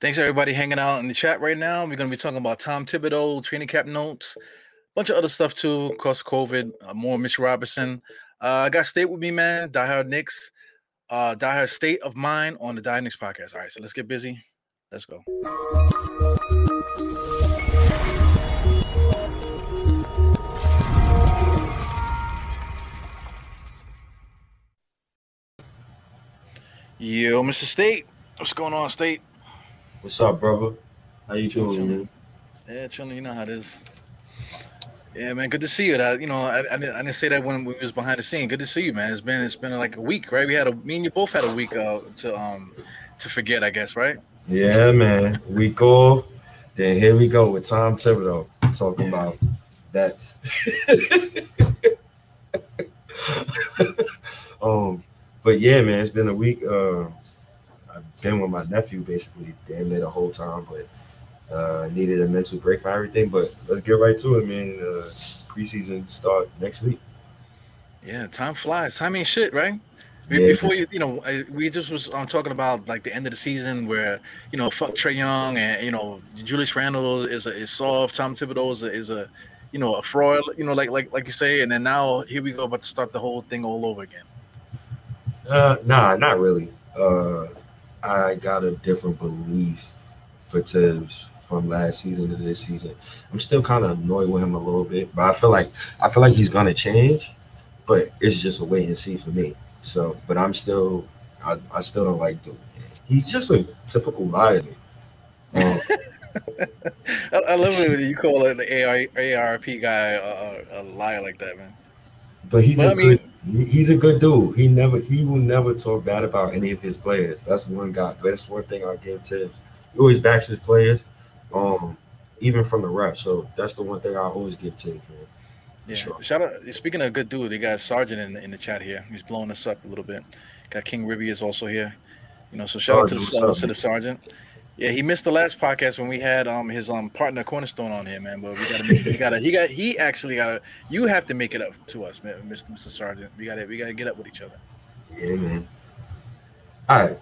Thanks everybody hanging out in the chat right now. We're going to be talking about Tom Thibodeau, training cap notes, a bunch of other stuff too. Of course, COVID, uh, more Mitch Robinson. Uh, I got State with me, man. Die Hard Knicks. Uh, Die Hard State of Mind on the Die Knicks podcast. All right, so let's get busy. Let's go. Yo, Mr. State. What's going on, State? What's up, brother? How you doing, man? Yeah, chilling. You know how it is. Yeah, man. Good to see you. That you know, I, I, didn't, I didn't say that when we was behind the scene. Good to see you, man. It's been it's been like a week, right? We had a me and you both had a week uh, to um to forget, I guess, right? Yeah, man. Week off. Then here we go with Tom Thibodeau talking yeah. about that. um, but yeah, man, it's been a week. Uh, been with my nephew basically damn near the whole time, but uh, needed a mental break for everything. But let's get right to it, man. Uh, preseason start next week. Yeah, time flies. Time ain't shit, right? Yeah. Before you, you know, we just was um, talking about like the end of the season where you know, fuck Trae Young and you know, Julius Randle is a, is soft. Tom Thibodeau is a, is a, you know, a fraud. You know, like like like you say, and then now here we go about to start the whole thing all over again. Uh, nah, not really. Uh, I got a different belief for Thibs from last season to this season. I'm still kind of annoyed with him a little bit, but I feel like I feel like he's gonna change, but it's just a wait and see for me. So, but I'm still, I, I still don't like the. He's just a typical liar. Um, I, I, love it when you call it the AR, ARP guy a, a liar like that, man. But he's but a I mean, good, he's a good dude. He never he will never talk bad about any of his players. That's one guy. That's one thing I give to him. He always backs his players, um, even from the rep. So that's the one thing I always give to him. Yeah. Sure. Shout out. Speaking of good dude, they got Sergeant in, in the chat here. He's blowing us up a little bit. Got King Ribby is also here. You know, so shout Sergeant, out to the, to the sergeant. Yeah, he missed the last podcast when we had um his um partner Cornerstone on here, man. But we gotta make, we gotta he got he actually gotta you have to make it up to us, man, Mr. Mr. Sergeant. We gotta we gotta get up with each other. Yeah, man. All right.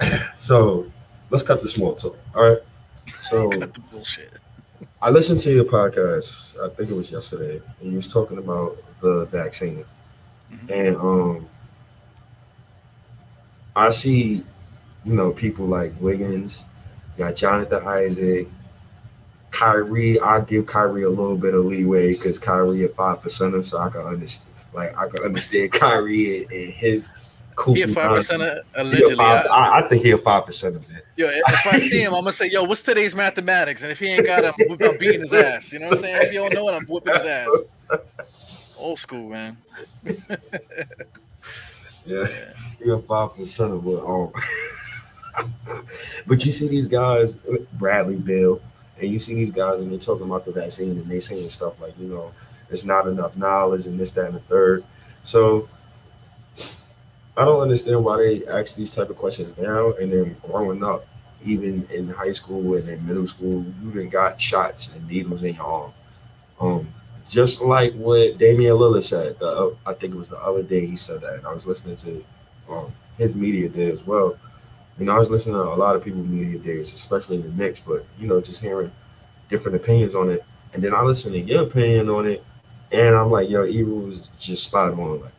So let's cut the small talk. All right. So cut the bullshit. I listened to your podcast, I think it was yesterday, and you was talking about the vaccine. Mm-hmm. And um I see you know, people like Wiggins, you got Jonathan Isaac, Kyrie. I give Kyrie a little bit of leeway because Kyrie a five percenter, so I can understand. Like I can understand Kyrie and, and his cool. He a five percenter allegedly. Five, I, I, think he a five percenter, man. Yo, if I see him, I'm gonna say, "Yo, what's today's mathematics?" And if he ain't got him, I'm beating his ass. You know what I'm saying? If you don't know it, I'm whipping his ass. Old school, man. yeah, yeah. he a five percenter, but um. But you see these guys, Bradley Beal, and you see these guys, and they're talking about the vaccine, and they saying stuff like, you know, it's not enough knowledge, and this, that, and the third. So I don't understand why they ask these type of questions now, and then growing up, even in high school and in middle school, you even got shots and needles in your arm. Um, just like what Damian Lillard said, the, I think it was the other day he said that, and I was listening to um, his media day as well you know, I was listening to a lot of people media days, especially in the Knicks, but you know, just hearing different opinions on it. And then I listened to your opinion on it, and I'm like, yo, Evil was just spot on. Like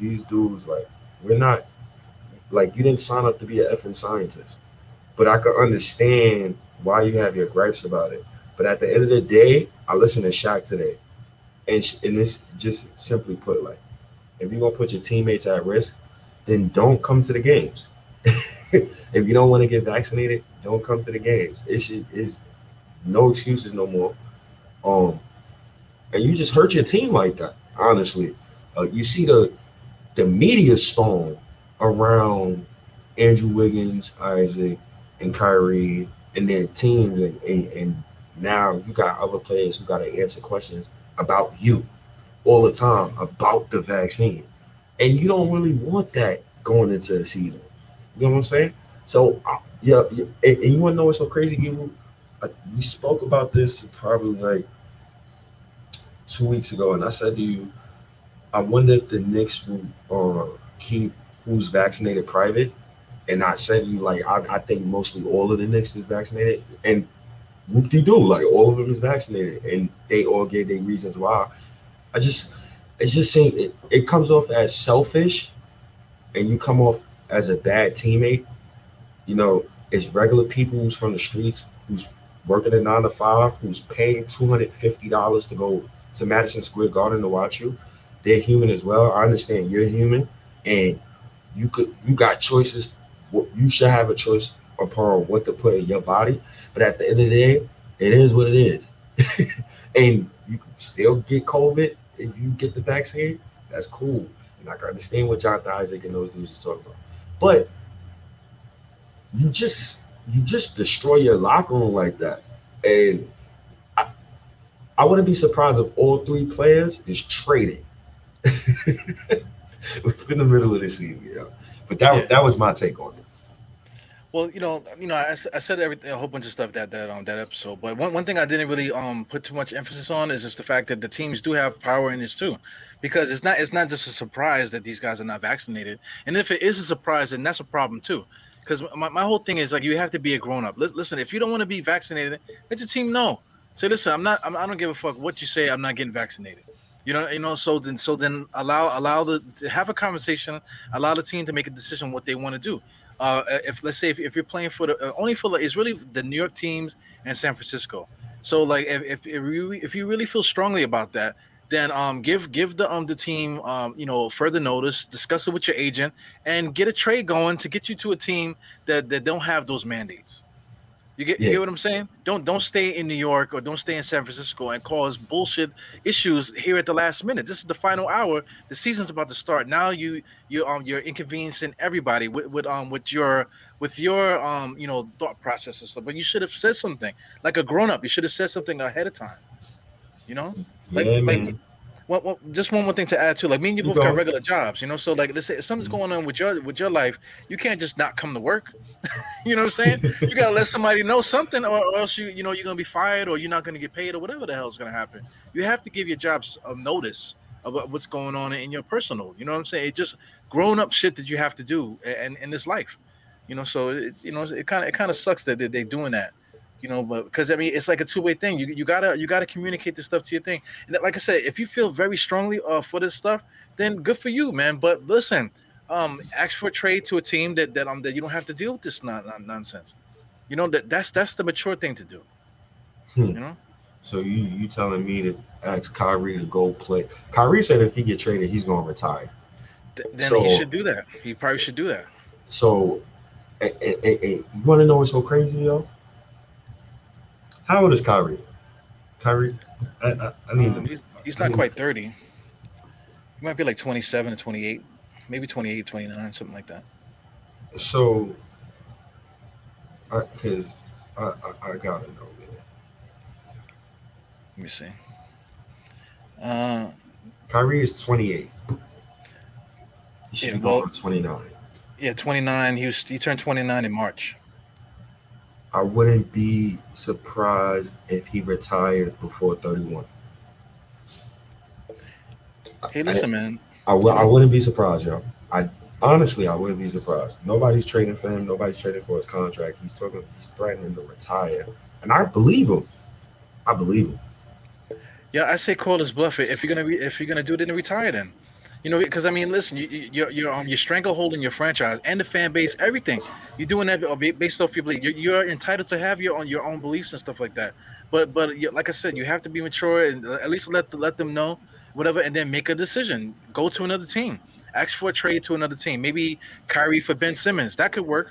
these dudes, like, we're not like you didn't sign up to be an effing scientist. But I could understand why you have your gripes about it. But at the end of the day, I listened to Shaq today. And, sh- and this just simply put, like, if you're gonna put your teammates at risk, then don't come to the games. if you don't want to get vaccinated, don't come to the games. It's no excuses no more. Um, and you just hurt your team like that. Honestly, uh, you see the the media storm around Andrew Wiggins, Isaac, and Kyrie, and their teams, and, and, and now you got other players who got to answer questions about you all the time about the vaccine, and you don't really want that going into the season. You know what I'm saying? So, uh, yeah, yeah and, you want to know what's so crazy? Uh, we spoke about this probably like two weeks ago, and I said to you, I wonder if the Knicks will uh, keep who's vaccinated private and not send you like I, I think mostly all of the Knicks is vaccinated, and whoop de doo, like all of them is vaccinated, and they all gave their reasons why. I just, it just seems it, it comes off as selfish, and you come off as a bad teammate. You know, it's regular people who's from the streets who's working a nine to five, who's paying two hundred fifty dollars to go to Madison Square Garden to watch you. They're human as well. I understand you're human, and you could you got choices. You should have a choice upon what to put in your body. But at the end of the day, it is what it is. and you can still get COVID if you get the vaccine. That's cool. And I can understand what Jonathan Isaac and those dudes is talking about. But you just you just destroy your locker room like that. And I, I wouldn't be surprised if all three players is traded in the middle of the season. You know? But that yeah. that was my take on it. Well, you know, you know, I, I said everything, a whole bunch of stuff that that um that episode. But one, one thing I didn't really um put too much emphasis on is just the fact that the teams do have power in this too, because it's not it's not just a surprise that these guys are not vaccinated, and if it is a surprise, then that's a problem too. Because my, my whole thing is like you have to be a grown up. Listen, if you don't want to be vaccinated, let your team know. Say, listen, I'm not. I'm, I don't give a fuck what you say. I'm not getting vaccinated. You know, you know. So then, so then, allow allow the have a conversation. Allow the team to make a decision what they want to do. Uh, if let's say if, if you're playing for the uh, only for the, it's really the New York teams and San Francisco. So like if if, if you if you really feel strongly about that, then um give give the um the team um you know further notice, discuss it with your agent, and get a trade going to get you to a team that that don't have those mandates. You get, yeah. you get what I'm saying? Don't don't stay in New York or don't stay in San Francisco and cause bullshit issues here at the last minute. This is the final hour. The season's about to start. Now you you um you're inconveniencing everybody with, with um with your with your um you know thought process and stuff. But you should have said something like a grown up. You should have said something ahead of time. You know, like yeah, like well, well, just one more thing to add too. Like me and you both got regular jobs, you know. So like, let's say if something's going on with your with your life, you can't just not come to work. you know what I'm saying? you gotta let somebody know something, or, or, else you you know you're gonna be fired, or you're not gonna get paid, or whatever the hell's gonna happen. You have to give your jobs a notice about what's going on in your personal. You know what I'm saying? It just grown up shit that you have to do in, in this life. You know, so it's you know it kind of it kind of sucks that they're doing that you know but because i mean it's like a two-way thing. You, you gotta you gotta communicate this stuff to your thing. And like i said if you feel very strongly uh, for this stuff then good for you man. But listen um ask for a trade to a team that that um that you don't have to deal with this non- non- nonsense. You know that that's that's the mature thing to do. Hmm. you know? So you you telling me to ask Kyrie to go play? Kyrie said if he get traded he's gonna retire. Th- then so, he should do that. He probably should do that. So hey, hey, hey, you want to know what's so crazy yo how old is Kyrie? Kyrie, I, I, I mean, um, he's, he's not quite 30. He might be like 27 to 28, maybe 28, 29, something like that. So, because I, I, I, I, gotta know, man. Let me see. Uh, Kyrie is 28. He should yeah, be well, 29. Yeah, 29. He was he turned 29 in March. I wouldn't be surprised if he retired before 31. Hey, listen, man. I, man. I, w- I wouldn't be surprised, y'all. I honestly, I wouldn't be surprised. Nobody's trading for him. Nobody's trading for his contract. He's talking. He's threatening to retire, and I believe him. I believe him. Yeah, I say call his bluff. If you're gonna re- if you're gonna do it, then retire then. You know, because I mean, listen, you, you're you're um, you're strangleholding your franchise and the fan base, everything. You're doing that based off your belief. You're, you're entitled to have your own your own beliefs and stuff like that. But but like I said, you have to be mature and at least let let them know whatever, and then make a decision. Go to another team. Ask for a trade to another team. Maybe Kyrie for Ben Simmons. That could work.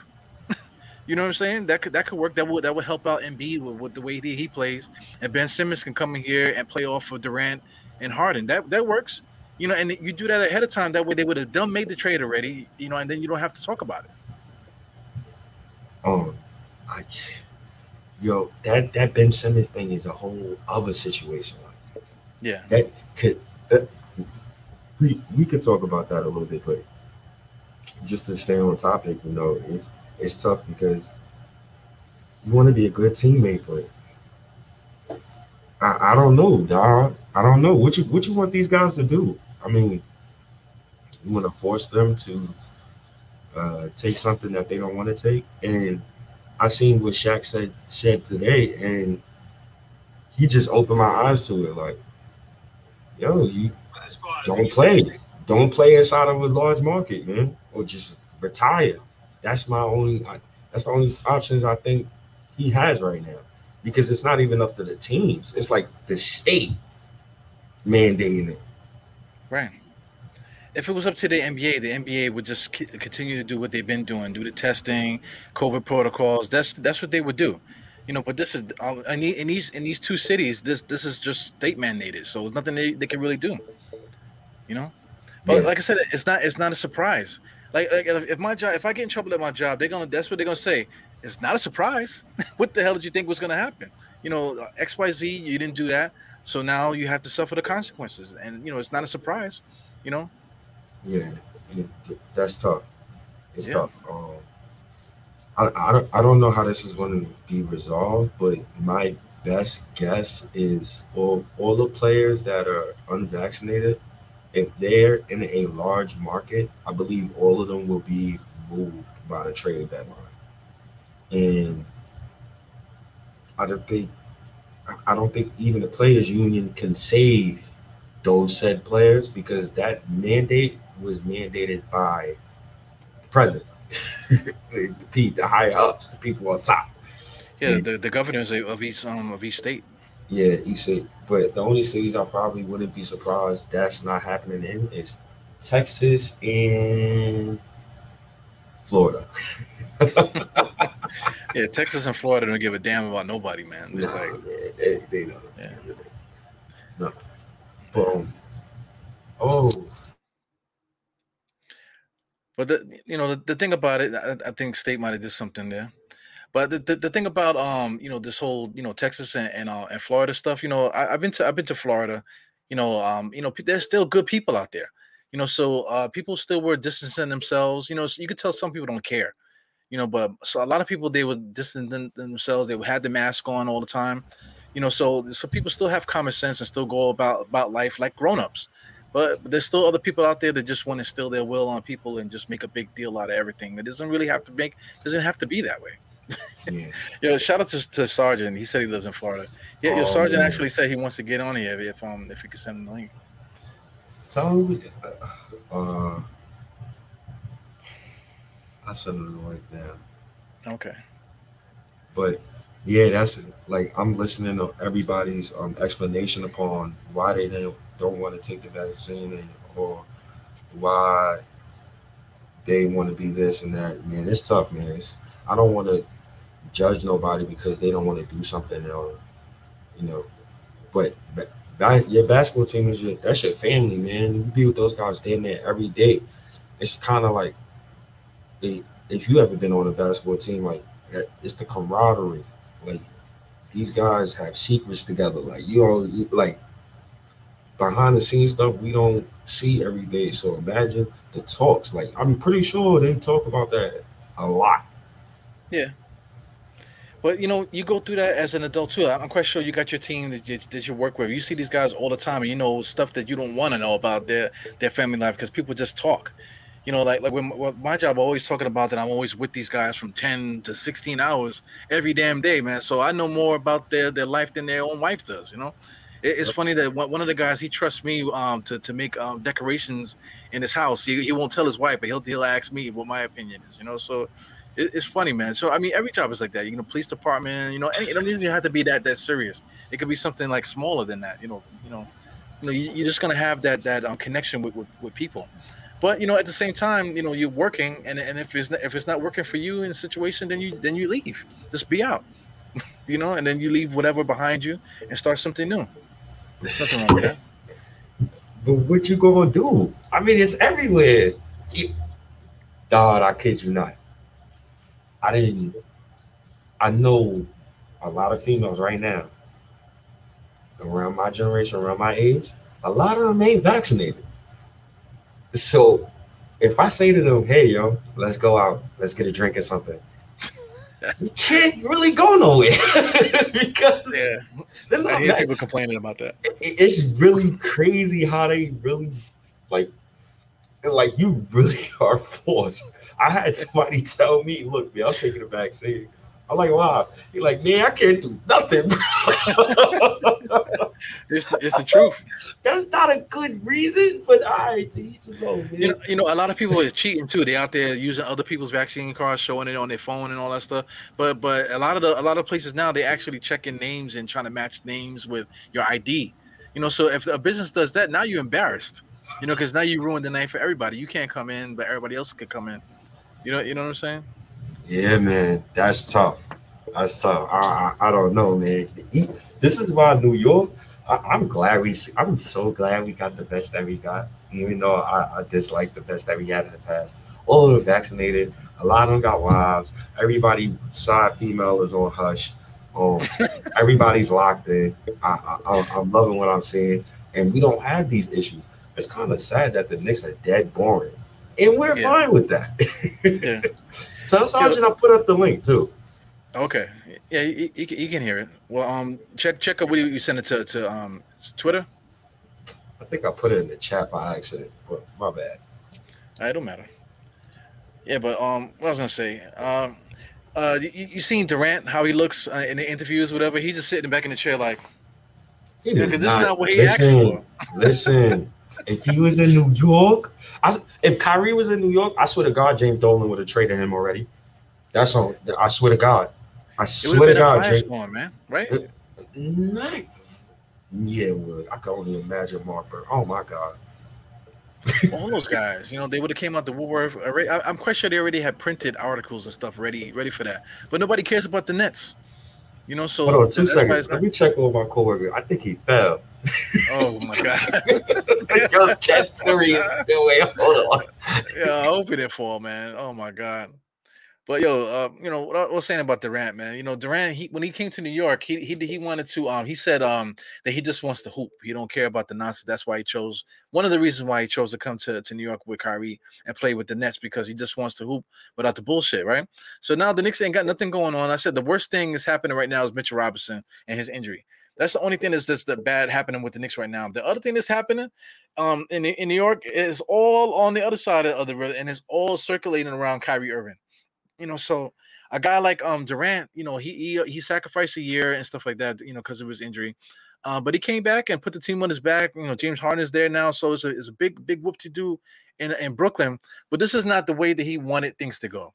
you know what I'm saying? That could that could work. That would that would help out Embiid with, with the way he, he plays. And Ben Simmons can come in here and play off of Durant and Harden. That that works. You know, and you do that ahead of time. That way, they would have done made the trade already. You know, and then you don't have to talk about it. Oh, I, yo, that that Ben Simmons thing is a whole other situation. Yeah, that could. Uh, we we could talk about that a little bit, but just to stay on topic, you know, it's it's tough because you want to be a good teammate, but I, I don't know, dog. I don't know what you what you want these guys to do. I mean, you want to force them to uh, take something that they don't want to take. And I seen what Shaq said said today, and he just opened my eyes to it. Like, yo, you don't play, don't play inside of a large market, man, or just retire. That's my only. That's the only options I think he has right now, because it's not even up to the teams. It's like the state mandating it. Right if it was up to the NBA, the NBA would just continue to do what they've been doing, do the testing, COVID protocols. That's that's what they would do, you know. But this is uh, in these in these two cities, this this is just state mandated, so there's nothing they, they can really do, you know. But yeah. like I said, it's not it's not a surprise. Like, like if my job, if I get in trouble at my job, they're gonna that's what they're gonna say. It's not a surprise. what the hell did you think was gonna happen? You know, X Y Z, you didn't do that, so now you have to suffer the consequences, and you know it's not a surprise. You know, yeah, that's tough. It's yeah. tough. Um, I, I don't I don't know how this is going to be resolved, but my best guess is all all the players that are unvaccinated, if they're in a large market, I believe all of them will be moved by the trade deadline. And I don't think I don't think even the players union can save those said players because that mandate was mandated by the president, the, the higher ups, the people on top. Yeah, and, the, the governors of each um of each state. Yeah, each state. But the only cities I probably wouldn't be surprised that's not happening in is Texas and Florida. yeah, Texas and Florida don't give a damn about nobody, man. Nah, like, man they, they don't. Yeah. No. Boom. Oh, but the you know the, the thing about it, I, I think State might have did something there. But the, the, the, thing about um you know this whole you know Texas and and, uh, and Florida stuff, you know I, have been to I've been to Florida, you know um you know there's still good people out there, you know so uh people still were distancing themselves, you know so you could tell some people don't care, you know but so a lot of people they were distancing themselves, they had the mask on all the time, you know so so people still have common sense and still go about about life like grown-ups but there's still other people out there that just want to instill their will on people and just make a big deal out of everything. It doesn't really have to make doesn't have to be that way. Yeah. Yo, shout out to, to Sergeant. He said he lives in Florida. Yeah, oh, your Sergeant man. actually said he wants to get on here if um if you could send him the link. Tell him uh, uh I send him the link now. Okay. But yeah, that's like I'm listening to everybody's um explanation upon why they don't don't want to take the vaccine and, or why they want to be this and that. Man, it's tough, man. It's, I don't want to judge nobody because they don't want to do something or, you know, but your basketball team is your that's your family, man. You be with those guys damn near every day. It's kind of like if you ever been on a basketball team, like it's the camaraderie. Like these guys have secrets together. Like you all like behind the scenes stuff we don't see every day. So imagine the talks. Like I'm pretty sure they talk about that a lot. Yeah. But you know, you go through that as an adult too. I'm quite sure you got your team that you, that you work with. You see these guys all the time, and you know stuff that you don't want to know about their their family life because people just talk. You know, like like when, my job, I'm always talking about that. I'm always with these guys from 10 to 16 hours every damn day, man. So I know more about their their life than their own wife does. You know. It's funny that one of the guys he trusts me um, to to make um, decorations in his house. He, he won't tell his wife, but he'll he'll ask me what my opinion is. You know, so it, it's funny, man. So I mean, every job is like that. You know, police department. You know, any, it doesn't even have to be that that serious. It could be something like smaller than that. You know, you know, you know, you, are just gonna have that that um, connection with, with with people. But you know, at the same time, you know, you're working, and, and if it's not, if it's not working for you in a situation, then you then you leave. Just be out, you know, and then you leave whatever behind you and start something new. There's nothing wrong with that. But what you gonna do? I mean, it's everywhere. God, I kid you not. I didn't. I know a lot of females right now, around my generation, around my age. A lot of them ain't vaccinated. So, if I say to them, "Hey, yo, let's go out, let's get a drink or something," you can't really go nowhere because yeah, I hear people complaining about that. It's really crazy how they really like like you really are forced. I had somebody tell me, "Look, man, I'm taking the vaccine." I'm like, "Wow." He like, "Man, I can't do nothing." It's, the, it's the truth. That's not a good reason, but I right, teach his own. You know, you know, a lot of people are cheating too. They out there using other people's vaccine cards, showing it on their phone and all that stuff. But but a lot of the a lot of places now they actually checking names and trying to match names with your ID. You know, so if a business does that, now you're embarrassed. You know, because now you ruined the night for everybody. You can't come in, but everybody else could come in. You know, you know what I'm saying? Yeah, man, that's tough. That's tough. I, I, I don't know, man. This is why New York. I, am glad we. I'm so glad we got the best that we got, even though I, I dislike the best that we had in the past. All of them vaccinated. A lot of them got wives. Everybody side female is on hush. Um, everybody's locked in. I, I, I'm loving what I'm seeing, and we don't have these issues. It's kind of sad that the Knicks are dead boring, and we're yeah. fine with that. yeah. Tell Sergeant I put up the link too. Okay. Yeah, you, you, you, can hear it. Well, um, check check out what you sent it to to um Twitter. I think I put it in the chat by accident, but my bad. It don't matter. Yeah, but um, what I was gonna say, um, uh, you, you seen Durant how he looks uh, in the interviews, whatever. He's just sitting back in the chair like, because this is not what he listen, asked for. listen, if he was in New York, I, if Kyrie was in New York, I swear to God, James Dolan would have traded him already. That's all. I swear to God. I swear to God, James. One, man, right? Night. Yeah, would. I can only imagine Mark Burke. Oh my God. All those guys, you know, they would have came out the Woolworth. Uh, I'm quite sure they already had printed articles and stuff ready, ready for that. But nobody cares about the Nets. You know, so hold on two seconds. Let me check over my coworker. I think he fell. Oh my god! That's serious. Wait, hold on. Yeah, I hope he didn't fall, man. Oh my god. But yo, uh, you know what I was saying about Durant, man. You know Durant, he when he came to New York, he he he wanted to. Um, he said um that he just wants to hoop. He don't care about the nonsense. That's why he chose. One of the reasons why he chose to come to, to New York with Kyrie and play with the Nets because he just wants to hoop without the bullshit, right? So now the Knicks ain't got nothing going on. I said the worst thing that's happening right now is Mitchell Robinson and his injury. That's the only thing that's just the bad happening with the Knicks right now. The other thing that's happening um in in New York is all on the other side of the river and it's all circulating around Kyrie Irving you know, so a guy like um Durant, you know, he he, he sacrificed a year and stuff like that, you know, because of his injury. Uh, but he came back and put the team on his back. You know, James Harden is there now, so it's a, it's a big big whoop to do in in Brooklyn. But this is not the way that he wanted things to go.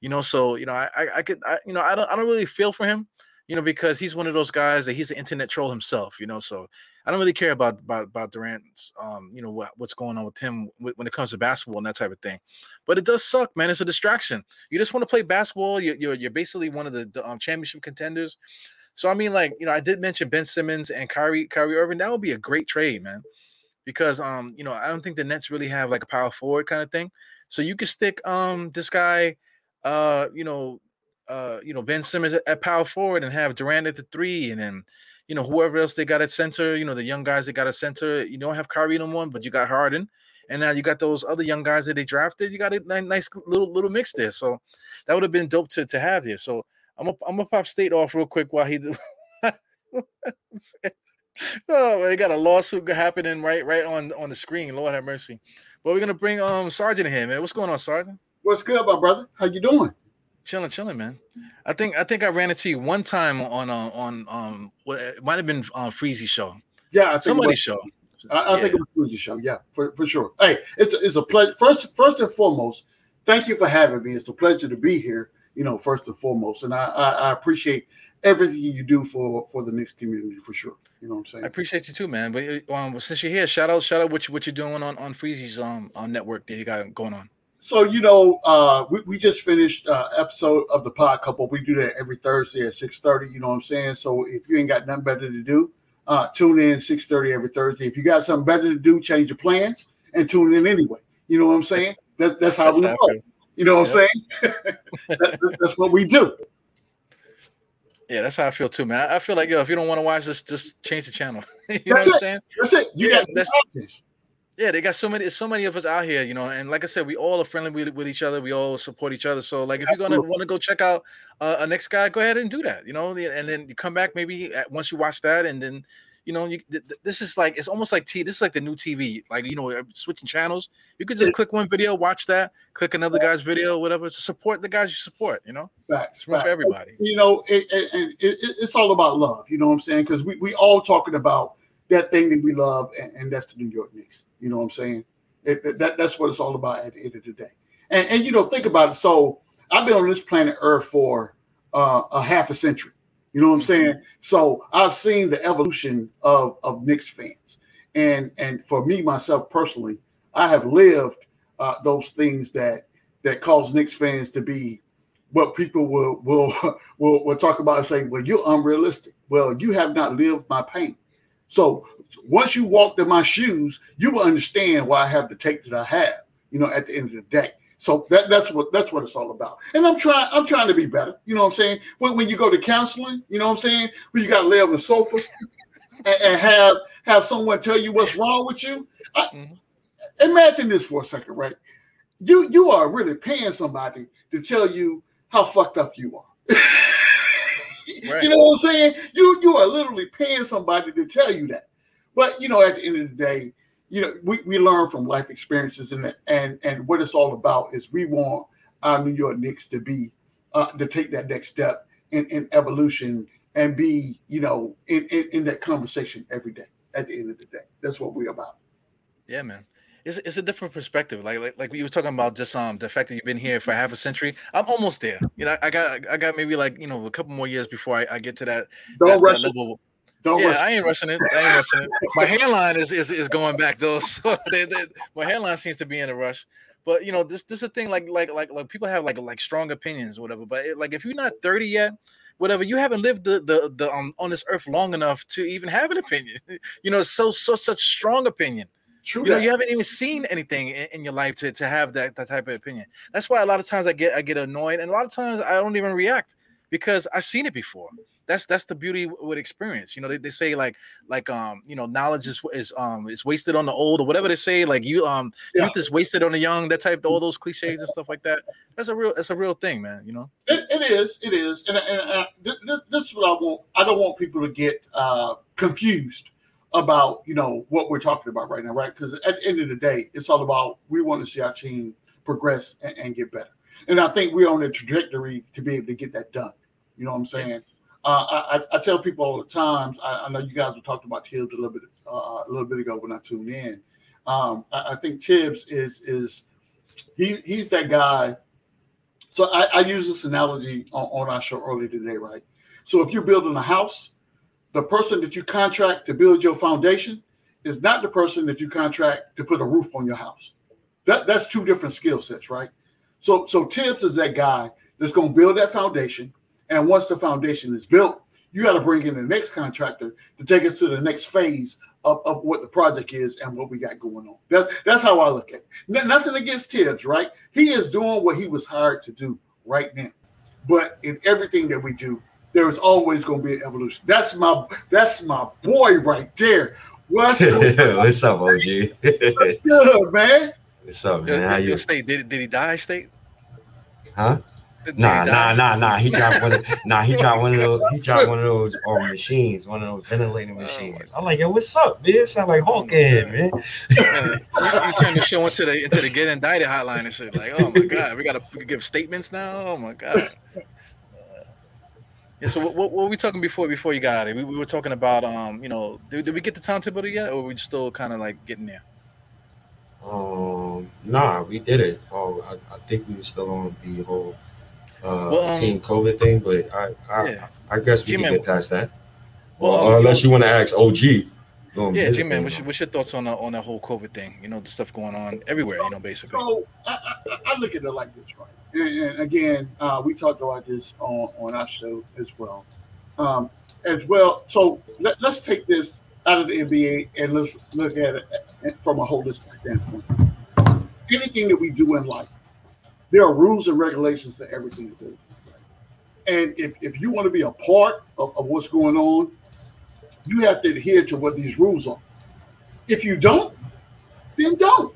You know, so you know, I I, I could I, you know I don't I don't really feel for him, you know, because he's one of those guys that he's an internet troll himself. You know, so I don't really care about about about Durant's um you know what, what's going on with him when it comes to basketball and that type of thing. But it does suck, man. It's a distraction. You just want to play basketball. You're you're, you're basically one of the, the um, championship contenders. So I mean, like you know, I did mention Ben Simmons and Kyrie Kyrie Irving. That would be a great trade, man. Because um you know I don't think the Nets really have like a power forward kind of thing. So you could stick um this guy uh you know uh you know Ben Simmons at, at power forward and have Durant at the three and then you know, whoever else they got at center, you know, the young guys that got a center, you don't have Kyrie no more, but you got Harden. And now you got those other young guys that they drafted. You got a nice little little mix there. So that would have been dope to, to have here. So I'm gonna I'm gonna pop state off real quick while he oh, they got a lawsuit happening right right on on the screen. Lord have mercy. But we're gonna bring um Sergeant here, man. What's going on, Sergeant? What's good, my brother? How you doing? Chilling, chilling, man. I think I think I ran into you one time on uh, on um what it might have been on uh, Freezy show. Yeah, somebody's show. I, I yeah. think it was Freezy show. Yeah, for, for sure. Hey, it's a, it's a pleasure. First first and foremost, thank you for having me. It's a pleasure to be here. You know, first and foremost, and I I, I appreciate everything you do for for the Knicks community for sure. You know what I'm saying? I appreciate you too, man. But uh, um, since you're here, shout out shout out what you what you're doing on on Freezy's um on network that you got going on. So you know, uh, we, we just finished uh, episode of the Pod Couple. We do that every Thursday at six thirty. You know what I'm saying? So if you ain't got nothing better to do, uh, tune in six thirty every Thursday. If you got something better to do, change your plans and tune in anyway. You know what I'm saying? That's that's how that's we roll. You know what yep. I'm saying? that, that's what we do. Yeah, that's how I feel too, man. I feel like yo, if you don't want to watch this, just change the channel. you that's know what. I'm saying? That's it. You yeah, got that's, yeah, they got so many, so many of us out here, you know. And like I said, we all are friendly with, with each other. We all support each other. So, like, if you're gonna want to go check out uh, a next guy, go ahead and do that, you know. And then you come back maybe at, once you watch that, and then You know, you, th- th- this is like it's almost like T. This is like the new TV. Like you know, uh, switching channels. You could just click one video, watch that, click another guy's video, whatever. To support the guys you support. You know, facts, for everybody. You know, it, it, it, it's all about love. You know what I'm saying? Because we we all talking about that thing that we love, and, and that's the New York Knicks. You know what I'm saying? It, that that's what it's all about at the end of the day. And and you know, think about it. So I've been on this planet Earth for uh, a half a century. You know what I'm saying? So I've seen the evolution of of Knicks fans, and and for me myself personally, I have lived uh, those things that that cause Knicks fans to be what people will will will, will talk about and say, well, you're unrealistic. Well, you have not lived my pain. So once you walked in my shoes, you will understand why I have the take that I have. You know, at the end of the day. So that, that's what that's what it's all about. And I'm trying I'm trying to be better. You know what I'm saying? When, when you go to counseling, you know what I'm saying? When you got to lay on the sofa and, and, have have someone tell you what's wrong with you. I, mm-hmm. Imagine this for a second, right? You you are really paying somebody to tell you how fucked up you are. right. You know what I'm saying? You you are literally paying somebody to tell you that. But you know, at the end of the day, you know, we, we learn from life experiences and and and what it's all about is we want our New York Knicks to be uh, to take that next step in, in evolution and be, you know, in, in, in that conversation every day at the end of the day. That's what we're about. Yeah, man it's, it's a different perspective. Like, like like we were talking about just um the fact that you've been here for half a century. I'm almost there. You know, I got I got maybe like you know a couple more years before I, I get to that, Don't that, rush that level. Don't yeah, rush. I ain't rushing it. I ain't rushing it. My hairline is, is is going back though, so they, they, my hairline seems to be in a rush. But you know, this this is a thing. Like like like like people have like like strong opinions, whatever. But it, like if you're not 30 yet, whatever, you haven't lived the the the um on this earth long enough to even have an opinion. You know, so so such strong opinion. True. You know, you haven't even seen anything in, in, your life to, to have that, that type of opinion. That's why a lot of times I get I get annoyed, and a lot of times I don't even react because I've seen it before. That's that's the beauty with experience. You know, they, they say like like um you know knowledge is is um is wasted on the old or whatever they say. Like you um yeah. youth is wasted on the young. That type of all those cliches and stuff like that. That's a real that's a real thing, man. You know. It, it is. It is. And, and, and this, this is what I want. I don't want people to get uh confused about you know what we're talking about right now, right? Because at the end of the day, it's all about we want to see our team progress and, and, get better. And I think we're on a trajectory to be able to get that done. You know what I'm saying? Uh, I, I, tell people all the times. I, I, know you guys were talking about Thibs a little bit uh, a little bit ago when I tuned in. Um, I, I, think Thibs is is he he's that guy. So I, use this analogy on, on our show earlier today, right? So if you're building a house the person that you contract to build your foundation is not the person that you contract to put a roof on your house. That, that's two different skill sets, right? So, so Tibbs is that guy that's going to build that foundation. And once the foundation is built, you got to bring in the next contractor to take us to the next phase of, of what the project is and what we got going on. That, that's how I look at it. N- nothing against Thibs, right? He is doing what he was hired to do right now. But in everything that we do, there is always going to be an evolution. That's my that's my boy right there. What's, What's up, OG? What's good, man? What's up, man? How you? State did did he die? State? Huh? Nah, nah, nah, nah. He dropped one. Of, nah, he dropped one of those. He dropped one of those um, machines, one of those ventilating oh, machines. I'm like, yo, what's up, man? It sound like Hulk head, man. you, turn the show into the into the get indicted hotline and shit. Like, oh my god, we gotta give statements now. Oh my god. Yeah, so what, what, were we talking before before you got out of We, we were talking about um, you know, did, did we get the timetable yet, or are we still kind of like getting there? Um, nah, we did it. Oh, I, I think we were still on the whole uh, well, um, team COVID thing, but I I, yeah. I guess we G-Man, can get past that. Well, well um, unless you want to ask OG. Yeah, G man, what's, what's your thoughts on the, on that whole COVID thing? You know, the stuff going on everywhere. So, you know, basically. So I, I, I look at it like this, right? and, again, uh, we talked about this on, on our show as well. Um, as well, so let, us take this out of the NBA and let's look at it from a holistic standpoint. Anything that we do in life, there are rules and regulations to everything we do. And if, if you want to be a part of, of what's going on, you have to adhere to what these rules are. If you don't, then don't.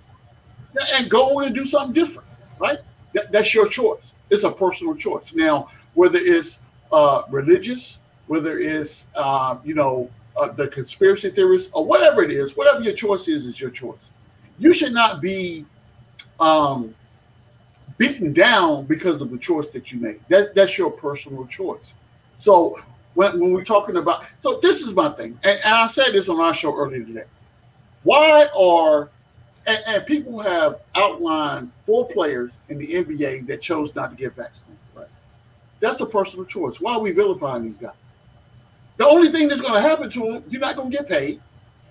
And go on and do something different, right? That, that's your choice. It's a personal choice. Now, whether it's uh, religious, whether it's uh, you know uh, the conspiracy theorists or whatever it is, whatever your choice is, is your choice. You should not be um, beaten down because of the choice that you made. That, that's your personal choice. So when, when we're talking about, so this is my thing, and, and I said this on our show earlier today. Why are and, and, people have outlined four players in the NBA that chose not to get vaccinated. Right? That's a personal choice. Why are we vilifying these guys? The only thing that's going to happen to them, you're not going to get paid.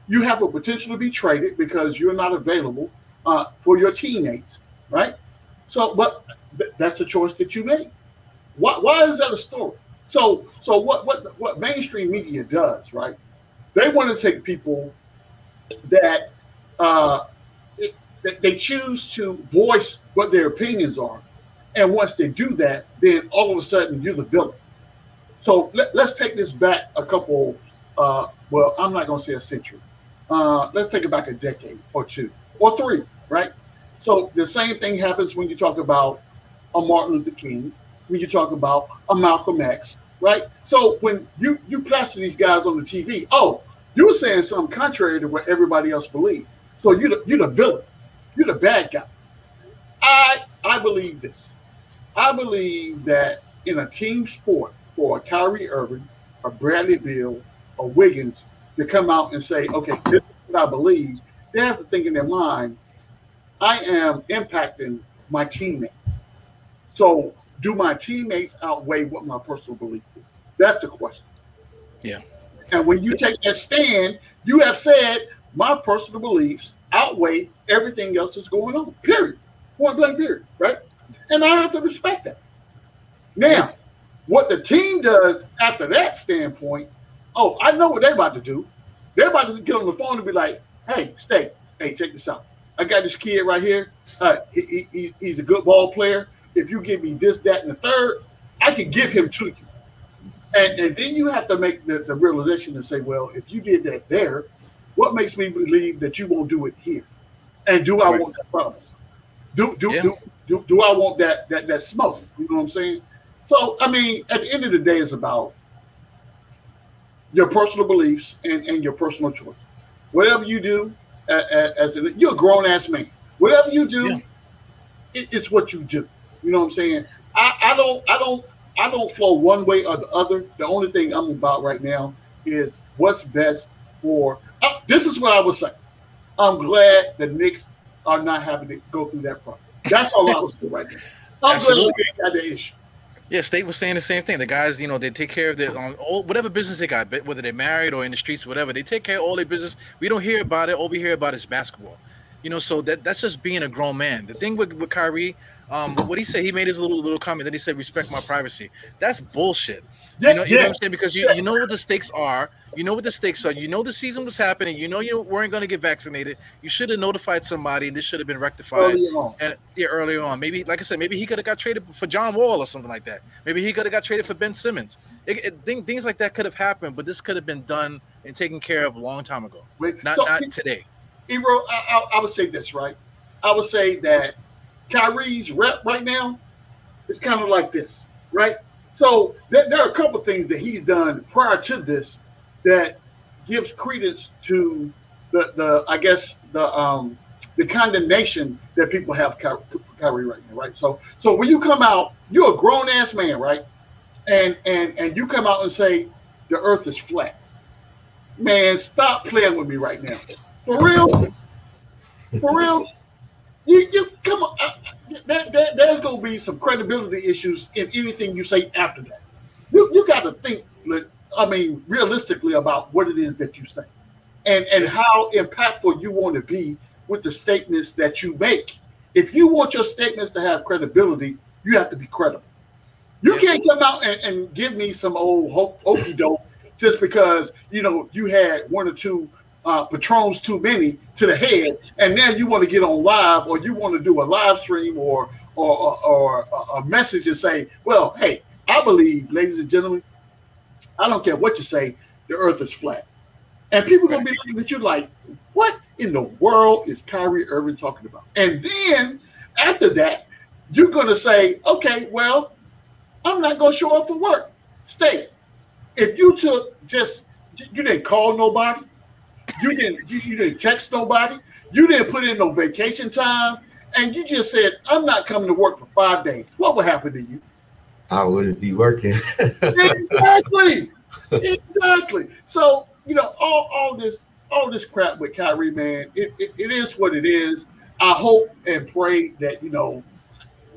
You have a potential to be traded because you're not available uh, for your teammates, right? So, but that's the choice that you make. Why, why is that a story? So, so what, what, what mainstream media does, right? They want to take people that uh, it, they choose to voice what their opinions are, and once they do that, then all of a sudden you're the villain. So let, us take this back a couple. Uh, well, I'm not going to say a century. Uh, let's take it back a decade or two or three, right? So the same thing happens when you talk about a Martin Luther King, when you talk about a Malcolm X, right? So when you you plaster these guys on the TV, oh, you're saying something contrary to what everybody else believes. So the, you're the villain, you're the bad guy. I I believe this. I believe that in a team sport, for a Kyrie Irving, a Bradley Beal, a Wiggins to come out and say, okay, this is what I believe, they have to think in their mind, I am impacting my teammates. So, do my teammates outweigh what my personal belief is? That's the question. Yeah. And when you take that stand, you have said my personal beliefs outweigh everything else that's going on. Period. Point blank. Period. Right. And I have to respect that. Now, what the team does after that standpoint, oh, I know what they're about to do. They're about to get on the phone and be like, "Hey, stay. Hey, check this out. I got this kid right here. Uh, he, he, he's a good ball player. If you give me this, that, and the third, I can give him to you. And, and then you have to make the, the realization and say, well, if you did that there, what makes me believe that you won't do it here? And do I right. want that problem? Do do, yeah. do do do I want that that that smoke? You know what I'm saying? So I mean, at the end of the day, it's about your personal beliefs and, and your personal choice. Whatever you do, as a, you're a grown ass man. Whatever you do, yeah. it, it's what you do. You know what I'm saying? I, I don't I don't I don't flow one way or the other. The only thing I'm about right now is what's best for. Uh, this is what I would say. I'm glad the Knicks are not having to go through that problem. That's all I would say right now. I'm Absolutely. glad they issue. Yeah, State was saying the same thing. The guys, you know, they take care of their on all, whatever business they got, whether they're married or in the streets, whatever. They take care of all their business. We don't hear about it. All we hear about is basketball. You know, so that that's just being a grown man. The thing with with Kyrie, um, what he said, he made his little little comment. Then he said, "Respect my privacy." That's bullshit. Yeah, you know, you know what I'm saying? Because you, you know what the stakes are. You know what the stakes are. You know the season was happening. You know you weren't going to get vaccinated. You should have notified somebody, and this should have been rectified early on. And yeah, earlier on. Maybe, like I said, maybe he could have got traded for John Wall or something like that. Maybe he could have got traded for Ben Simmons. It, it, things, things like that could have happened, but this could have been done and taken care of a long time ago. Wait, not so, not today. He wrote. I, I, I would say this right. I would say that Kyrie's rep right now is kind of like this, right? So there, there are a couple things that he's done prior to this that gives credence to the, the I guess the um the condemnation that people have for Kyrie right now, right? So so when you come out, you're a grown ass man, right? And and and you come out and say the earth is flat. Man, stop playing with me right now. For real? For real? You you come on. Uh, that, that, there's going to be some credibility issues in anything you say after that. You, you got to think, I mean, realistically about what it is that you say and, and how impactful you want to be with the statements that you make. If you want your statements to have credibility, you have to be credible. You yeah. can't come out and, and, give me some old okey doke just because you know you had one or two uh, patrons too many to the head, and now you want to get on live or you want to do a live stream or or, or, or a message and say, well, hey, I believe, ladies and gentlemen, I don't care what you say, the earth is flat. And people to be looking at you like, what in the world is Kyrie Irving talking about? And then after that, you're to say, okay, well, I'm not to show up for work. Stay. If you took just You didn't call nobody. You didn't. You, you didn't text nobody. You didn't put in no vacation time, and you just said, "I'm not coming to work for five days." What would happen to you? I wouldn't be working. exactly. exactly. So you know, all all this all this crap with Kyrie, man, it, it, it is what it is. I hope and pray that you know,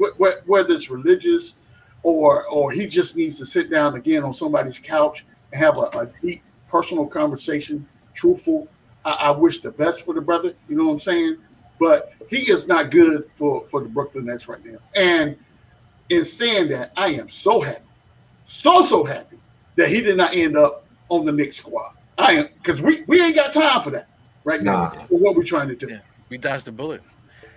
wh- wh- whether it's religious or or he just needs to sit down again on somebody's couch and have a, a deep personal conversation, truthful. I, I, wish the best for the brother. You know what I'm saying? But he is not good for for the Brooklyn Nets right now. And in saying that, I am so happy, so so happy that he did not end up on the Knicks squad. I am because we we ain't got time for that right now. Nah. For what we're trying to do. Yeah, we dodged the bullet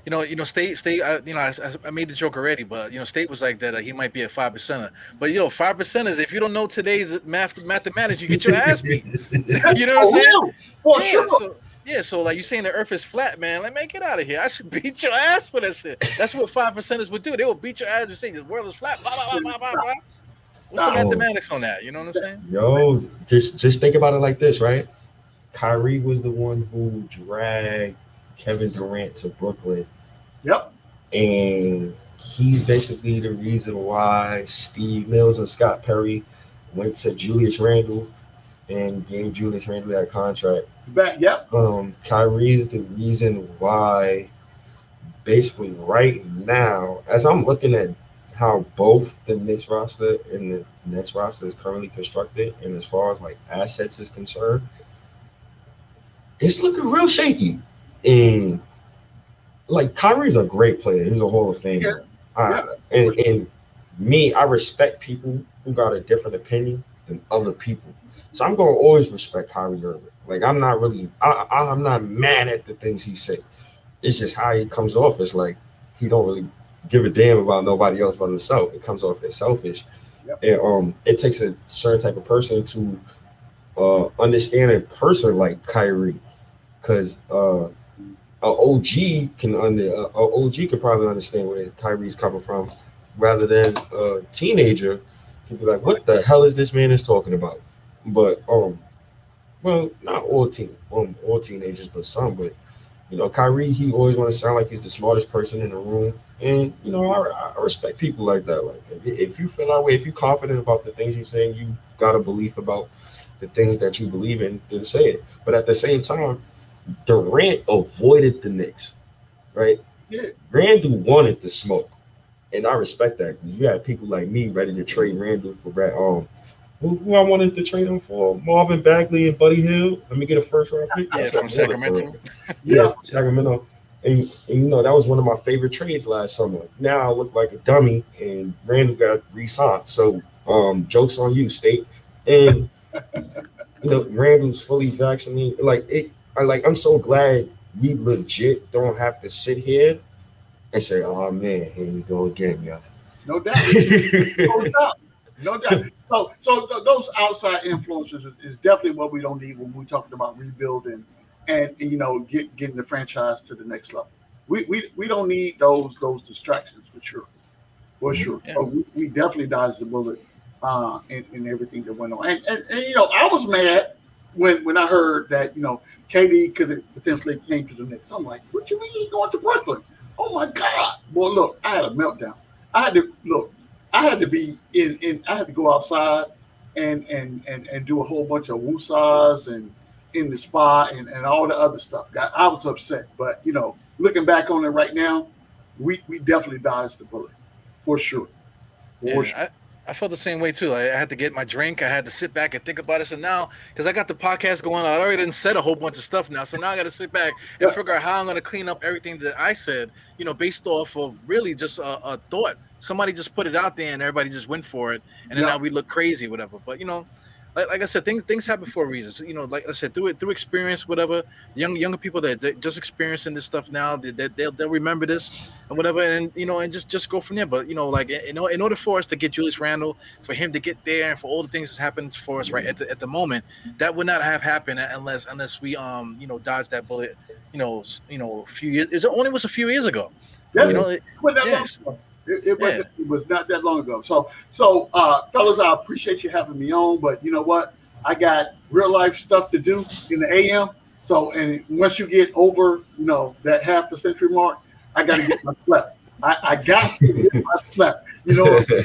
you know, you know, state, state. Uh, you know, I, I, made the joke already, but you know, state was like that. Uh, he might be a five percenter, but yo, five percenters. If you don't know today's math mathematics, you get your ass beat. you know what I'm saying? For yeah, sure. So, yeah, so like you saying the Earth is flat, man. Like, man, get out of here. I should beat your ass for that shit. That's what five percenters would do. They will beat your ass and say the world is flat. Blah blah blah blah blah. What's the mathematics on that? You know what I'm saying? Yo, just just think about it like this, right? Kyrie was the one who dragged Kevin Durant to Brooklyn. Yep. And he's basically the reason why Steve Mills and Scott Perry went to Julius Randle and gave Julius Randle that contract. Back, yep. Um, Kyrie is the reason why, basically, right now, as I'm looking at how both the Knicks roster and the Nets roster is currently constructed, and as far as like assets is concerned, it's looking real shaky. And like Kyrie's a great player. He's a Hall of Famer. Yeah. Uh, yeah. And, and me, I respect people who got a different opinion than other people. So I'm gonna always respect Kyrie Irving. Like I'm not really, I, I, am not mad at the things he said. It's just how he comes off. It's like he don't really give a damn about nobody else but himself. It comes off as selfish. Yep. And um, it takes a certain type of person to uh, understand a person like Kyrie, because uh, a OG can under a OG could probably understand where Kyrie's coming from, rather than a teenager can be like, "What the hell is this man is talking about?" But um, well, not all teen, um, all teenagers, but some. But you know, Kyrie, he always want to sound like he's the smartest person in the room, and you know, I, I respect people like that. Like, if you feel that way, if you're confident about the things you're saying, you got a belief about the things that you believe in, then say it. But at the same time Durant avoided the Knicks, right? Yeah. Randle wanted the smoke, and I respect that you had people like me ready to trade Randle for um. Who, who I wanted to trade him for? Marvin Bagley and Buddy Hield. Let me get a first round pick. Yeah, from Sacramento. yeah, Sacramento. And, and, you know that was one of my favorite trades last summer. Now I look like a dummy, and Randle got re-signed. So, um, jokes on you, State. And you know Randle's fully vaccinated. Like it, I like I'm so glad we legit don't have to sit here and say, "Oh man, here we go again, yo." No doubt, no doubt, no doubt. So, so th- those outside influences is, is, definitely what we don't need when we're talking about rebuilding and, and you know get, getting the franchise to the next level. We, we we don't need those those distractions for sure, for mm-hmm. sure. Yeah. we, we definitely dodged the bullet uh, in, in everything that went on. And, and, and you know, I was mad when when I heard that you know KD could have potentially came to the Knicks. I'm like, what you mean he's going to Brooklyn? Oh my God. Boy, look, I had a meltdown. I had to look, I had to be in, in I had to go outside and and and, and do a whole bunch of woosahs and in the spa and, and all the other stuff. I, I was upset. But you know, looking back on it right now, we, we definitely dodged the bullet for sure. For yeah, sure. I, I felt the same way too. I, had to get my drink. I had to sit back and think about it. So now, because I got the podcast going, I already didn't said a whole bunch of stuff now. So now I got to sit back and yeah. figure out how I'm going to clean up everything that I said. You know, based off of really just a, a thought. Somebody just put it out there and everybody just went for it, and then yeah. now we look crazy, whatever. But you know, like, like I said, things things happen for reasons. you know, like I said, through it through experience, whatever. Young younger people that, that just experiencing this stuff now, they, they, they'll they'll remember this and whatever, and you know, and just just go from there. But you know, like you know, in order for us to get Julius Randle, for him to get there, and for all the things that's happened for us right at the at the moment, that would not have happened unless unless we um you know dodged that bullet, you know, you know, a few years. It only was a few years ago. Yeah, you know, it, yes. It, it, was, yeah. it was not that long ago. So, so uh, fellas, I appreciate you having me on, but you know what? I got real life stuff to do in the AM. So, and once you get over, you know, that half a century mark, I got to get my sleep. I, I got to get my sleep. You know. so,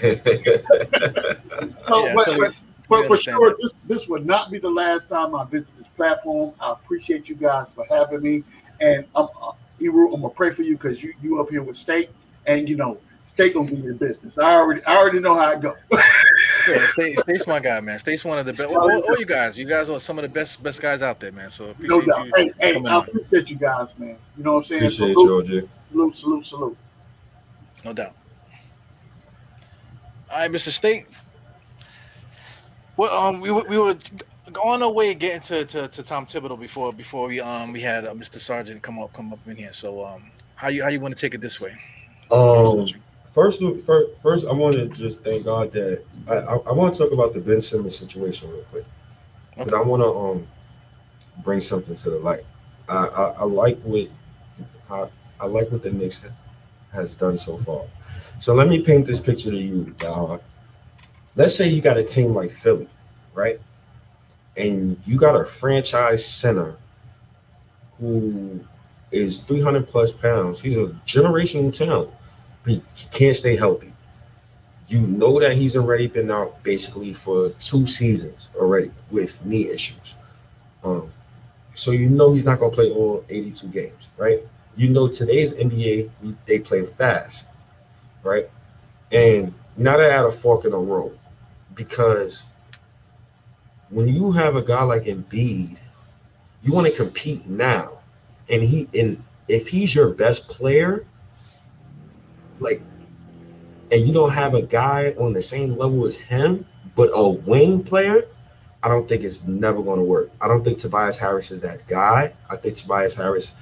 yeah, but, totally, but, for sure, this, this would not be the last time I visit this platform. I appreciate you guys for having me, and I'm, uh, Eru, I'm gonna pray for you because you you up here with State, and you know State gonna be your business. I already I already know how it go. yeah, State, State's my guy, man. State's one of the best. All, all, you guys, you guys are some of the best best guys out there, man. So no doubt. hey, hey, I appreciate you guys, man. You know what I'm saying? Appreciate salute, you, salute, salute, salute. No doubt. All right, Mr. State. Well, um, we we were on our way getting to, to, to Tom Thibodeau before before we um we had uh, Mr. Sargent come up come up in here. So um, how you how you want to take it this way? Um, first, first, first, I want to just thank God that I, I, I want to talk about the Ben Simmons situation real quick, but I want to um bring something to the light. I, I, I like what I, I like what the Knicks has done so far. So let me paint this picture to you, dog. Let's say you got a team like Philly, right? And you got a franchise center who is 300 plus pounds. He's a generational talent. He, he can't stay healthy. You know that he's already been out basically for two seasons already with knee issues. Um, so you know he's not going to play all 82 games, right? You know today's NBA, they play fast, right? And now they're at a fork in the road because when you have a guy like Embiid, you want to compete now and he and if he's your best player, like, and you don't have a guy on the same level as him, but a wing player, I don't think it's never going to work. I don't think Tobias Harris is that guy. I think Tobias Harris,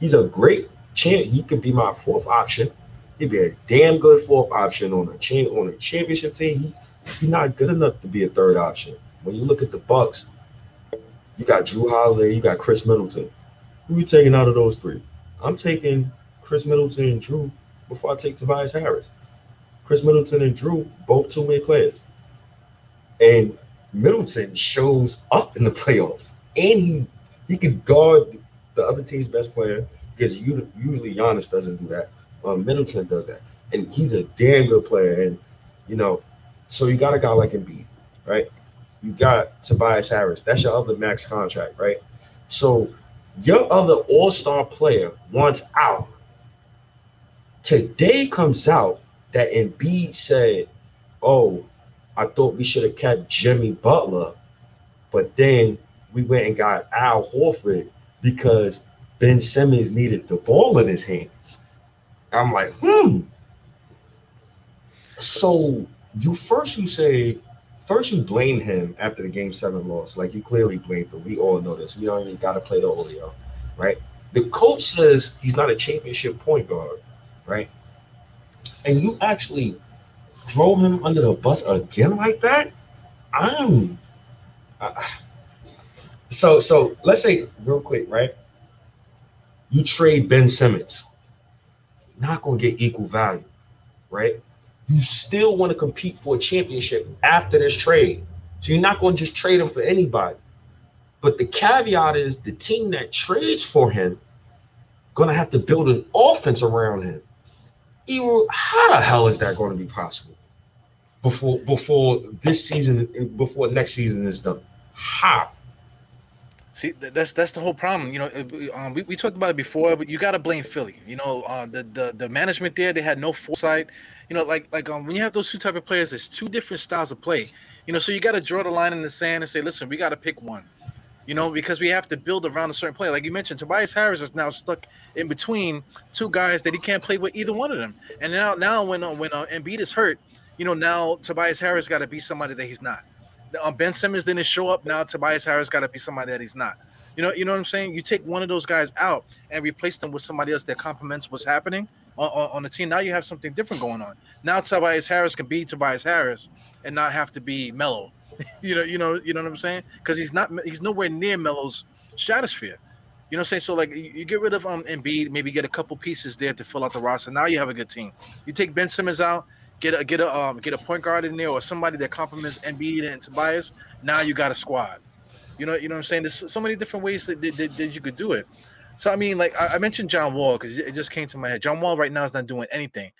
he's a great champ. He could be my fourth option. He'd be a damn good fourth option on a champ on a championship team. He, he's not good enough to be a third option. When you look at the Bucks, you got Jrue Holiday, you got Khris Middleton. Who are you taking out of those three? I'm taking Khris Middleton and Jrue before I take Tobias Harris. Khris Middleton and Jrue, both two-way players. And Middleton shows up in the playoffs. And he he can guard the other team's best player because usually Giannis doesn't do that. Um, Middleton does that. And he's a damn good player. And, you know, so you got a guy like Embiid, right? You got Tobias Harris. That's your other max contract, right? So your other all-star player wants out. Today comes out that Embiid said, "Oh, I thought we should have kept Jimmy Butler, but then we went and got Al Horford because Ben Simmons needed the ball in his hands." I'm like, hmm. So you first you say first you blame him after the game seven loss. Like you clearly blamed him. We all know this. We don't even gotta play the audio, right? The coach says he's not a championship point guard, right? And you actually throw him under the bus again like that. I'm uh, so so. Let's say real quick, right? You trade Ben Simmons, not gonna get equal value, right? you still want to compete for a championship after this trade. So you're not to just trade him for anybody. But the caveat is the team that trades for him to have to build an offense around him. How the hell is that going to be possible before before this season before next season is done? How? See, that's that's the whole problem. You know, um, we, we talked about it before, but you got to blame Philly. You know, uh, the, the the management there, they had no foresight you know, like like um, when you have those two type of players, it's two different styles of play. You know, so you got to draw the line in the sand and say, listen, we got to pick one. You know, because we have to build around a certain player. Like you mentioned, Tobias Harris is now stuck in between two guys that he can't play with either one of them. And now, now when uh, when uh, Embiid is hurt, you know, now Tobias Harris got to be somebody that he's not. Um, ben Simmons didn't show up. Now Tobias Harris got to be somebody that he's not. You know, you know what I'm saying? You take one of those guys out and replace them with somebody else that complements what's happening on, on, on the team. Now you have something different going on. Now Tobias Harris can be Tobias Harris and not have to be Melo. you know, you know, you know what I'm saying? Because he's not he's nowhere near Melo's stratosphere. You know what I'm saying? So like you get rid of um Embiid, maybe get a couple pieces there to fill out the roster. Now you have a good team. You take Ben Simmons out, get a get a um get a point guard in there or somebody that complements Embiid and Tobias. Now you got a squad. You know, you know what I'm saying? There's so many different ways that, that, that you could do it. So I mean, like I, I mentioned John Wall because it just came to my head. John Wall right now is not doing anything,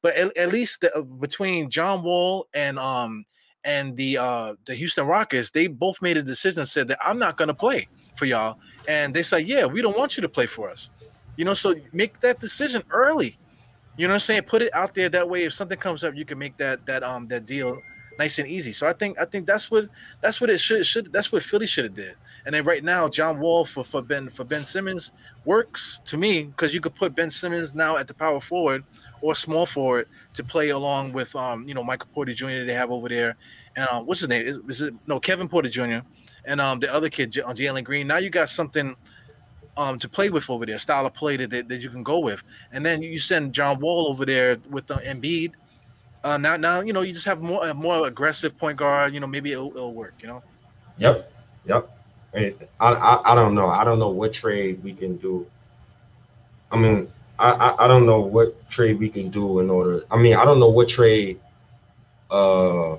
but at, at least the, uh, between John Wall and um and the uh the Houston Rockets, they both made a decision said that I'm not going to play for y'all, and they said, yeah, we don't want you to play for us. You know, so make that decision early. You know what I'm saying? Put it out there that way. If something comes up, you can make that that um that deal nice and easy. So I think I think that's what that's what it should should that's what Philly should have did. And then right now, John Wall for for Ben for Ben Simmons works to me because you could put Ben Simmons now at the power forward or small forward to play along with um you know Michael Porter Jr. they have over there, and um what's his name is, is it no Kevin Porter Jr. and um the other kid on Jalen Green. Now you got something um, to play with over there, style of play that, that, that, you can go with. And then you send John Wall over there with the Embiid. Uh, now, now you know you just have more a more aggressive point guard. You know, maybe it'll, it'll work. You know. Yep. Yep. I, I I don't know. I don't know what trade we can do. I mean, I, I, I don't know what trade we can do in order. I mean, I don't know what trade uh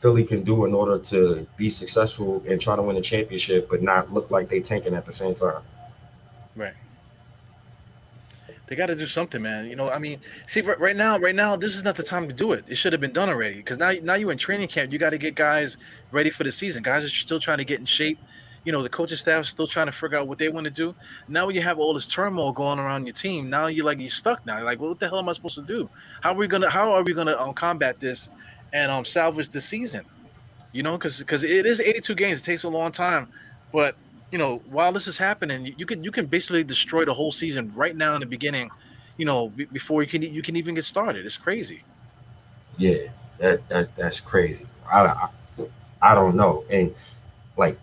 Philly can do in order to be successful and try to win a championship, but not look like they tanking at the same time. Right. They got to do something, man. You know, I mean, see, right now, right now, this is not the time to do it. It should have been done already. Because now, now you're in training camp. You got to get guys ready for the season. Guys are still trying to get in shape. You know, the coaching staff is still trying to figure out what they want to do. Now you have all this turmoil going around your team. Now you're like you're stuck. Now, you're like, well, what the hell am I supposed to do? How are we gonna How are we gonna um, combat this and um salvage the season? You know, because because it is 82 games. It takes a long time, but you know, while this is happening, you can you can basically destroy the whole season right now in the beginning, you know, b- before you can you can even get started. It's crazy. Yeah, that, that that's crazy. I, I, I don't know, and like,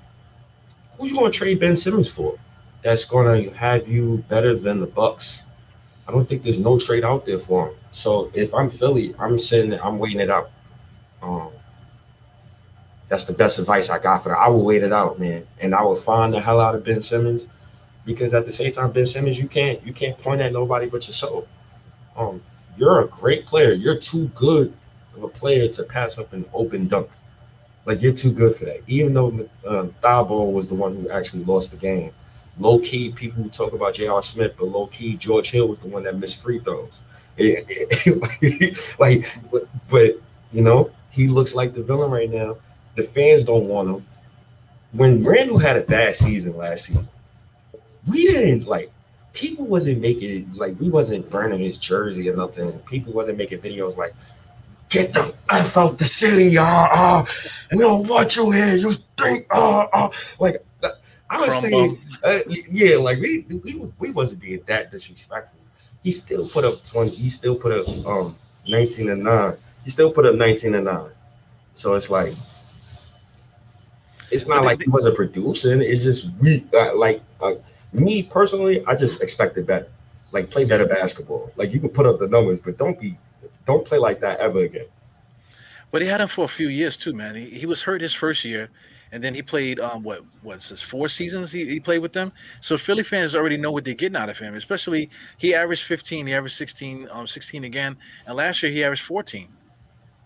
who's you going to trade Ben Simmons for? That's going to have you better than the Bucks. I don't think there's no trade out there for him. So if I'm Philly, I'm sitting, I'm waiting it out. Um, that's the best advice I got for that. I will wait it out, man, and I will find the hell out of Ben Simmons because at the same time, Ben Simmons, you can't you can't point at nobody but yourself. Um, you're a great player. You're too good of a player to pass up an open dunk. Like you're too good for that. Even though um, Thabo was the one who actually lost the game. Low key, people talk about J.R. Smith, but low key, George Hill was the one that missed free throws. like, but, but you know, he looks like the villain right now the fans don't want him. When Randle had a bad season last season, we didn't like people wasn't making like we wasn't burning his jersey or nothing. People wasn't making videos like get the F out the city, y'all. Uh, we don't want you here. You stink. Uh, uh. Like I was saying, uh, yeah, like we, we we wasn't being that disrespectful. He still put up 20, he still put up um 19 and 9. He still put up 19 and 9. So it's like it's not like he wasn't producing. It's just we uh, like uh, me personally. I just expected better. Like play better basketball. Like you can put up the numbers, but don't be don't play like that ever again. But he had him for a few years too, man. He, he was hurt his first year, and then he played um what what's his four seasons he, he played with them. So Philly fans already know what they're getting out of him. Especially he averaged 15, he averaged 16, um 16 again, and last year he averaged 14.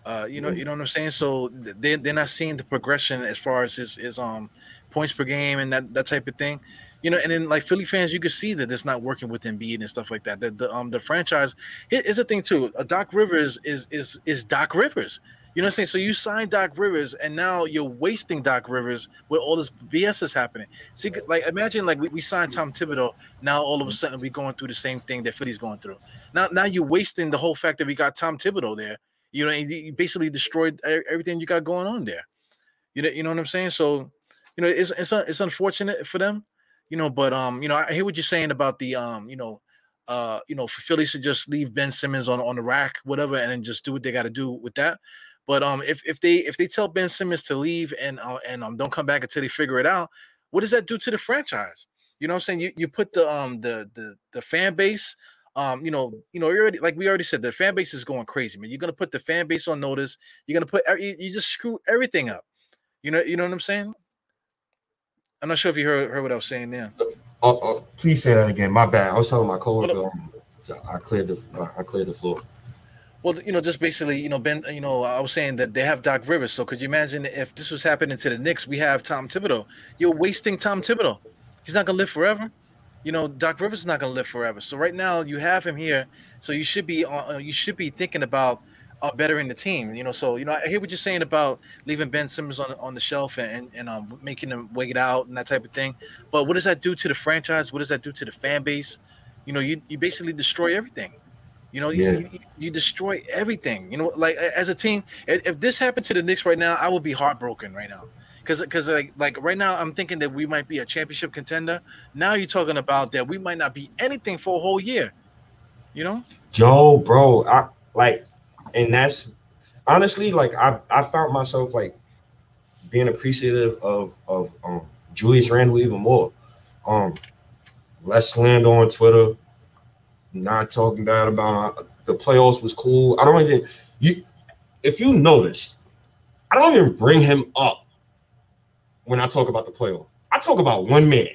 Uh, you know, mm-hmm. you know what I'm saying. So they they're not seeing the progression as far as his his um points per game and that that type of thing. You know, and then like Philly fans, you can see that it's not working with Embiid and stuff like that. That the um the franchise is a thing too. A Doc Rivers is is is Doc Rivers. You know what I'm saying? So you signed Doc Rivers, and now you're wasting Doc Rivers with all this BS is happening. See, like imagine like we, we signed Tom Thibodeau. Now all of a sudden we're going through the same thing that Philly's going through. Now now you're wasting the whole fact that we got Tom Thibodeau there you know, you basically destroyed everything you got going on there. You know, you know what I'm saying? So, you know, it's it's it's unfortunate for them, you know, but um, you know, I hear what you're saying about the um, you know, uh, you know, for Phillies to just leave Ben Simmons on on the rack, whatever, and then just do what they got to do with that. But um, if if they if they tell Ben Simmons to leave and uh, and um don't come back until they figure it out, what does that do to the franchise? You know what I'm saying? You you put the um the the the fan base um, you know, you know, you already like we already said, the fan base is going crazy, man. You're gonna put the fan base on notice. You're gonna put you, you just screw everything up. You know, you know what I'm saying? I'm not sure if you heard heard what I was saying there. Oh, oh, please say that again. My bad. I was telling my coworker. Um, I cleared the uh, I cleared the floor. Well, you know, just basically, you know, Ben, you know, I was saying that they have Doc Rivers. So could you imagine if this was happening to the Knicks? We have Tom Thibodeau. You're wasting Tom Thibodeau. He's not gonna live forever. You know, Doc Rivers is not gonna live forever. So right now you have him here. So you should be, uh, you should be thinking about uh, bettering the team. You know, so you know, I hear what you're saying about leaving Ben Simmons on on the shelf and and um, making him wait it out and that type of thing. But what does that do to the franchise? What does that do to the fan base? You know, you you basically destroy everything. You know, yeah. you, you, destroy everything. You know, like as a team, if, if, this happened to the Knicks right now, I would be heartbroken right now. Because, because like, like right now, I'm thinking that we might be a championship contender. Now you're talking about that we might not be anything for a whole year. You know, yo, bro, I like, and that's honestly like I I found myself like being appreciative of of um Julius Randle even more. Um, less slander on Twitter not talking bad about the playoffs was cool. I don't even you if you noticed, I don't even bring him up when I talk about the playoffs. I talk about one man,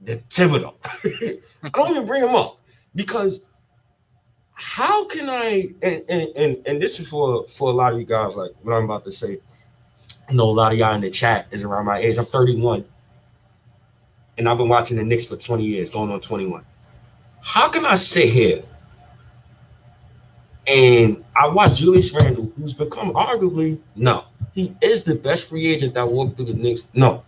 the Thibodeau. I don't even bring him up because how can I and, and and and this is for for a lot of you guys like what I'm about to say. I know a lot of y'all in the chat is around my age. I'm 31. And I've been watching the Knicks for 20 years, going on 21. How can I sit here and I watch Julius Randle, who's become arguably no, he is the best free agent that walked through the Knicks. No,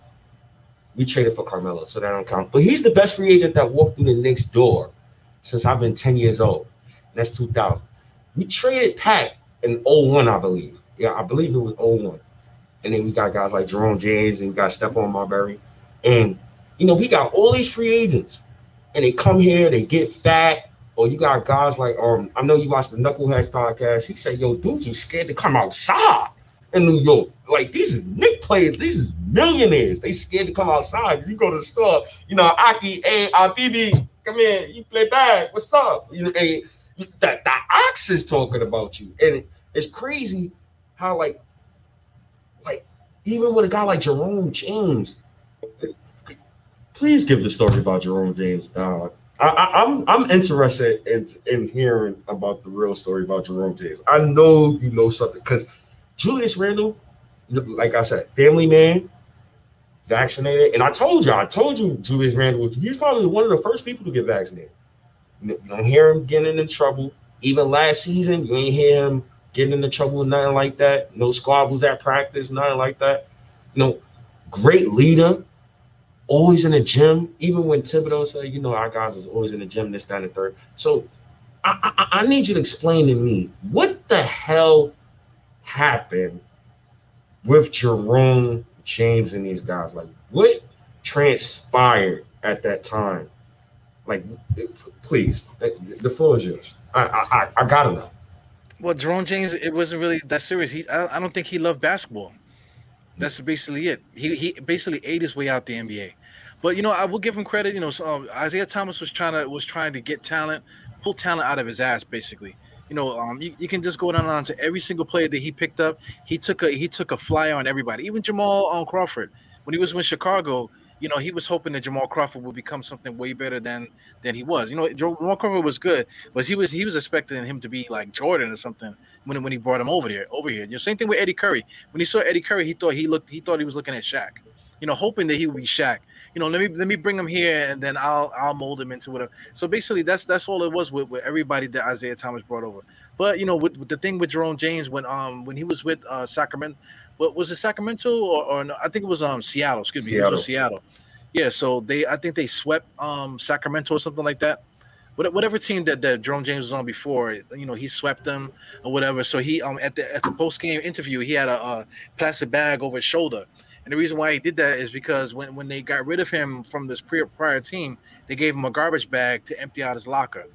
we traded for Carmelo, so that don't count. But he's the best free agent that walked through the Knicks door since I've been 10 years old. And that's 2000. We traded Pat in 01, I believe. Yeah, I believe it was 01. And then we got guys like Jerome James and we got Stephon Marbury. And, you know, we got all these free agents and they come here, they get fat, or you got guys like um, I know you watched the Knuckleheads podcast. He said, "Yo, dudes are scared to come outside in New York. Like these is Knick players, these is millionaires. They scared to come outside. You go to the store, you know, Aki, hey, come in, you play bag. What's up? You know, that the ox is talking about you, and it's crazy how like, like even with a guy like Jerome James, please give the story about Jerome James. I, am I'm, I'm interested in in hearing about the real story about Jerome James. I know you know something because Julius Randle, like I said, family man, vaccinated, and I told you, I told you, Julius Randle was he's probably one of the first people to get vaccinated. You don't hear him getting in trouble. Even last season, you ain't hear him getting into trouble, nothing like that. No squabbles at practice, nothing like that. You know, great leader, always in the gym. Even when Thibodeau said, you know, our guys is always in the gym, this, that, and third. So I, I, I need you to explain to me what the hell happened with Jerome James and these guys. Like, what transpired at that time? Like, please, the floor is yours. I, I, I gotta know. Well, Jerome James, it wasn't really that serious. He, I, I don't think he loved basketball. That's basically it. He he basically ate his way out the NBA. But you know, I will give him credit. You know, so, um, Isiah Thomas was trying to was trying to get talent, pull talent out of his ass, basically. You know, um, you, you can just go down on to every single player that he picked up. He took a he took a flyer on everybody, even Jamal um, Crawford when he was with Chicago. You know, he was hoping that Jamal Crawford would become something way better than than he was. You know, Jamal Crawford was good, but he was he was expecting him to be like Jordan or something when when he brought him over here over here. You know, same thing with Eddie Curry. When he saw Eddie Curry, he thought he looked he thought he was looking at Shaq. You know, hoping that he would be Shaq you know, let me let me bring him here, and then I'll I'll mold him into whatever. So basically, that's that's all it was with, with everybody that Isiah Thomas brought over. But you know, with, with the thing with Jerome James when um when he was with uh Sacramento, what was it Sacramento or, or no, I think it was um Seattle. Excuse me, Seattle. it was Seattle. Yeah, so they I think they swept um Sacramento or something like that whatever team that, that Jerome James was on before, you know, he swept them or whatever. So he um at the at the post game interview, he had a, a, plastic bag over his shoulder, and the reason why he did that is because when, when they got rid of him from this pre- prior team, they gave him a garbage bag to empty out his locker.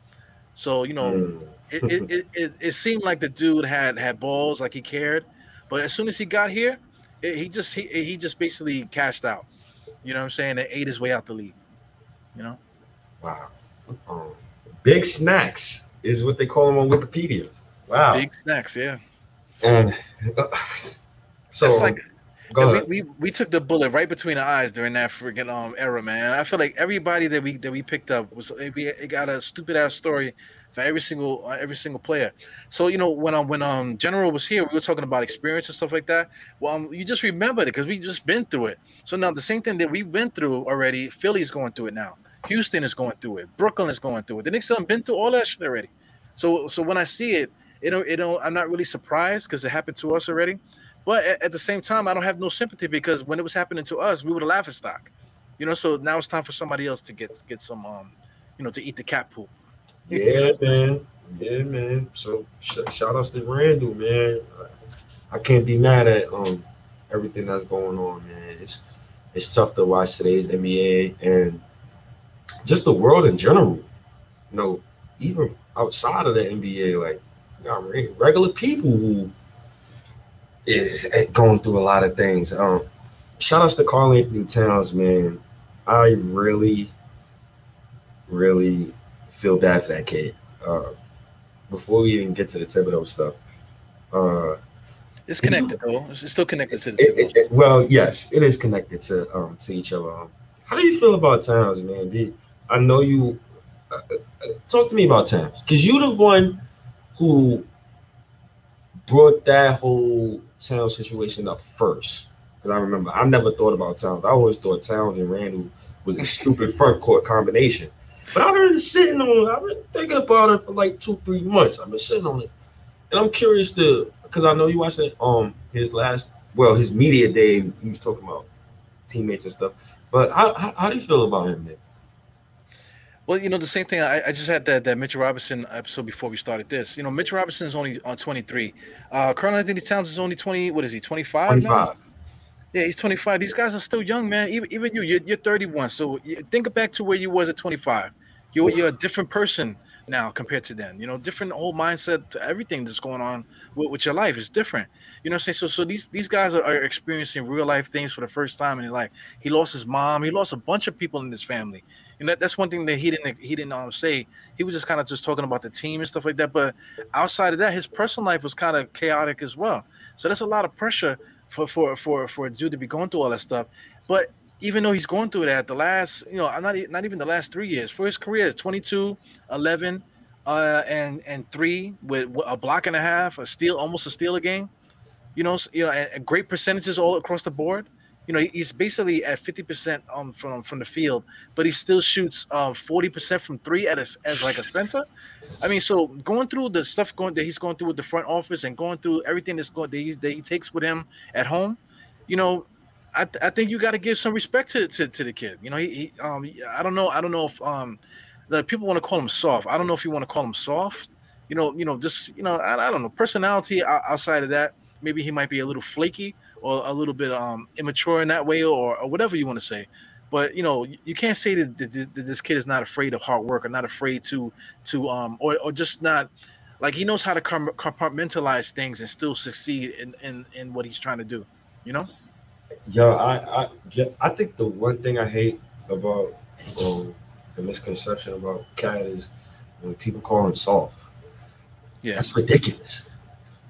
So you know, mm. it, it, it, it, it seemed like the dude had had balls, like he cared. But as soon as he got here, it, he just he, he just basically cashed out. You know what I'm saying? And ate his way out the league. You know. Wow. Um, big snacks is what they call him on Wikipedia. Wow. Big snacks, yeah. And uh, so it's like we, we we took the bullet right between the eyes during that freaking um era, man. I feel like everybody that we that we picked up was we it got a stupid ass story for every single uh, every single player. So you know when um when um General was here, we were talking about experience and stuff like that. Well, um, you just remember it because we just been through it. So now the same thing that we've been through already, Philly's going through it now. Houston is going through it. Brooklyn is going through it. The Knicks have been through all that shit already. So so when I see it, it don't, it don't, I'm not really surprised because it happened to us already. But at, at, the same time, I don't have no sympathy because when it was happening to us, we were the laughing stock. You know, so now it's time for somebody else to get get some um, you know, to eat the cat poop. Yeah, man. Yeah, man. So sh- shout outs to Randle, man. I can't be mad at um everything that's going on, man. It's it's tough to watch today's NBA and just the world in general. You know, even outside of the NBA, like you got regular people who is going through a lot of things. Um, shout outs to Karl-Anthony Towns, man. I really, really feel bad for that kid. Uh, before we even get to the Thibodeau stuff, uh, it's connected though. It's still connected to the Thibodeau. It, it, well, yes, it is connected to um to each other. Um, how do you feel about Towns, man? Did, I know you. Uh, uh talk to me about Towns, because you're the one who brought that whole Towns situation up first. Because I remember I never thought about Towns. I always thought Towns and Randle was a stupid front court combination. But I heard it sitting on. I've been thinking about it for like two, three months. I've been sitting on it, and I'm curious to because I know you watched it. Um, his last, well, his media day. He was talking about teammates and stuff. But how, how, how do you feel about him, man? Well, you know, the same thing. I, I just had that, that Mitchell Robinson episode before we started this. You know, Mitch Robinson is only on 23. Uh, Karl-Anthony Towns is only 20. What is he, 25? 25. Now? Yeah, he's 25. These guys are still young, man. Even, even you, you're, you're 31. So think back to where you was at 25. You're, you're a different person now compared to then. You know, different whole mindset to everything that's going on with, with your life is different. You know what I'm saying? So so these these guys are, are, experiencing real life things for the first time in their life. He lost his mom, he lost a bunch of people in his family. And that, that's one thing that he didn't he didn't um, say. He was just kind of just talking about the team and stuff like that. But outside of that, his personal life was kind of chaotic as well. So that's a lot of pressure for for for for a dude to be going through all that stuff. But even though he's going through that, the last, you know, not not even the last three years for his career, 22, 11, uh, and and three with a block and a half, a steal, almost a steal a game. You know, you know, and, great percentages all across the board you know, he's basically at 50% um, from from the field, but he still shoots um, 40% from three at a, as like a center. I mean, so going through the stuff going that he's going through with the front office and going through everything that's going that he, that he takes with him at home, you know, I, th- I think you got to give some respect to, to, to the kid. You know, he, he um I don't know I don't know if um the people want to call him soft. I don't know if you want to call him soft. You know, you know, just you know, I, I don't know personality outside of that. Maybe he might be a little flaky or a little bit um, immature in that way or, or whatever you want to say. But you know, you can't say that, that, that, this kid is not afraid of hard work or not afraid to to um or, or just not like he knows how to compartmentalize things and still succeed in, in in what he's trying to do. You know. Yeah, I I yeah, I think the one thing I hate about um, the misconception about KAT is when people call him soft. Yeah, that's ridiculous.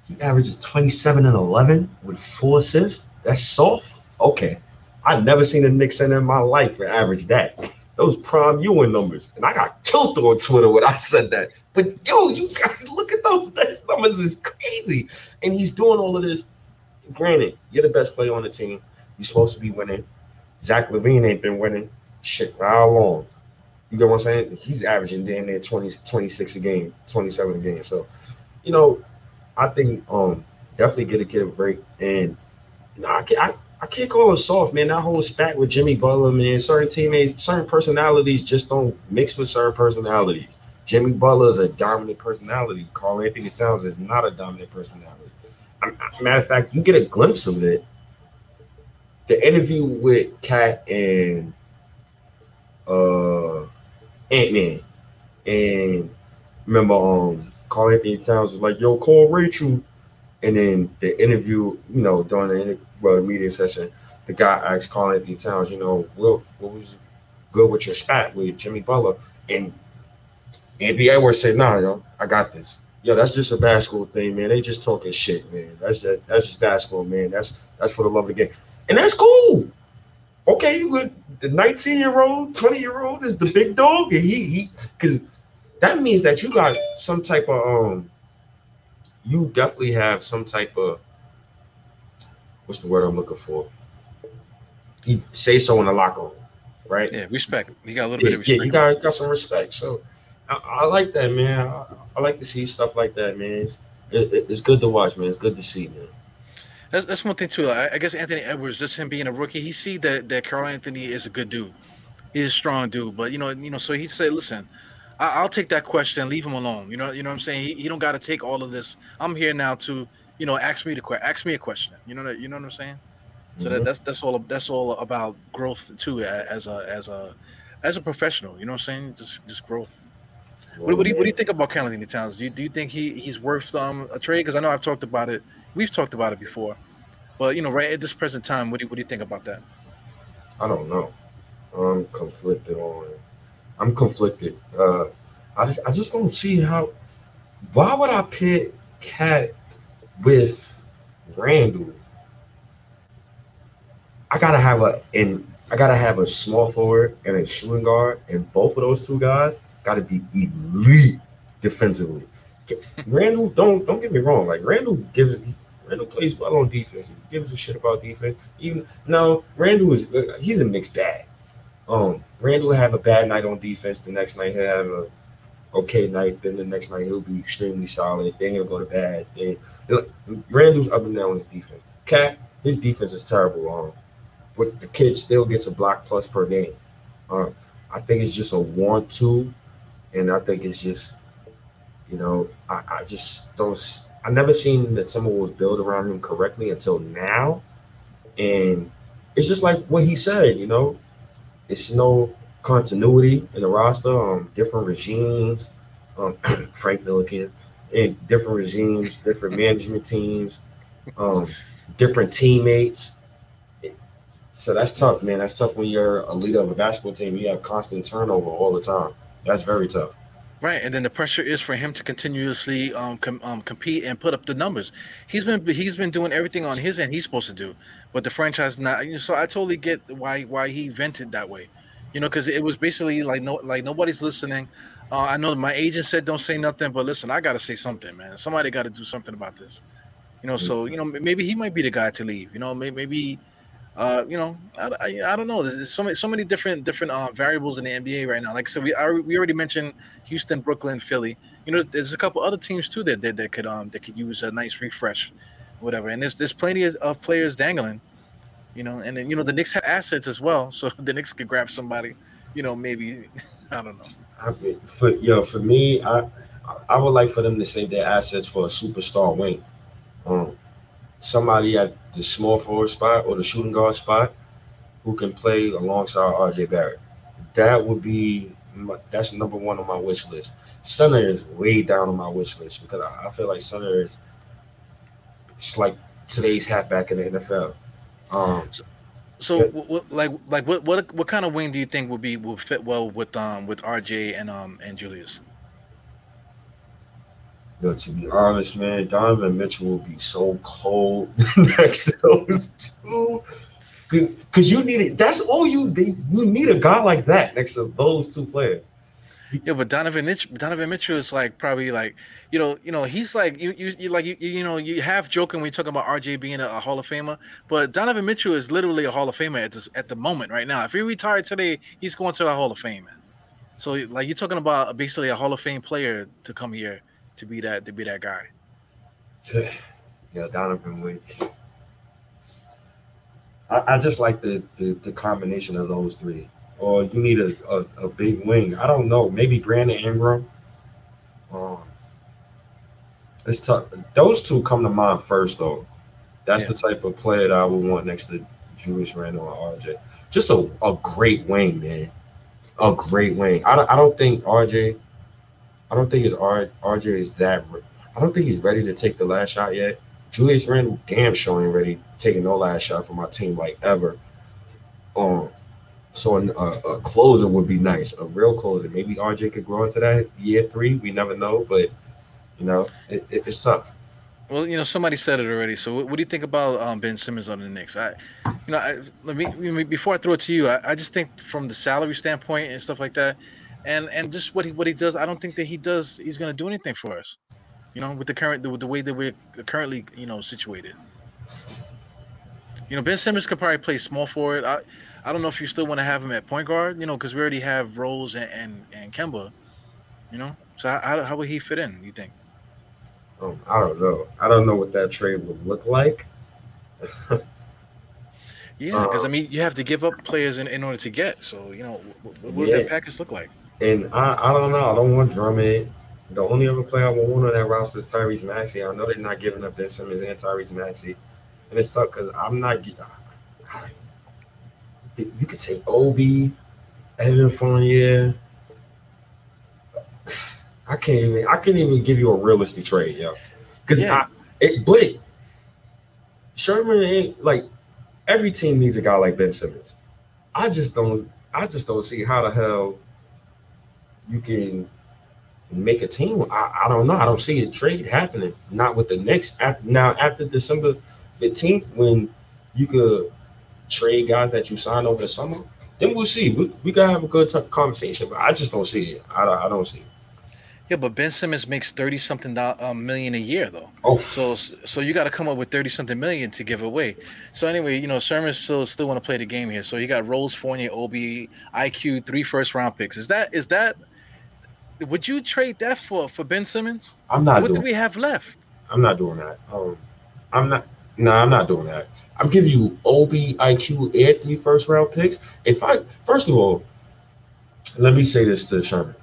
He averages 27 and 11 with four assists. That's soft. Okay. I've never seen a Knicks center in my life average that. Those prime Ewing numbers. And I got killed on Twitter when I said that. But yo, you guys look at those. Those numbers is crazy. And he's doing all of this. Granted, you're the best player on the team. You're supposed to be winning. Zach LaVine ain't been winning shit for how long? You get what I'm saying? He's averaging damn near 20, 26 a game, 27 a game. So, you know, I think um definitely get a kid a break. And you know, I can't I, I can't call him soft, man. That whole spat with Jimmy Butler, man. Certain teammates, certain personalities just don't mix with certain personalities. Jimmy Butler is a dominant personality. Karl-Anthony Towns is not a dominant personality. matter of fact, you get a glimpse of it. The interview with KAT and uh Ant Man, and remember um Karl-Anthony Towns was like, "Yo, call Rachel," and then the interview, you know, during the well the media session, the guy asked Karl-Anthony Towns, you know, "Well, what was good with your spat with Jimmy Butler?" And Anthony Edwards said, "Nah, yo, I got this." Yo, that's just a basketball thing, man. They just talking shit, man. That's just that's just basketball, man. That's that's for the love of the game, and that's cool. Okay, you good. The 19 year old, 20 year old is the big dog, and he he because that means that you got some type of um you definitely have some type of what's the word I'm looking for? You say so in the locker room, right? Yeah, respect. You got a little yeah, bit of respect. Yeah, you got, got some respect. So I, I like that, man. I, I, like to see stuff like that, man. It, it, it's good to watch, man. It's good to see, man. That's, that's one thing too. I, I guess Anthony Edwards, just him being a rookie, he see that that Karl-Anthony is a good dude. He's a strong dude, but you know, you know, so he said, "Listen, I, will take that question and leave him alone." You know, you know what I'm saying? He, he don't got to take all of this. I'm here now to, you know, ask me the question, ask me a question. You know, you know what I'm saying? Mm-hmm. So that, mm-hmm. that's that's all that's all about growth too, as a as a as a professional. You know what I'm saying? Just just growth. What, what, do you, what do you think about Karl-Anthony Towns? Do you, do you think he, he's worth um, a trade? Because I know I've talked about it. We've talked about it before. But you know, right at this present time, what do you, what do you think about that? I don't know. I'm conflicted on. I'm conflicted. Uh, I just, I just don't see how. Why would I pit KAT with Randle? I gotta have a and I gotta have a small forward and a shooting guard, and both of those two guys gotta be elite defensively. Randle, don't don't get me wrong. Like Randle gives Randle plays well on defense. He gives a shit about defense. Even no, Randle is he's a mixed bag. Um, Randle will have a bad night on defense. The next night he'll have a okay night. Then the next night he'll be extremely solid. Then he'll go to bad. Then Randle's up and down on his defense. KAT, his defense is terrible. Um, but the kid still gets a block plus per game. Um, I think it's just a one-two, and I think it's just, you know, I, I just don't. I never seen the Timberwolves build around him correctly until now, and it's just like what he said. You know, it's no continuity in the roster. Um, different regimes. Um, Frank Millican and different regimes, different management teams, um, different teammates. So that's tough, man. That's tough when you're a leader of a basketball team. You have constant turnover all the time. That's very tough. Right, and then the pressure is for him to continuously um, com- um, compete and put up the numbers. He's been he's been doing everything on his end he's supposed to do, but the franchise not. So I totally get why why he vented that way, you know, because it was basically like no like nobody's listening. Uh, I know my agent said don't say nothing, but listen, I got to say something, man. Somebody got to do something about this, you know. So you know maybe he might be the guy to leave. You know, maybe, maybe uh, you know, I, I, I, don't know. There's so many so many different different uh, variables in the NBA right now. Like I said, we I, we already mentioned Houston, Brooklyn, Philly. You know, there's a couple other teams too that that, that could um that could use a nice refresh, whatever. And there's there's plenty of, players dangling, you know. And then you know the Knicks have assets as well, so the Knicks could grab somebody. You know, maybe I don't know. I mean, for yo, for me, I I would like for them to save their assets for a superstar wing. Um, somebody at the small forward spot or the shooting guard spot who can play alongside RJ Barrett. That would be my, that's number one on my wish list. Center is way down on my wish list because I, I feel like center is it's like today's halfback in the NFL. Um, so, so yeah. what, like like what what what kind of wing do you think would be would fit well with um with RJ and um and Julius? Yo, to be honest, man, Donovan Mitchell will be so cold next to those two. Because you need it. That's all you need. You need a guy like that next to those two players. Yeah, but Donovan Mitchell, Donovan Mitchell is like probably like you know you know he's like you you, you like you, you know you half joking when you talking about RJ being a, a, Hall of Famer, but Donovan Mitchell is literally a Hall of Famer at this at the moment right now. If he retired today, he's going to the Hall of Fame. So like you're talking about basically a Hall of Fame player to come here to be that to be that guy. yeah, Donovan Wicks. I, I just like the, the, the combination of those three. Or you need a, a, a big wing. I don't know. Maybe Brandon Ingram. Um, it's tough. Those two come to mind first, though. That's yeah. the type of player that I would want next to Julius Randle and RJ. Just a, a great wing, man. A great wing. I don't, I don't think RJ I don't think his R, RJ is that. I don't think he's ready to take the last shot yet. Julius Randle damn sure ain't ready taking no last shot for my team like ever. Um, so a, a, closer would be nice, a real closer. Maybe RJ could grow into that year three. We never know, but you know, it, it, it's tough. Well, you know, somebody said it already. So, what, what do you think about um, Ben Simmons on the Knicks? I, you know, I, let me before I throw it to you, I, I just think from the salary standpoint and stuff like that, and and just what he what he does. I don't think that he does. He's going to do anything for us. You know, with the current with the way that we're currently you know situated. You know, Ben Simmons could probably play small forward. I, I don't know if you still want to have him at point guard. You know, because we already have Rose and, and and Kemba. You know, so how how would he fit in? You think? Um, I don't know. I don't know what that trade would look like. yeah, because um, I mean, you have to give up players in, in order to get. So you know, what, what would yeah. that package look like? And I, I don't know. I don't want Drummond. The only other player I would want on that roster is Tyrese Maxey. I know they're not giving up Ben Simmons and Tyrese Maxey, and it's tough because I'm not. You could take Obi, Evan Fournier. I can't even. I can't even give you a realistic trade, yo. Because yeah. I, it, but Sherman ain't like every team needs a guy like Ben Simmons. I just don't. I just don't see how the hell you can make a team. I, I don't know. I don't see a trade happening. Not with the next after, now after December 15th when you could trade guys that you signed over the summer. Then we'll see. We, we gotta have a good t- conversation, but I just don't see it. I, I don't see it. Yeah, but Ben Simmons makes thirty something um, million a year though. Oh, so so you got to come up with thirty something million to give away. So anyway, you know Sherman still still want to play the game here. So you got Rose, Fournier, Obi, IQ, three first round picks. Is that is that? Would you trade that for for Ben Simmons? I'm not. What do we have left? I'm not doing that. Um, I'm not. No, nah, I'm not doing that. I'm giving you Obi, IQ, and three first round picks. If I first of all, let me say this to Sherman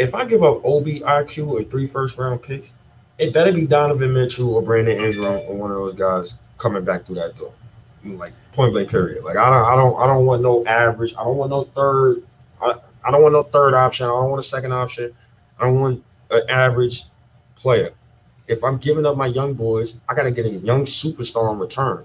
if I give up Obi, IQ, or three first round picks, it better be Donovan Mitchell or Brandon Ingram or one of those guys coming back through that door. Like point blank period. Like I don't I don't I don't want no average. I don't want no third. I, I don't want no third option. I don't want a second option. I don't want an average player. If I'm giving up my young boys, I gotta get a young superstar in return.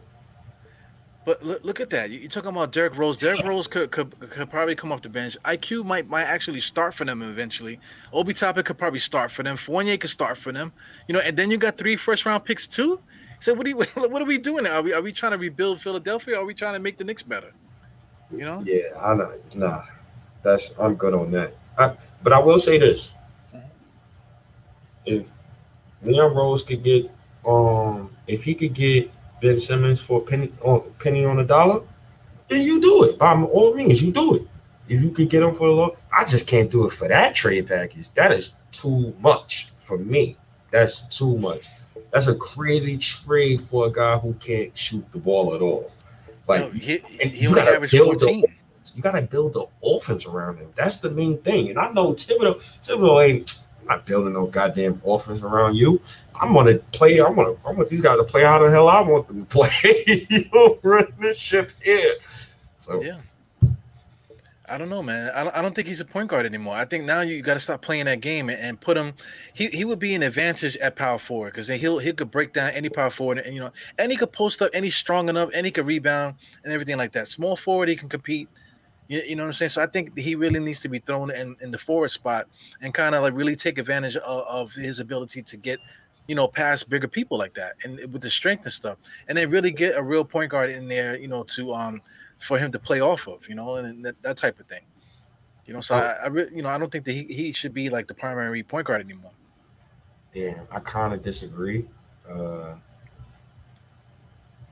But look, look at that. You're talking about Derrick Rose. Derrick Rose could, could, could probably come off the bench. IQ might might actually start for them eventually. Obi Toppin could probably start for them. Fournier could start for them. You know, and then you got three first round picks too. So what are you, what are we doing? Are we are we trying to rebuild Philadelphia? Or are we trying to make the Knicks better? You know? Yeah, I know. Nah, that's I'm good on that. I, but I will say this: if Leon Rose could get, um, if he could get Ben Simmons for a penny on penny on a dollar, then you do it. By all means, you do it. If you could get him for a low, I just can't do it for that trade package. That is too much for me. That's too much. That's a crazy trade for a guy who can't shoot the ball at all. Like no, he, he you gotta 14. The, you gotta build the offense around him. That's the main thing. And I know Thibodeau, Thibodeau ain't not building no goddamn offense around you. I'm gonna play. I'm gonna. I want these guys to play how the hell I want them to play. you know, run this ship here. So yeah. I don't know, man. I don't, I don't think he's a point guard anymore. I think now you got to stop playing that game and, and, put him. He, he would be an advantage at power forward because he'll he could break down any power forward and you know and he could post up any strong enough and he could rebound and everything like that. Small forward he can compete. You, you know what I'm saying? So I think he really needs to be thrown in, in the forward spot and kind of like really take advantage of, of his ability to get you know, past bigger people like that, and with the strength and stuff, and then really get a real point guard in there, you know, to um for him to play off of, you know, and that, that type of thing. You know, so oh. I, I really, you know, I don't think that he, he should be like the primary point guard anymore. Yeah, I kind of disagree. Uh,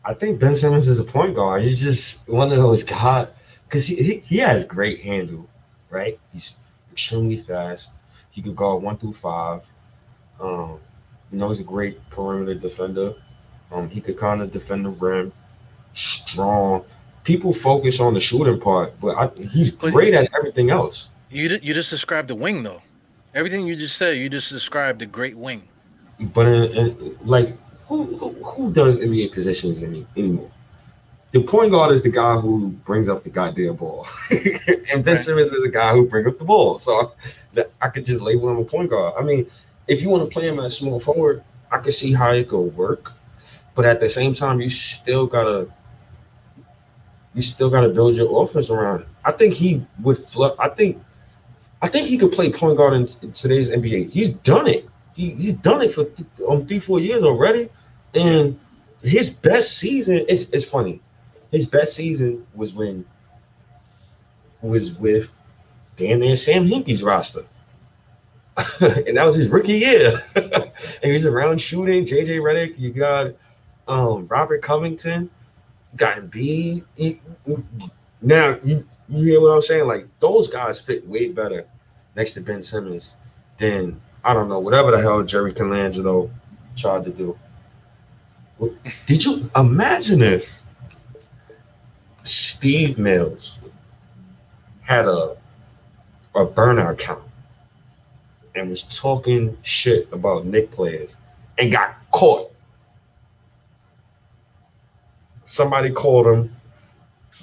I think Ben Simmons is a point guard. He's just one of those guys because he, he, he has great handle, right? He's extremely fast. He could guard one through five. Um, you know, he's a great perimeter defender. Um, he could kind of defend the rim, strong. People focus on the shooting part, but I, he's great at everything else. You you just described the wing though. Everything you just said, you just described the great wing. But in, in, like, who, who, who does NBA positions any, anymore? The point guard is the guy who brings up the goddamn ball, and Ben right. Simmons is the guy who brings up the ball. So I, I could just label him a point guard. I mean, if you want to play him as small forward, I can see how it could work. But at the same time, you still gotta you still gotta build your offense around. I think he would flip. I think I think he could play point guard in, in today's NBA. He's done it. He, he's done it for th- um, three, four years already. And his best season is it's funny. His best season was when was with damn near Sam Hinkie's roster. and that was his rookie year. and he's around shooting. JJ Redick, you got um, Robert Covington, got Embiid. now you, you hear what I'm saying? Like those guys fit way better next to Ben Simmons than I don't know whatever the hell Jerry Colangelo tried to do. Did you imagine if Steve Mills had a a burner account and was talking shit about Knick players and got caught. Somebody called him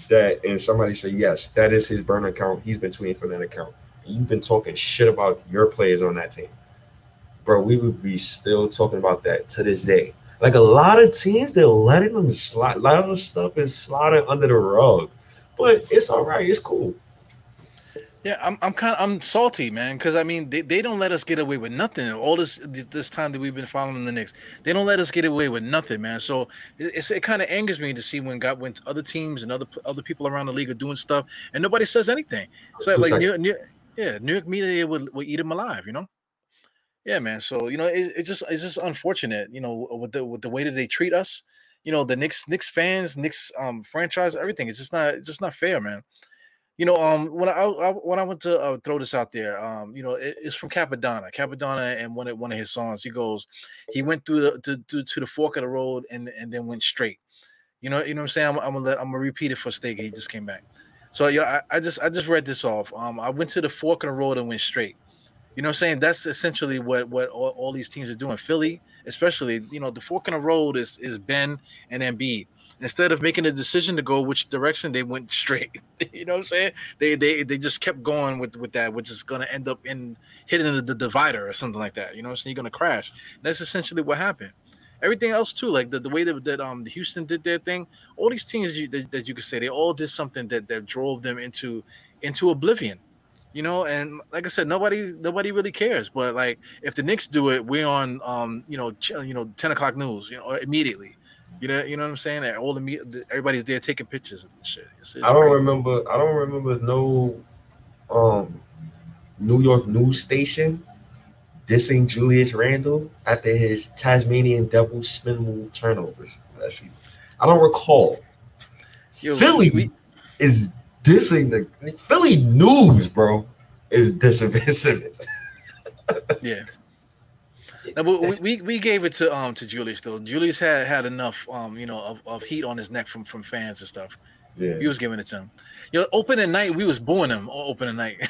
that, and somebody said, Yes, that is his burner account. He's been tweeting from that account. You've been talking shit about your players on that team. Bro, we would be still talking about that to this day. Like a lot of teams, they're letting them slide. A lot of stuff is sliding under the rug, but it's all right. It's cool. Yeah, I'm I'm kind of I'm salty, man, because I mean they, they don't let us get away with nothing. All this this time that we've been following the Knicks, they don't let us get away with nothing, man. So it, it kind of angers me to see when got when other teams and other other people around the league are doing stuff and nobody says anything. So like New, New, yeah, New York media would, would eat them alive, you know. Yeah, man. So you know it, it's just it's just unfortunate, you know, with the with the way that they treat us. You know, the Knicks Knicks fans, Knicks um franchise, everything. It's just not it's just not fair, man you know, um, when I, I when I went to uh, throw this out there, um, you know, it, it's from Cappadonna. Cappadonna and one of one of his songs, he goes, he went through the to, to, to the fork of the road and and then went straight. You know, you know what I'm saying? I'm, I'm gonna let I'm gonna repeat it for Steak. He just came back. So yeah, I, I, just I just read this off. Um, I went to the fork of the road and went straight. You know what I'm saying? That's essentially what what all, all these teams are doing. Philly, especially, you know, the fork in the road is is Ben and Embiid instead of making a decision to go which direction, they went straight. you know what I'm saying? They they they just kept going with with that, which is to end up in hitting the, the, divider or something like that. You know, what I'm saying? you're to crash. And that's essentially what happened. Everything else too, like the, the way that, that um Houston did their thing, all these teams you, that, that you could say they all did something that that drove them into into oblivion you know and like i said nobody nobody really cares but like if the Knicks do it we're on um you know ch- you know 10 o'clock news you know immediately you know, you know what I'm saying? And all the everybody's there taking pictures and shit. It's, it's I don't crazy. remember. I don't remember no um New York news station dissing Julius Randle after his Tasmanian Devil spin move turnovers last season. I don't recall. Yo, Philly we, is dissing the Philly news, bro. Is dissing Ben Simmons. yeah. No, but we, we, we gave it to um to Julius though. Julius had had enough um you know of, of heat on his neck from from fans and stuff. Yeah, he was giving it to him. You know, opening night we was booing him. Opening night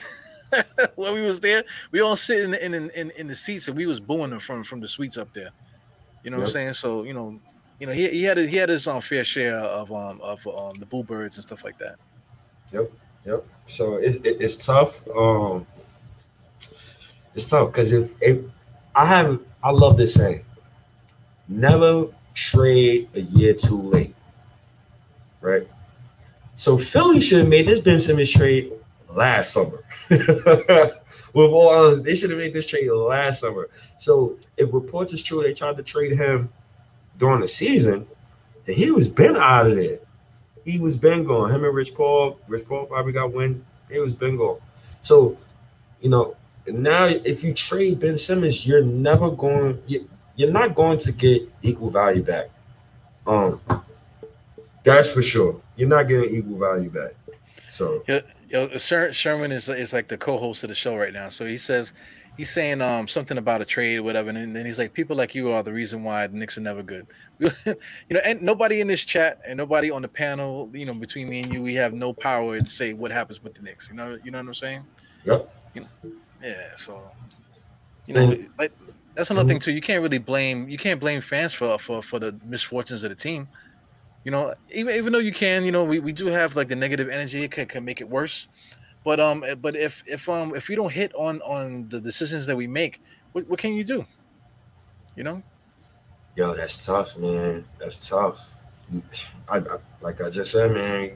when we was there, we all sitting in in, in in the seats and we was booing him from from the suites up there. You know yep. what I'm saying? So you know, you know he, he had he had his um fair share of um of um the boo birds and stuff like that. Yep, yep. So it, it it's tough. Um, it's tough because if if I have I love this saying. Never trade a year too late. Right? So Philly should have made this Ben Simmons trade last summer. With all honesty, they should have made this trade last summer. So if reports is true, they tried to trade him during the season, then he was been out of there. He was been gone. Him and Rich Paul, Rich Paul probably got win. He was been gone. So, you know, now if you trade Ben Simmons, you're never going you're not going to get equal value back. Um that's for sure. You're not getting equal value back. So yo, yo, Sherman is is like the co-host of the show right now. So he says he's saying um something about a trade or whatever, and then he's like, people like you are the reason why the Knicks are never good. you know, and nobody in this chat and nobody on the panel, you know, between me and you, we have no power to say what happens with the Knicks. You know, you know what I'm saying? Yep. You know, yeah, so you know, like that's another thing too. You can't really blame you can't blame fans for for for the misfortunes of the team. You know, even even though you can, you know, we, we do have like the negative energy it can, can make it worse. But um, eh, but if if um if we don't hit on on the decisions that we make, what, what can you do? You know. Yo, that's tough, man. That's tough. I, I like I just said, man.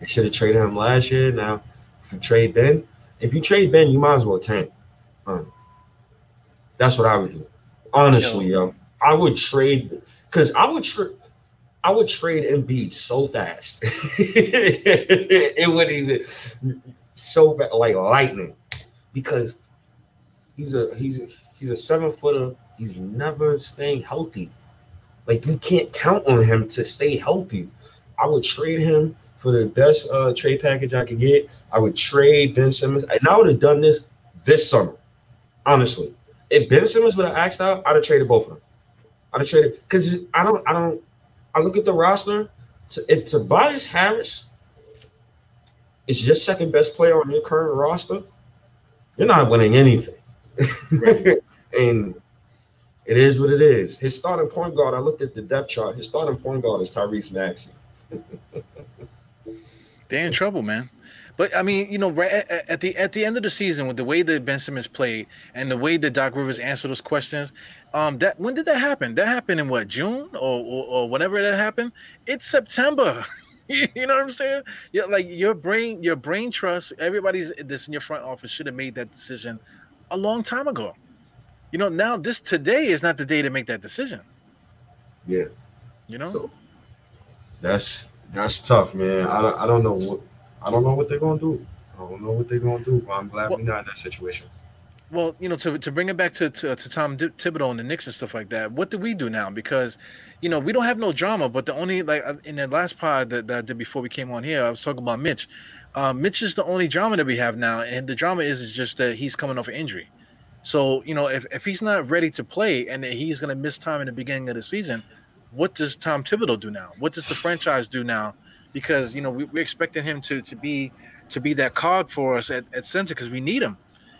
They should have traded him last year. Now, if you trade Ben, if you trade Ben, you might as well tank. Um, that's what I would do. Honestly, yo, I would trade because I would trade. I would trade Embiid so fast. it wouldn't even. So bad, like lightning, because he's a he's a, he's a seven footer. He's never staying healthy. Like you can't count on him to stay healthy. I would trade him for the best uh, trade package I could get. I would trade Ben Simmons, and I would have done this this summer. Honestly, if Ben Simmons would have asked out, I'd have traded both of them. I'd have traded because I don't, I don't, I look at the roster. If Tobias Harris is your second best player on your current roster, you're not winning anything. and it is what it is. His starting point guard, I looked at the depth chart. His starting point guard is Tyrese Maxey. They're in trouble, man. But I mean, you know, right at, at, the at the end of the season, with the way that Ben Simmons played and the way that Doc Rivers answered those questions, um, that when did that happen? That happened in what June or or, or whenever that happened? It's September. you know what I'm saying? Yeah, like your brain, your brain trust. Everybody's this in your front office should have made that decision a long time ago. You know, now this today is not the day to make that decision. Yeah. You know. So that's that's tough, man. I don't, I don't know what I don't know what they're gonna do. I don't know what they're gonna do. But I'm glad well, we're not in that situation. Well, you know, to, to bring it back to, to, to Tom Thibodeau and the Knicks and stuff like that, what do we do now? Because, you know, we don't have no drama. But the only like uh, in the last pod that, that I did before we came on here, I was talking about Mitch. Uh, Mitch is the only drama that we have now, and the drama is, is just that he's coming off an injury. So you know, if, if he's not ready to play and he's going to miss time in the beginning of the season, what does Tom Thibodeau do now? What does the franchise do now because you know we, are expecting him to to be to be that cog for us at, at center because we need him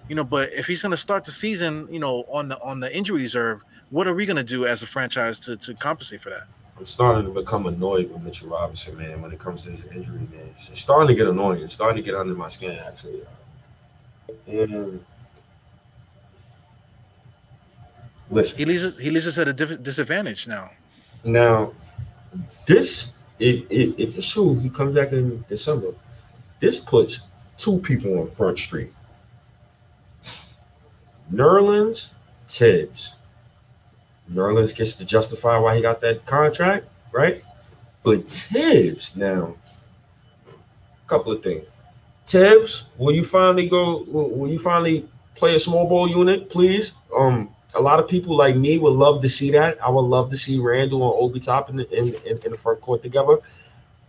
you know but if he's going to start the season you know on the on the injury reserve what are we going to do as a franchise to, to compensate for that? I'm starting to become annoyed with mitchell robinson man when it comes to his injury man. It's starting to get annoying. It's starting to get under my skin actually. And listen. He leaves he leaves us at a disadvantage now. Now this if, if, if it's true, he comes back in December, this puts two people on Front Street. Nerlens, Thibs. Nerlens gets to justify why he got that contract, right? But Thibs now, a couple of things. Thibs, will you finally go? Will, you finally play a small ball unit, please? Um, a lot of people like me would love to see that. I would love to see Randle and Obi Toppin the, in, in, in the front court together.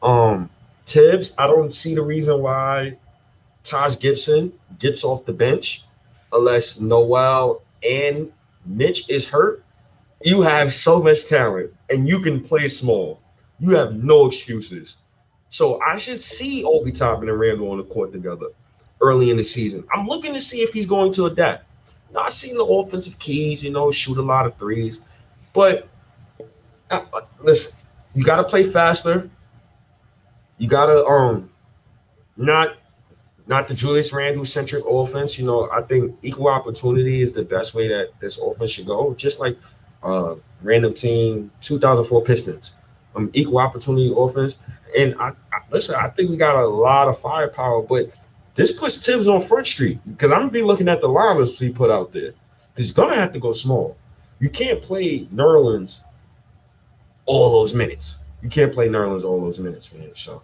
Um, Thibs, I don't see the reason why Taj Gibson gets off the bench unless Noel and Mitch is hurt. You have so much talent and you can play small. You have no excuses. So I should see Obi Toppin and Randle on the court together early in the season. I'm looking to see if he's going to adapt. Now, I seen the offensive keys, you know, shoot a lot of threes, but uh, listen, you got to play faster. You got to um not not the Julius Randle centric offense. You know, I think equal opportunity is the best way that this offense should go. Just like uh random team 2004 Pistons, um, equal opportunity offense. And I, I listen, I think we got a lot of firepower, but this puts Thibs on Front Street because I'm gonna be looking at the lineups he put out there. He's gonna have to go small. You can't play Nerlens all those minutes. You can't play Nerlens all those minutes, man. So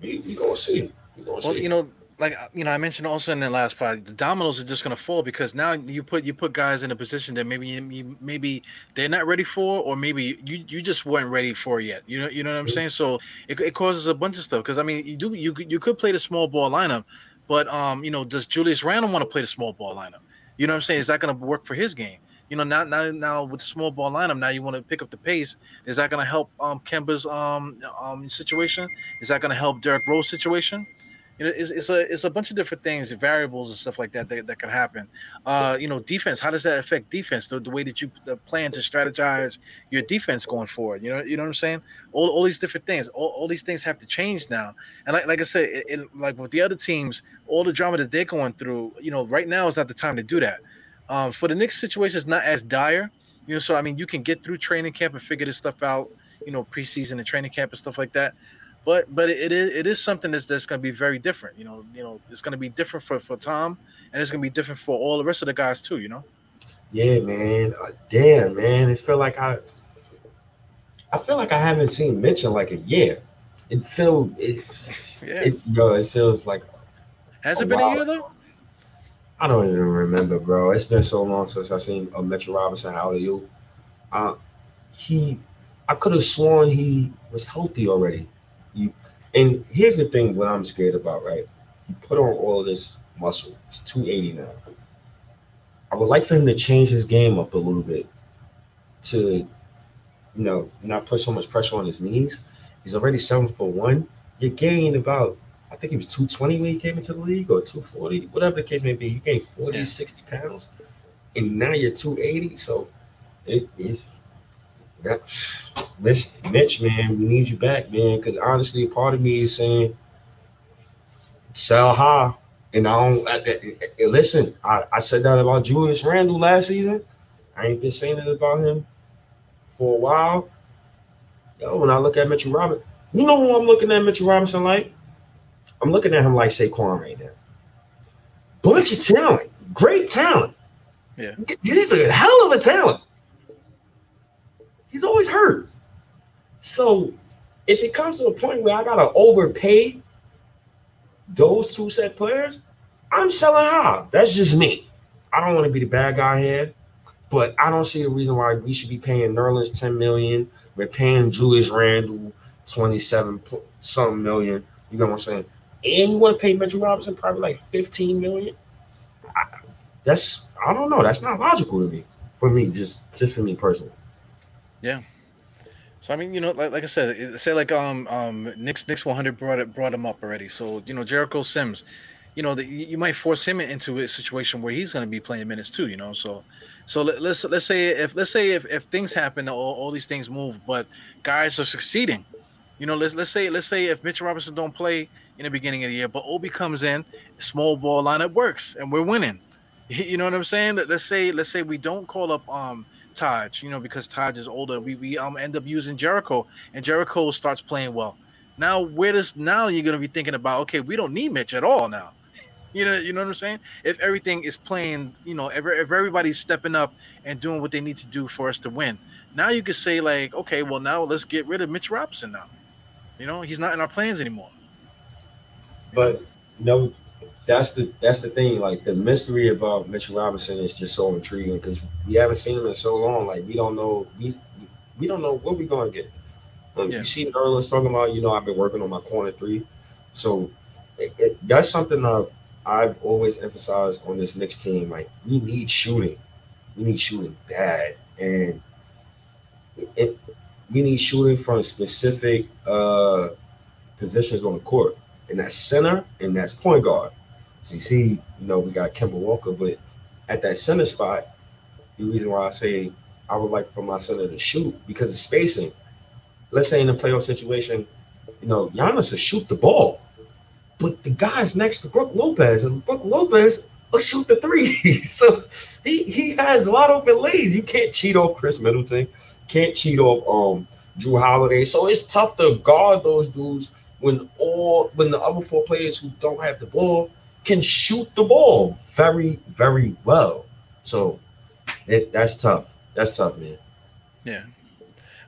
we, we gonna see. We gonna well, see. you know, like you know, I mentioned also in the last part, the dominoes are just gonna fall because now you put you put guys in a position that maybe you, maybe they're not ready for, or maybe you you just weren't ready for yet. You know, you know what I'm mm-hmm. saying? So it, it causes a bunch of stuff because I mean, you do you you could play the small ball lineup, but um, you know, does Julius Randle want to play the small ball lineup? You know what I'm saying? Is that going to work for his game? You know, now now now with the small ball lineup, now you want to pick up the pace. Is that going to help um Kemba's um um situation? Is that going to help Derrick Rose situation? You know, it's, it's a it's a bunch of different things, variables and stuff like that that, that could happen. Uh, you know, defense. How does that affect defense? The, the way that you plan to strategize your defense going forward. You know, you know what I'm saying. All, all these different things. All, all these things have to change now. And like like I said, it, it, like with the other teams, all the drama that they're going through. You know, right now is not the time to do that. Um, for the Knicks situation, is not as dire. You know, so I mean, you can get through training camp and figure this stuff out. You know, preseason and training camp and stuff like that but but it is it is something that's that's going to be very different. You know, you know, it's going to be different for for Tom, and it's going to be different for all the rest of the guys too. You know. Yeah, man. Uh, damn, man. It felt like I. I feel like I haven't seen Mitch in like a year. It feels it, yeah. it you it feels like Has it been a year though? I don't even remember, bro. It's been so long since I seen a Mitchell Robinson alley oop. Uh, he, I could have sworn he was healthy already. You, and here's the thing: what I'm scared about, right? He put on all this muscle. He's 280 now. I would like for him to change his game up a little bit to, you know, not put so much pressure on his knees. He's already seven for one. You're gaining about I think he was 220 when he came into the league or 240, whatever the case may be. You gained 40, yeah. 60 pounds, and now you're 280. So it is that listen, Mitch, man, we need you back, man. Because honestly, part of me is saying sell high. And I don't I, I, listen. I, I said that about Julius Randle last season. I ain't been saying it about him for a while. Yo, when I look at Mitchell Robinson, you know who I'm looking at Mitchell Robinson like? I'm looking at him like Saquon right now. Bunch of talent, great talent. Yeah, he's a hell of a talent. He's always hurt. So if it comes to a point where I gotta overpay those two set players, I'm selling high. That's just me. I don't want to be the bad guy here, but I don't see the reason why we should be paying Nerlens 10 million. We're paying Julius Randle 27 something million. You know what I'm saying? and you want to pay Mitchell Robinson probably like 15 million. I, that's I don't know. That's not logical to me. For me, just just for me personally. Yeah. So I mean, you know, like, like I said, say like um um Knicks Knicks 100 brought it brought him up already. So you know, Jericho Sims, you know, the, you might force him into a situation where he's going to be playing minutes too. You know, so so let, us let's say if let's say if, if things happen, all, all these things move, but guys are succeeding. You know, let's let's say let's say if Mitch Robinson don't play in the beginning of the year, but Obi comes in, small ball lineup works, and we're winning. You know what I'm saying? Let's say let's say we don't call up um Taj, you know, because Taj is older. We we um end up using Jericho, and Jericho starts playing well. Now where does now you're gonna be thinking about? Okay, we don't need Mitch at all now. You know, you know what I'm saying? If everything is playing, you know, if, if everybody's stepping up and doing what they need to do for us to win, now you could say like, okay, well now let's get rid of Mitch Robinson now. You know, he's not in our plans anymore. But no, that's the that's the thing. Like the mystery about Mitchell Robinson is just so intriguing because we haven't seen him in so long. Like we don't know we we don't know what we're gonna get. Um, yeah. You see, earlier talking about you know I've been working on my corner three, so it, it, that's something that I've always emphasized on this next team. Like we need shooting, we need shooting bad, and it, we need shooting from specific uh, positions on the court and that's center and that's point guard. You see, you know, we got Kemba Walker, but at that center spot, the reason why I say I would like for my center to shoot because of spacing. Let's say in a playoff situation, you know, Giannis will shoot the ball, but the guy's next to Brook Lopez, and Brook Lopez will shoot the three. so he he has wide open lanes. You can't cheat off Khris Middleton, can't cheat off um Jrue Holiday. So it's tough to guard those dudes when all when the other four players who don't have the ball can shoot the ball very very well. So it, that's tough. That's tough, man. Yeah.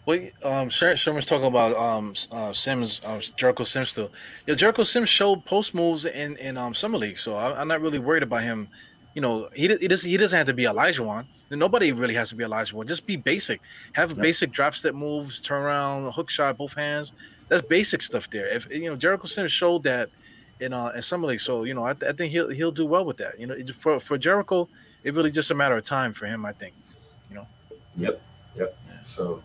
Well, um, Sherman's talking about um uh, Sims, um, Jericho Sims still. Yeah, Jericho Sims showed post moves in in um summer league, so I, am not really worried about him. You know, he he doesn't he doesn't have to be Olajuwon. Nobody really has to be Olajuwon. Just be basic. Have yep. basic drop step moves, turn around, hook shot, both hands that's basic stuff there. If you know Jericho Sims showed that in uh in summer league, so you know I, I think he'll he'll do well with that. You know, for for Jericho, it really just a matter of time for him. I think. You know. Yep. Yep. So,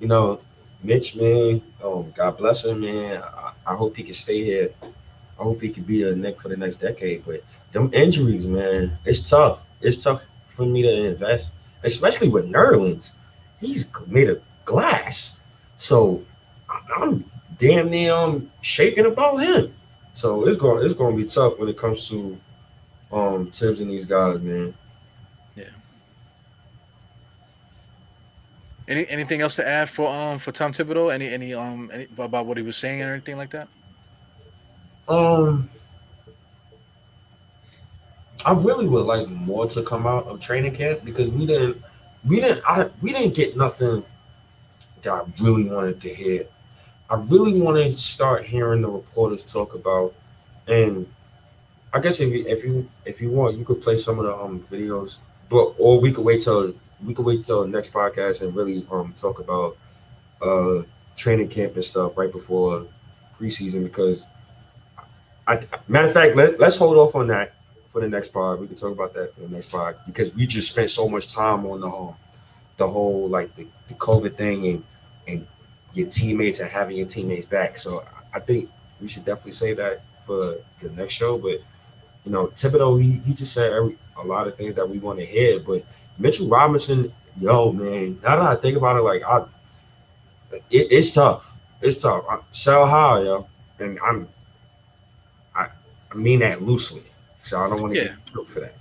you know, Mitch, man, um, God bless him, man. I, I hope he can stay here. I hope he can be a Knick for the next decade. But them injuries, man, it's tough. It's tough for me to invest, especially with Nerlens. He's made of glass. So I'm damn near um, shaking about him. So it's going it's going to be tough when it comes to um Thibs and these guys, man. Yeah. Any anything else to add for um for Tom Thibodeau? Any any um any, about what he was saying or anything like that? Um, I really would like more to come out of training camp because we didn't we didn't I we didn't get nothing that I really wanted to hear I really want to start hearing the reporters talk about, and I guess if you if you if you want, you could play some of the um videos, but or we could wait till we could wait till the next podcast and really um talk about uh training camp and stuff right before preseason because I matter of fact let, let's hold off on that for the next pod. We can talk about that for the next pod because we just spent so much time on the um the whole like the, the COVID thing and and your teammates and having your teammates back. So I think we should definitely say that for the next show. But you know, Thibodeau, he, he just said every, a lot of things that we want to hear. But Mitchell Robinson, yo, man, now that I think about it, like I, it, it's tough. It's tough. I, sell high, yo, and I'm, I, I mean that loosely. So I don't want to yeah. get killed for that.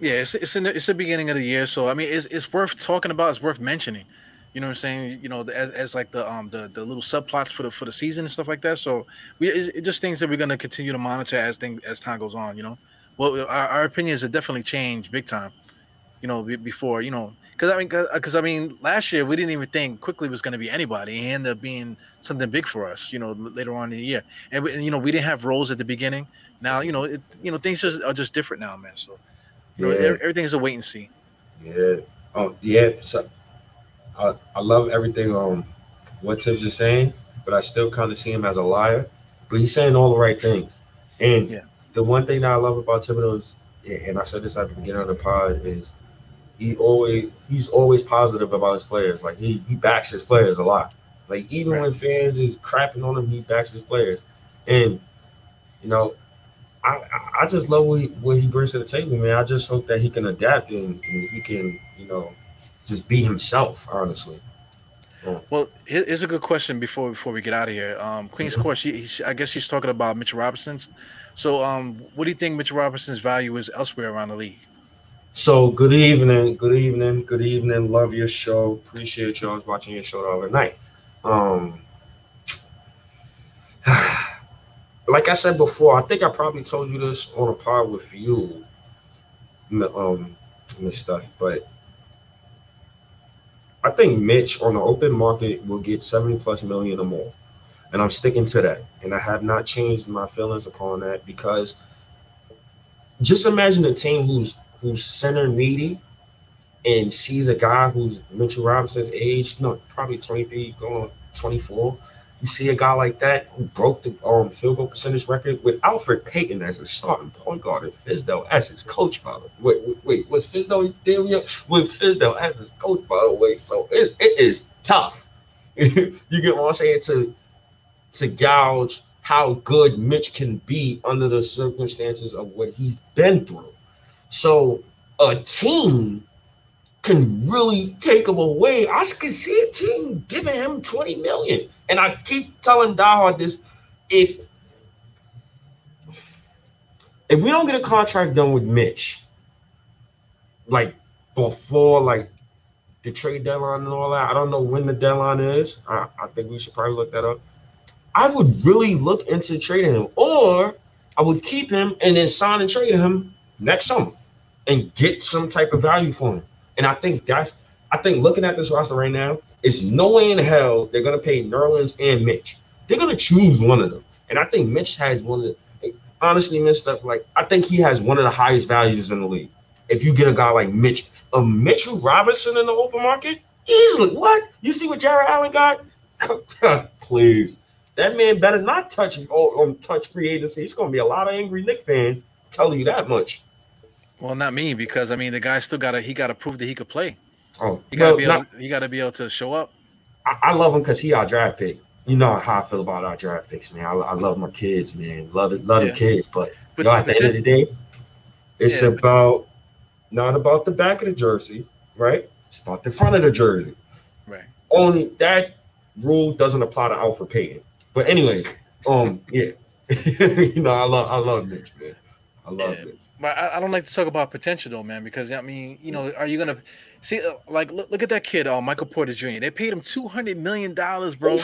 Yeah, it's it's in the, it's the beginning of the year, so I mean, it's it's worth talking about. It's worth mentioning. You know what I'm saying? You know, as, as like the um the, the little subplots for the for the season and stuff like that. So we it, it just things that we're gonna continue to monitor as thing as time goes on. You know, well our, our opinions have definitely changed big time. You know, before you know, because I mean, because I mean, last year we didn't even think Quickley was going to be anybody. He ended up being something big for us. You know, later on in the year, and we, you know we didn't have roles at the beginning. Now you know, it, you know things just are just different now, man. So you know, yeah. everything's a wait and see. Yeah. Oh yeah. So I, I love everything um what Thibs is saying, but I still kind of see him as a liar. But he's saying all the right things. And yeah. the one thing that I love about Thibodeau is, and I said this at the beginning of the pod, is he always he's always positive about his players. Like he he backs his players a lot. Like even right. when fans is crapping on him, he backs his players. And you know, I I just love what he, what he brings to the table, man. I just hope that he can adapt and, and he can, you know, just be himself, honestly. Yeah. Well, here's a good question before before we get out of here. Um, Queen's mm-hmm. Court, she, she, I guess she's talking about Mitchell Robinson's. So, um, what do you think Mitchell Robinson's value is elsewhere around the league? So, good evening, good evening, good evening. Love your show. Appreciate y'all watching your show the other night. Um, like I said before, I think I probably told you this on a pod with you, um, Miss Stuff, but I think Mitch on the open market will get 70 plus million or more. And I'm sticking to that. And I have not changed my feelings upon that because just imagine a team who's who's center needy and sees a guy who's Mitchell Robinson's age, no, probably 23 going 24, you see a guy like that who broke the um, field goal percentage record with Elfrid Payton as a starting point guard and Fizdale as his coach, by the way. Wait, wait, was Fizdale there? With Fizdale as his coach, by the way. So it, it is tough. you get what I'm saying? To to gouge how good Mitch can be under the circumstances of what he's been through. So a team can really take him away. I can see a team giving him 20 million. And I keep telling Diehard this if if we don't get a contract done with Mitch, like before like the trade deadline and all that, I don't know when the deadline is. I, I think we should probably look that up. I would really look into trading him, or I would keep him and then sign and trade him next summer and get some type of value for him. And I think that's I think looking at this roster right now, it's no way in hell they're gonna pay Nerlens and Mitch. They're gonna choose one of them. And I think Mitch has one of the honestly, Mitch like I think he has one of the highest values in the league. If you get a guy like Mitch, a Mitchell Robinson in the open market, easily. What? You see what Jarrett Allen got? Please. That man better not touch or um, touch free agency. It's gonna be a lot of angry Knick fans telling you that much. Well, not me because I mean the guy still got to he got to prove that he could play. Oh, you got to be able, he got to be able to show up. I, I love him because he our draft pick. You know how I feel about our draft picks, man. I, I love my kids, man. Love it, love yeah. the kids, but, but at the end of the day, it's yeah, about not about the back of the jersey, right? It's about the front of the jersey. Right. Only that rule doesn't apply to Elfrid Payton. But anyway, um, yeah, you know, I love I love Mitch, man. I love yeah. Mitch. But I, I, don't like to talk about potential though, man, because I mean, you know, are you gonna see uh, like look, look at that kid, uh, Michael Porter Jr. They paid him two hundred million dollars, bro.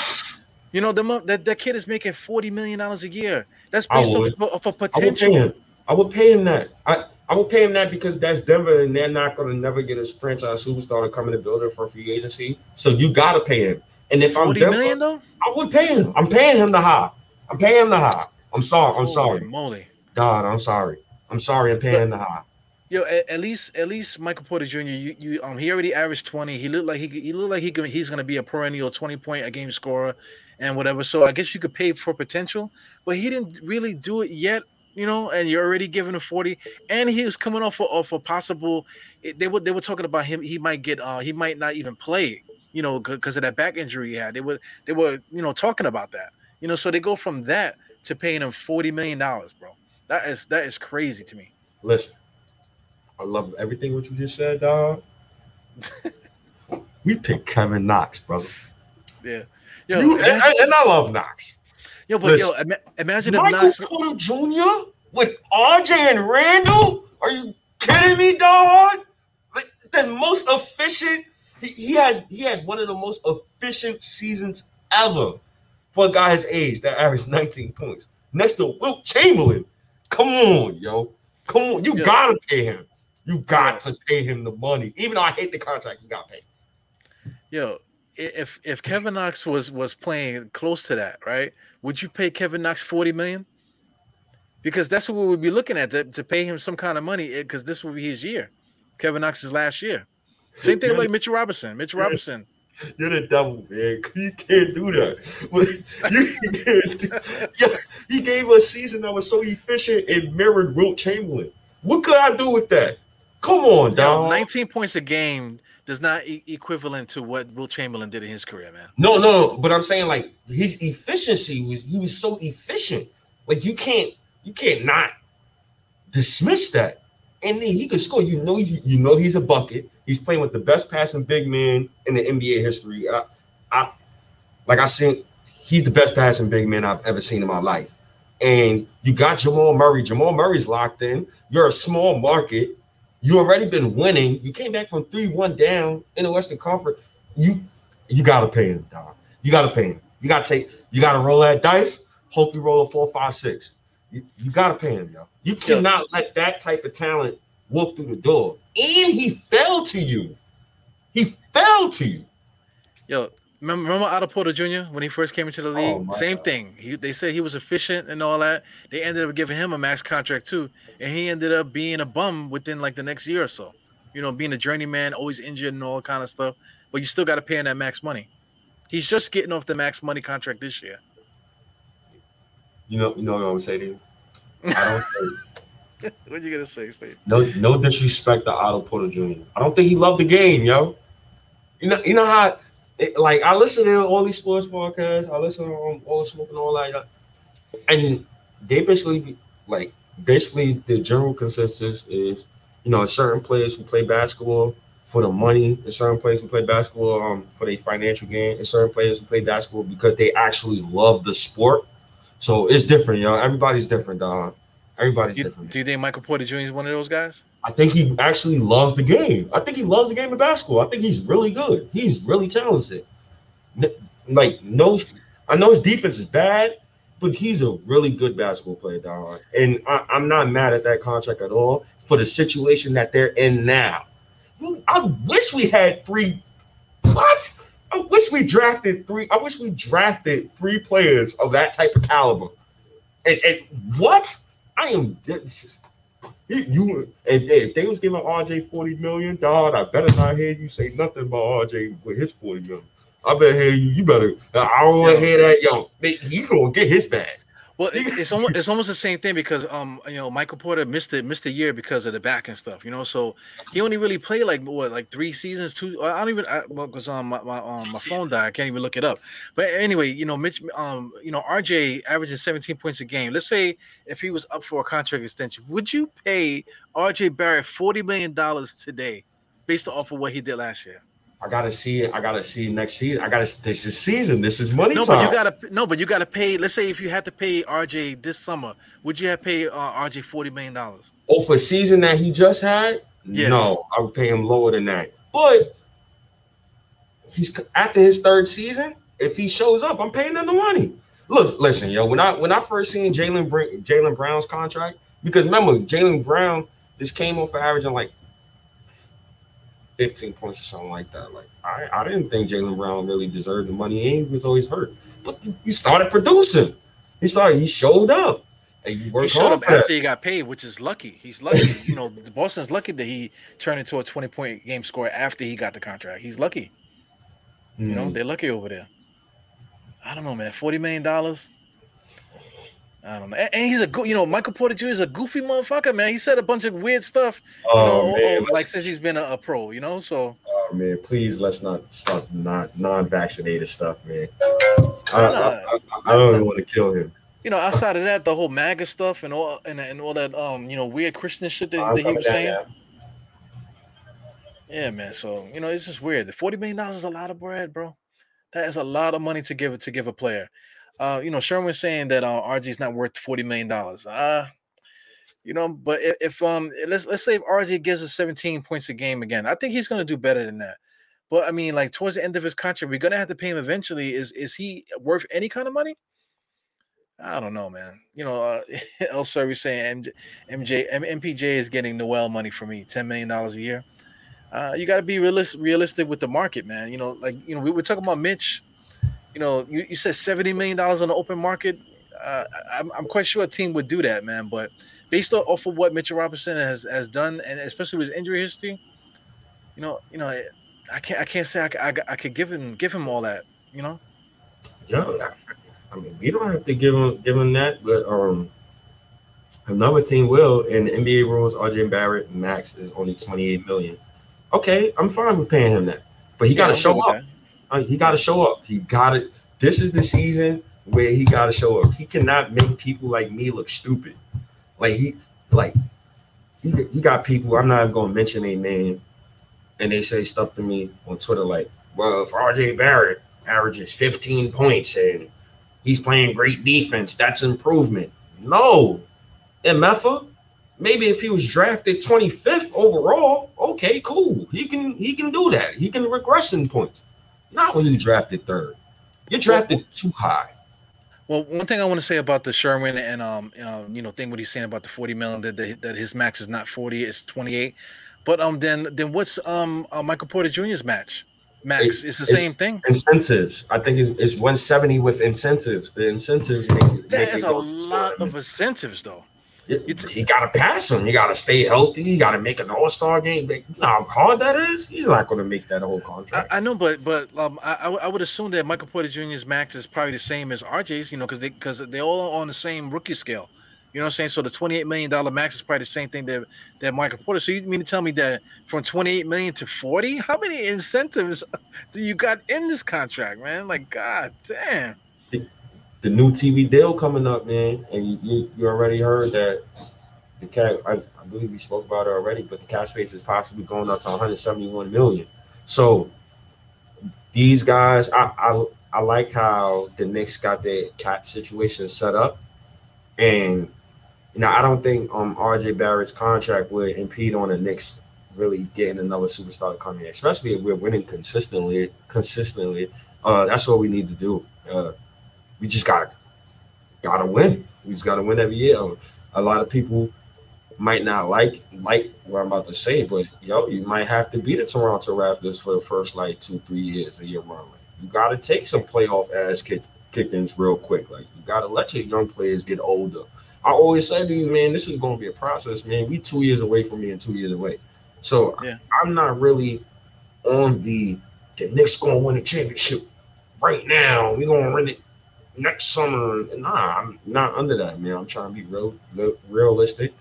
you know, the that that kid is making forty million dollars a year. That's based off, of potential. I would, I would pay him that. I I would pay him that because that's Denver, and they're not gonna never get a franchise superstar to come in the building for free agency. So you gotta pay him. And if I'm Denver, million, though, I would pay him. I'm paying him the high. I'm paying him the high. I'm sorry. I'm Holy sorry. Moly. God, I'm sorry. I'm sorry, I'm paying the high. Yo, at, at, least at least Michael Porter Jr. You, you um he already averaged 20. He looked like he he looked like he could, he's gonna be a perennial 20 point a game scorer and whatever. So I guess you could pay for potential, but he didn't really do it yet. You know, and you're already giving him 40, and he was coming off of, off a possible. They were they were talking about him. He might get uh he might not even play. You know, because of that back injury he had. They were they were you know talking about that. You know, so they go from that to paying him 40 million dollars, bro. That is that is crazy to me. Listen, I love everything what you just said, dog. we picked Kevin Knox, brother. Yeah. Yo, you, imagine, and, and, I love Knox. Yo, but Listen, yo, imagine if Michael Knox Porter Jr. with RJ and Randle. Are you kidding me, dog? The most efficient. He, he has he had one of the most efficient seasons ever for a guy his age that averaged 19 points. Next to Wilt Chamberlain. Come on, yo. Come on. You gotta pay him. You got to pay him the money. Even though I hate the contract, you got to pay. Yo, if if Kevin Knox was was playing close to that, right? Would you pay Kevin Knox 40 million? Because that's what we'd be looking at to, to pay him some kind of money eh, because this will be his year. Kevin Knox's last year. Same thing like Mitchell Robinson. Mitchell Robinson. You're the devil, man. You can't do that. you can't do, he gave a season that was so efficient and mirrored Wilt Chamberlain. What could I do with that? Come on, dog. 19 points a game does not e- equivalent to what Wilt Chamberlain did in his career, man. No, no, but I'm saying like his efficiency was he was so efficient. Like you can't you can't not dismiss that. And then he could score. You know, you know he's a bucket. He's playing with the best passing big man in the NBA history. I, I like I said, he's the best passing big man I've ever seen in my life. And you got Jamal Murray. Jamal Murray's locked in. You're a small market. You already been winning. You came back from three one down in the Western Conference. You you gotta pay him, dog. You gotta pay him. You gotta take. You gotta roll that dice. Hope you roll a four, five, six. You, you gotta pay him, yo. You cannot yeah. let that type of talent walk through the door. And he fell to you. He fell to you. Yo, Remember, remember Otto Porter Jr. when he first came into the oh league? Oh Same God. thing. He, they said he was efficient and all that. They ended up giving him a max contract too, and he ended up being a bum within like the next year or so. You know, being a journeyman, always injured and all kind of stuff. But you still got to pay him that max money. He's just getting off the max money contract this year. You know, you know what I'm saying to you. I don't. what you gonna say, Steve? No, no disrespect to Otto Porter Jr. I don't think he loved the game, yo. You know, you know how it, like I listen to all these sports podcasts. I listen to um, all the smoke and all that, and they basically like basically the general consensus is you know certain players who play basketball for the money, and certain players who play basketball um, for their financial gain, and certain players who play basketball because they actually love the sport. So it's different, y'all. Everybody's different, dog. Everybody's do you, different. Do you think Michael Porter Jr. is one of those guys? I think he actually loves the game. I think he loves the game of basketball. I think he's really good. He's really talented. Like no, I know his defense is bad, but he's a really good basketball player, dog. And I, am not mad at that contract at all for the situation that they're in now. I wish we had three. What? I wish we drafted three. I wish we drafted three players of that type of caliber. And, and what? I am. This is, you if, if they was giving RJ 40 million, dog, I better not hear you say nothing about RJ with his 40 million. I better hear you. You better. I don't want to hear that, yo. He gonna get his bag. Well, it's almost it's almost the same thing because um you know Michael Porter missed it missed a year because of the back and stuff you know? So he only really played like what like three seasons two I don't even I, well because um my my, um, my phone died I can't even look it up. But anyway you know Mitch um you know RJ averages 17 points a game. Let's say if he was up for a contract extension would you pay RJ Barrett 40 million dollars today based off of what he did last year I gotta see it. I gotta see next season. I gotta. This is season. This is money no, time. but you gotta no, but you gotta pay. Let's say if you had to pay RJ this summer, would you have paid uh, RJ forty million dollars? Oh, for season that he just had? Yes. No, I would pay him lower than that. But he's after his third season. If he shows up, I'm paying him the money. Look, listen, yo. When I when I first seen Jaylen Jaylen Brown's contract, because remember Jaylen Brown just came off averaging like 15 points or something like that. Like I, I didn't think Jaylen Brown really deserved the money. He was always hurt, but he started producing. He started. He showed up. And you He showed up for that. after he got paid, which is lucky. He's lucky. you know, Boston's lucky that he turned into a 20 point game scorer after he got the contract. He's lucky. You know, Mm. they're lucky over there. I don't know, man. $40 million. I don't know. And, he's a you know, Michael Porter Jr. is a goofy motherfucker, man. He said a bunch of weird stuff, you Oh know, man, oh, like since he's been a, a pro, you know. So oh man, please let's not stop non non-vaccinated stuff, man. I, I, I, I don't even want to kill him. you know, outside of that, the whole MAGA stuff and all and, and all that um, you know, weird Christian shit that, that he was saying. now. Yeah, man. So you know, it's just weird. The forty million dollars is a lot of bread, bro. That is a lot of money to give to give a player. Uh, you know, Sherman was saying that uh, RJ is not worth forty million dollars. Uh you know, but if, if um let's let's say if RJ gives us seventeen points a game again, I think he's gonna do better than that. But I mean, like towards the end of his contract, we're gonna have to pay him eventually. Is is he worth any kind of money? I don't know, man. You know, uh, El Surrey saying MJ, MJ M- MPJ is getting Noel money for me, ten million dollars a year. Uh, you got to be realistic, realistic with the market, man. You know, like you know, we were talking about Mitch. You know, you, you said seventy million dollars on the open market. Uh, I- I'm, I'm quite sure a team would do that, man. But based off of what Mitchell Robinson has has done, and especially with his injury history, you know, you know, I can't I can't say I I could give him give him all that. You know, No, I, I mean we don't have to give him give him that, but um, another team will. And NBA rules, RJ Barrett max is only twenty eight million. Okay, I'm fine with paying him that, but he got to show up. that. He got to show up. He got it. This is the season where he got to show up. He cannot make people like me look stupid. Like he, like he, he got people. I'm not even gonna mention their name, and they say stuff to me on Twitter like, "Well, if RJ Barrett averages 15 points and he's playing great defense, that's improvement." No, MFA. Maybe if he was drafted 25th overall, okay, cool. He can he can do that. He can regress in points. Not when you drafted third. You're drafted too high. Well, one thing I want to say about the Sherman and um, um you know thing what he's saying about the 40 million that that, that his max is not 40, it's 28. But um then then what's um uh, Michael Porter Jr.'s match? Max, it's the it's- same thing. Incentives. I think it's, it's 170 with incentives. The incentives it. Make is it a lot of incentives though. You, you gotta pass him. You gotta stay healthy. You gotta make an All Star game. You know how hard that is. He's not gonna make that whole contract. I know, but but um, I, I I would assume that Michael Porter Jr.'s max is probably the same as RJ's, you know, because they because they all on the same rookie scale. You know what I'm saying? So the 28 million dollar max is probably the same thing that that Michael Porter. So you mean to tell me that from 28 million to 40? How many incentives do you got in this contract, man? Like, god damn. The new TV deal coming up, man, and you, you, you already heard that the cat. I, I believe we spoke about it already, but the cap space is possibly going up to 171 million. So these guys, I I, I like how the Knicks got their cap situation set up, and you know I don't think um RJ Barrett's contract would impede on the Knicks really getting another superstar to come in, especially if we're winning consistently. Consistently, uh, that's what we need to do. Uh, we just gotta gotta win. We just gotta win every year. Um, A lot of people might not like like what I'm about to say, but yo, you might have to beat the Toronto Raptors for the first like two, three years of your run. Like, you gotta take some playoff ass kick kickings real quick. Like you gotta let your young players get older. I always say to you, man, this is gonna be a process, man. We two years away from being two years away. So Yeah. I'm not really on the the Knicks gonna win a championship right now. We're gonna win it next summer. Nah, I'm not under that, man. I'm trying to be real, real realistic.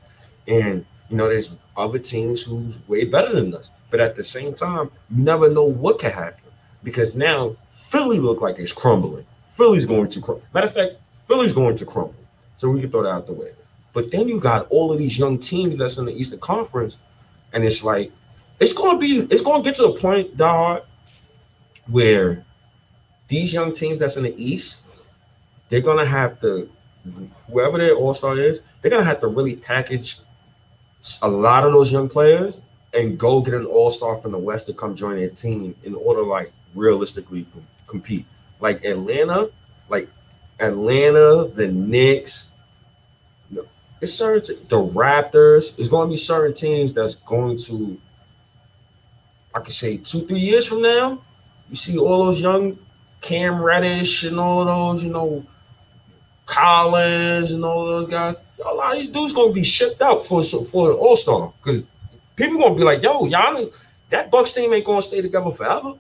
And you know, there's other teams who's way better than us. But at the same time, you never know what can happen because now Philly look like it's crumbling. Philly's going to crumble. Matter of fact, Philly's going to crumble. So we can throw that out the way. But then you got all of these young teams that's in the Eastern Conference, and it's like it's gonna be it's gonna get to a point, dog, where these young teams that's in the East, they're gonna have to whoever their all-star is, they're gonna have to really package a lot of those young players and go get an all-star from the West to come join their team in order like realistically com- compete. Like Atlanta, like Atlanta, the Knicks, it's certain the Raptors. It's going to be certain teams that's going to, I could say, two three years from now, you see all those young Cam Reddish and all of those, you know, Collins and all those guys, a lot of these dudes gonna be shipped out for for All Star because people gonna be like, "Yo, y'all, that Bucks team ain't gonna stay together forever."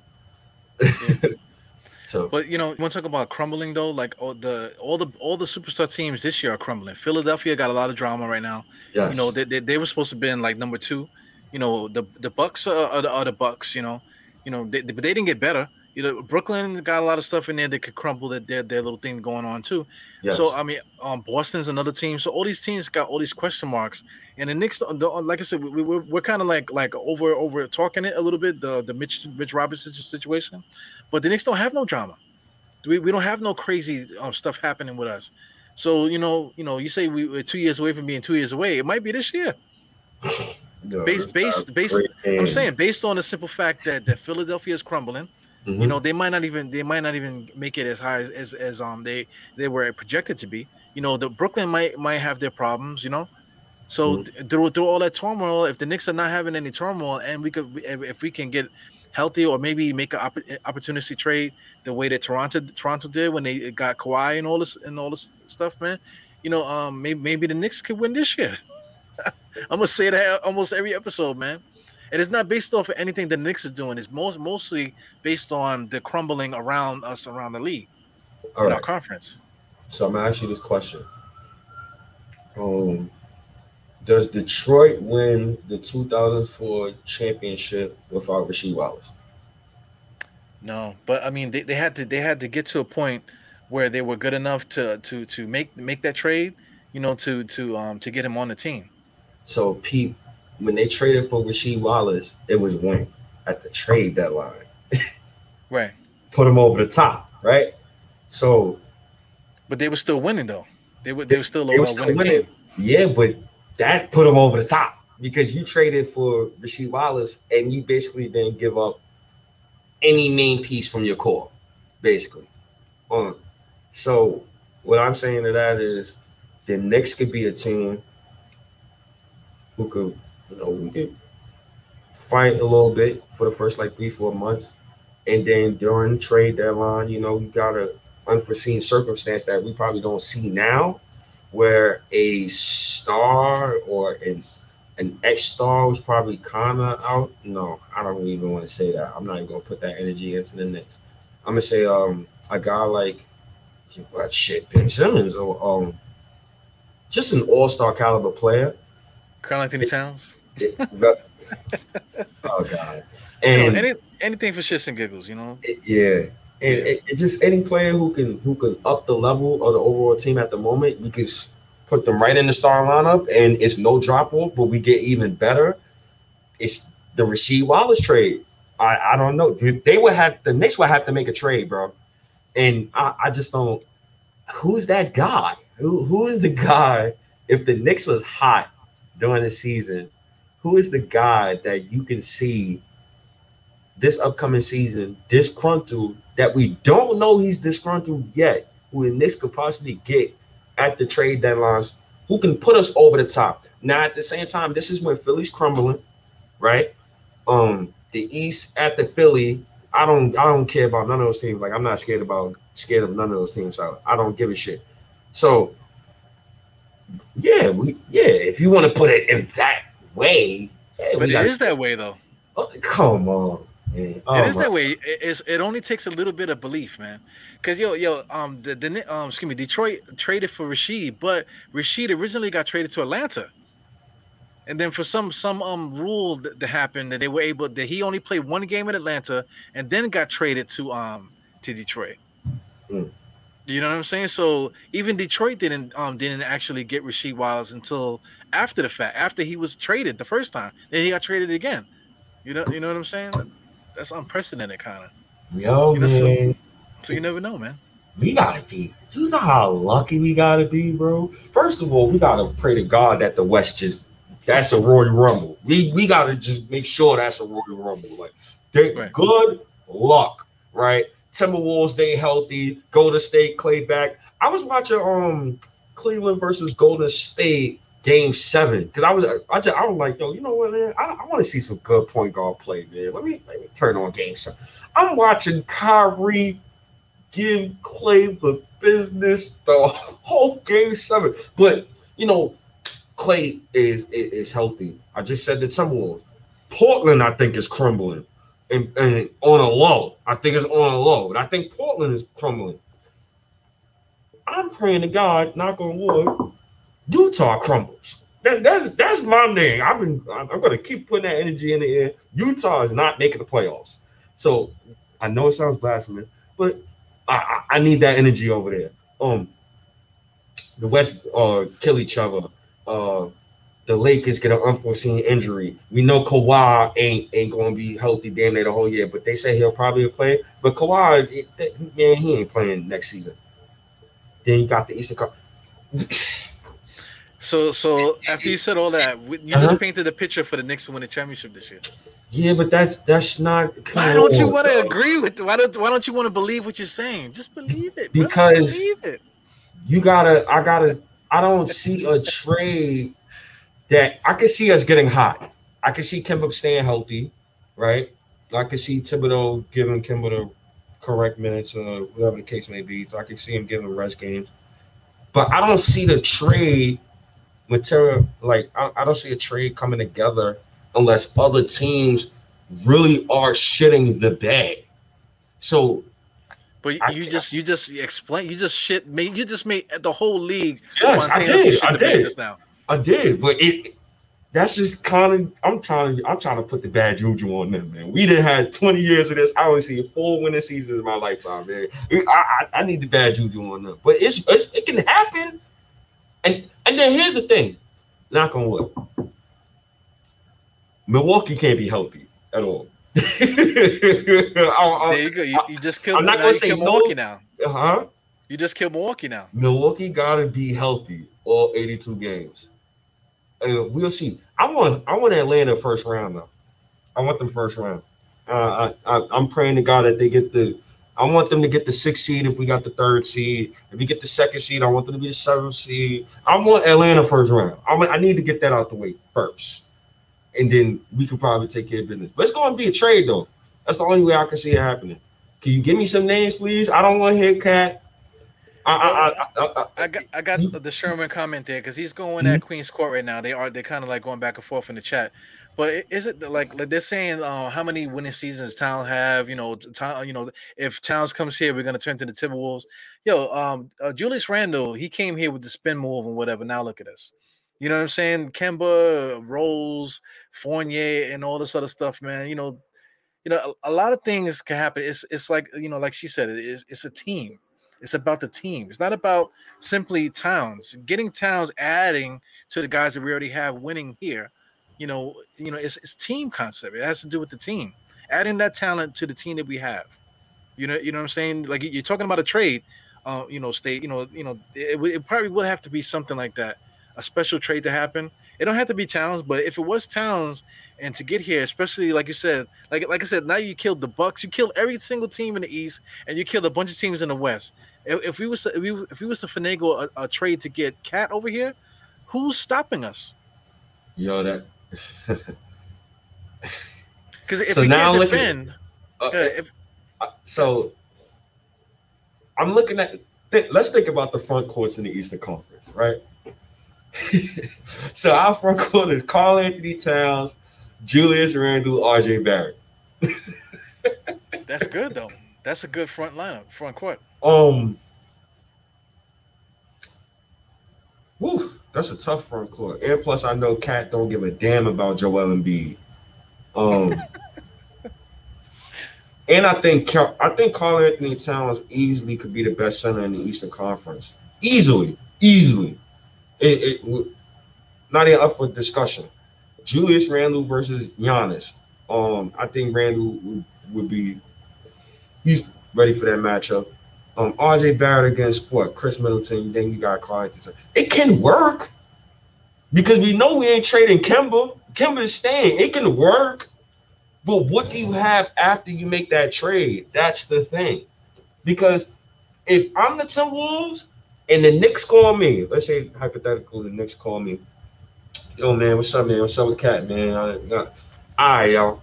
Yeah. so, but you know, you want to talk about crumbling though? Like all the all the all the superstar teams this year are crumbling. Philadelphia got a lot of drama right now. Yes. You know, they, they, they were supposed to be in like number two. You know, the the Bucks are, are, the, are the Bucks. You know, you know, they, but they didn't get better you know, Brooklyn got a lot of stuff in there that could crumble that their their little thing going on too. Yes. So I mean, um, Boston's another team. So all these teams got all these question marks. And the Knicks, the, like I said, we, we're, we're kind of like like over over talking it a little bit the the Mitch Mitch Robinson situation, but the Knicks don't have no drama. We, we don't have no crazy um, stuff happening with us. So you know you know you say we, we're two years away from being two years away. It might be this year. No, based based based. I'm saying based on the simple fact that that Philadelphia is crumbling Mm-hmm. You know, they might not even they might not even make it as high as, as, as um they they were projected to be. You know, the Brooklyn might might have their problems. You know, so mm-hmm. through through all that turmoil, if the Knicks are not having any turmoil, and we could if, if we can get healthy or maybe make an opp- opportunity trade the way that Toronto Toronto did when they got Kawhi and all this and all this stuff, man. You know, um, maybe maybe the Knicks could win this year. I'm gonna say that almost every episode, man. It is not based off of anything the Knicks are doing. It's most mostly based on the crumbling around us around the league All right. our conference. So I'm gonna ask you this question. Um, does Detroit win the 2004 championship without Rasheed Wallace? No, but I mean they, they had to they had to get to a point where they were good enough to to to make make that trade, you know, to to um to get him on the team. So Pete, when they traded for Rasheed Wallace, it was when at the trade deadline. right. Put him over the top, right? So But they were still winning though. They were they were still a winning, winning. Team. Yeah, but that put them over the top because you traded for Rasheed Wallace and you basically then give up any main piece from your core, basically. Um, so what I'm saying to that is the Knicks could be a team who could you know, we could fight a little bit for the first like three, four months. And then during trade deadline, you know, we got a unforeseen circumstance that we probably don't see now, where a star or an an ex star was probably kind of out. No, I don't even want to say that. I'm not even gonna put that energy into the next. I'm gonna say um a guy like what shit Ben Simmons or um just an all star caliber player. Karl-Anthony Towns oh god. And you know, any, anything for shits and giggles, you know. It, yeah. And it, it just any player who can who can up the level of the overall team at the moment, you can put them right in the star lineup, and it's no drop off. But we get even better. It's the Rasheed Wallace trade. I, I don't know. They would have the Knicks would have to make a trade, bro. And I, I just don't. Who's that guy? Who who is the guy? If the Knicks was hot during the season, who is the guy that you can see this upcoming season disgruntled that we don't know he's disgruntled yet, who the Knicks could possibly get at the trade deadlines, who can put us over the top. Now, at the same time, this is when Philly's crumbling, right? Um, the East at the Philly, I don't I don't care about none of those teams. Like I'm not scared about scared of none of those teams. So I don't give a shit. So yeah, we yeah, if you want to put it in that way. but it is that way though. Oh, come on. Oh, it is my. that way. It, it's, it only takes a little bit of belief, man. Cause yo, yo, um, the, the um, excuse me, Detroit traded for Rasheed, but Rasheed originally got traded to Atlanta, and then for some some um rule that, that happened that they were able that he only played one game in Atlanta and then got traded to um to Detroit. Mm. You know what I'm saying? So even Detroit didn't um didn't actually get Rasheed Wallace until after the fact, after he was traded the first time. Then he got traded again. You know, you know what I'm saying? That's unprecedented, kind of. Yo, you know, man. So, so, you never know, man. We gotta be. You know how lucky we gotta be, bro. First of all, we gotta pray to God that the West just that's a Royal Rumble. We we gotta just make sure that's a Royal Rumble. Like, they, right. good luck, right? Timberwolves stay healthy. Golden State Clay back. I was watching um Cleveland versus Golden State game seven because I was I just I was like, yo, you know what, man? I, I want to see some good point guard play, man. Let me let me turn on game seven. I'm watching Kyrie give Clay the business the whole game seven. But you know, Clay is, is is healthy. I just said the Timberwolves. Portland, I think, is crumbling. And, and on a low. I think it's on a low. But I think Portland is crumbling. I'm praying to God, knock on wood, Utah crumbles. That, that's that's my name. I've been I'm, gonna keep putting that energy in the air. Utah is not making the playoffs. So I know it sounds blasphemous, but I, I, I need that energy over there. Um the West uh kill each other. Uh the Lakers get an unforeseen injury. We know Kawhi ain't ain't gonna be healthy damn near the whole year, but they say he'll probably play. But Kawhi, man, he ain't playing next season. Then you got the Eastern Cup. So, so after you said all that, you uh-huh. just painted a picture for the Knicks to win the championship this year. Yeah, but that's that's not. Why don't you want to agree with? Why don't Why don't you want to believe what you're saying? Just believe it. Because believe it. you gotta. I gotta. I don't see a trade that I can see us getting hot. I can see Kemba staying healthy, right? I can see Thibodeau giving Kemba the correct minutes or whatever the case may be. So I can see him giving rest games. But I don't see the trade material like I, I don't see a trade coming together unless other teams really are shitting the bed. So but I, you just you just explain you just shit made you just made the whole league. Yes, I did. I did. Just now. I did, but it that's just kind of I'm trying to I'm trying to put the bad juju on them, man. We didn't had 20 years of this. I only see four winning seasons in my lifetime, man. I, I, I need the bad juju on them, but it's, it's it can happen. And and then here's the thing, knock on wood. Milwaukee can't be healthy at all. I, I, there you go. You, you just killed. I'm not gonna say Milwaukee no. now. Huh? You just killed Milwaukee now. Milwaukee gotta be healthy all 82 games. And we'll see. I want I want Atlanta first round though. I want them first round. Uh, I, I I'm praying to God that they get the I want them to get the sixth seed if we got the third seed. If we get the second seed, I want them to be the seventh seed. I want Atlanta first round. I'm, I need to get that out the way first. And then we can probably take care of business. But it's going to be a trade, though. That's the only way I can see it happening. Can you give me some names, please? I don't want to hit KAT. I, I, I, I, got I got the Sherman comment there because he's going mm-hmm. at Queen's Court right now. They are they're kind of like going back and forth in the chat. But is it like, like they're saying uh, how many winning seasons Town have? You know, town. You know, if Towns comes here, we're gonna turn to the Timberwolves. Yo, um, uh, Julius Randle, he came here with the spin move and whatever. Now look at us. You know what I'm saying? Kemba, Rose, Fournier, and all this other stuff, man. You know, you know, a, a lot of things can happen. It's it's like you know, like she said, it's it's a team. It's about the team. It's not about simply Towns. Getting Towns adding to the guys that we already have winning here you know, you know, it's, it's team concept. It has to do with the team. Adding that talent to the team that we have. You know, you know what I'm saying? Like you're talking about a trade, uh, you know, state, you know, you know, it, it probably would have to be something like that, a special trade to happen. It don't have to be Towns, but if it was Towns, and to get here, especially like you said, like like I said, now you killed the Bucks, you killed every single team in the East, and you killed a bunch of teams in the West. If, if we was to, if we if we was to finagle a, a trade to get KAT over here, who's stopping us? Yo, that because if so now can't defend, uh, if, so I'm looking at. Th- let's think about the front courts in the Eastern Conference, right? so our front court is Karl-Anthony Towns, Julius Randle, RJ Barrett. That's good though. That's a good front lineup, front court. Um. Woo. That's a tough front court. And plus, I know KAT don't give a damn about Joel Embiid. Um, and I think I think Karl-Anthony Towns easily could be the best center in the Eastern Conference. Easily, easily. It, it not even up for discussion. Julius Randle versus Giannis. Um, I think Randle would, would be he's ready for that matchup um, RJ Barrett against what? Khris Middleton. Then you got Karl. It can work because we know we ain't trading Kemba. Is staying. It can work. But what do you have after you make that trade? That's the thing. Because if I'm the Timberwolves and the Knicks call me, let's say hypothetically the Knicks call me, yo man, what's up, man? What's up with KAT, man? I, I, all right, y'all.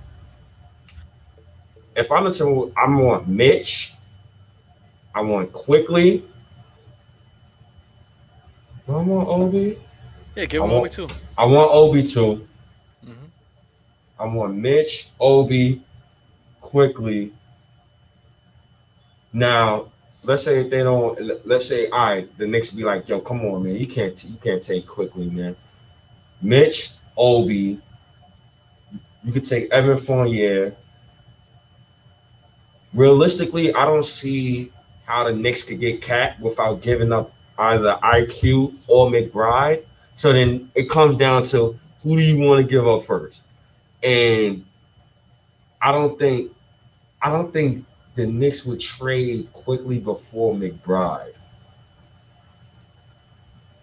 If I'm the Timberwolves, I'm on Mitch. I want Quickley. I want Obi. Yeah, give him want- Obi too. I want Obi too. hmm I want Mitch, Obi, Quickley. Now, let's say if they don't, let's say, all right, the Knicks be like, yo, come on, man, you can't, you can't take Quickley, man. Mitch, Obi, you could take Evan Fournier. Realistically, I don't see how the Knicks could get KAT without giving up either IQ or McBride. So then it comes down to who do you want to give up first? And I don't think I don't think the Knicks would trade Quickley before McBride.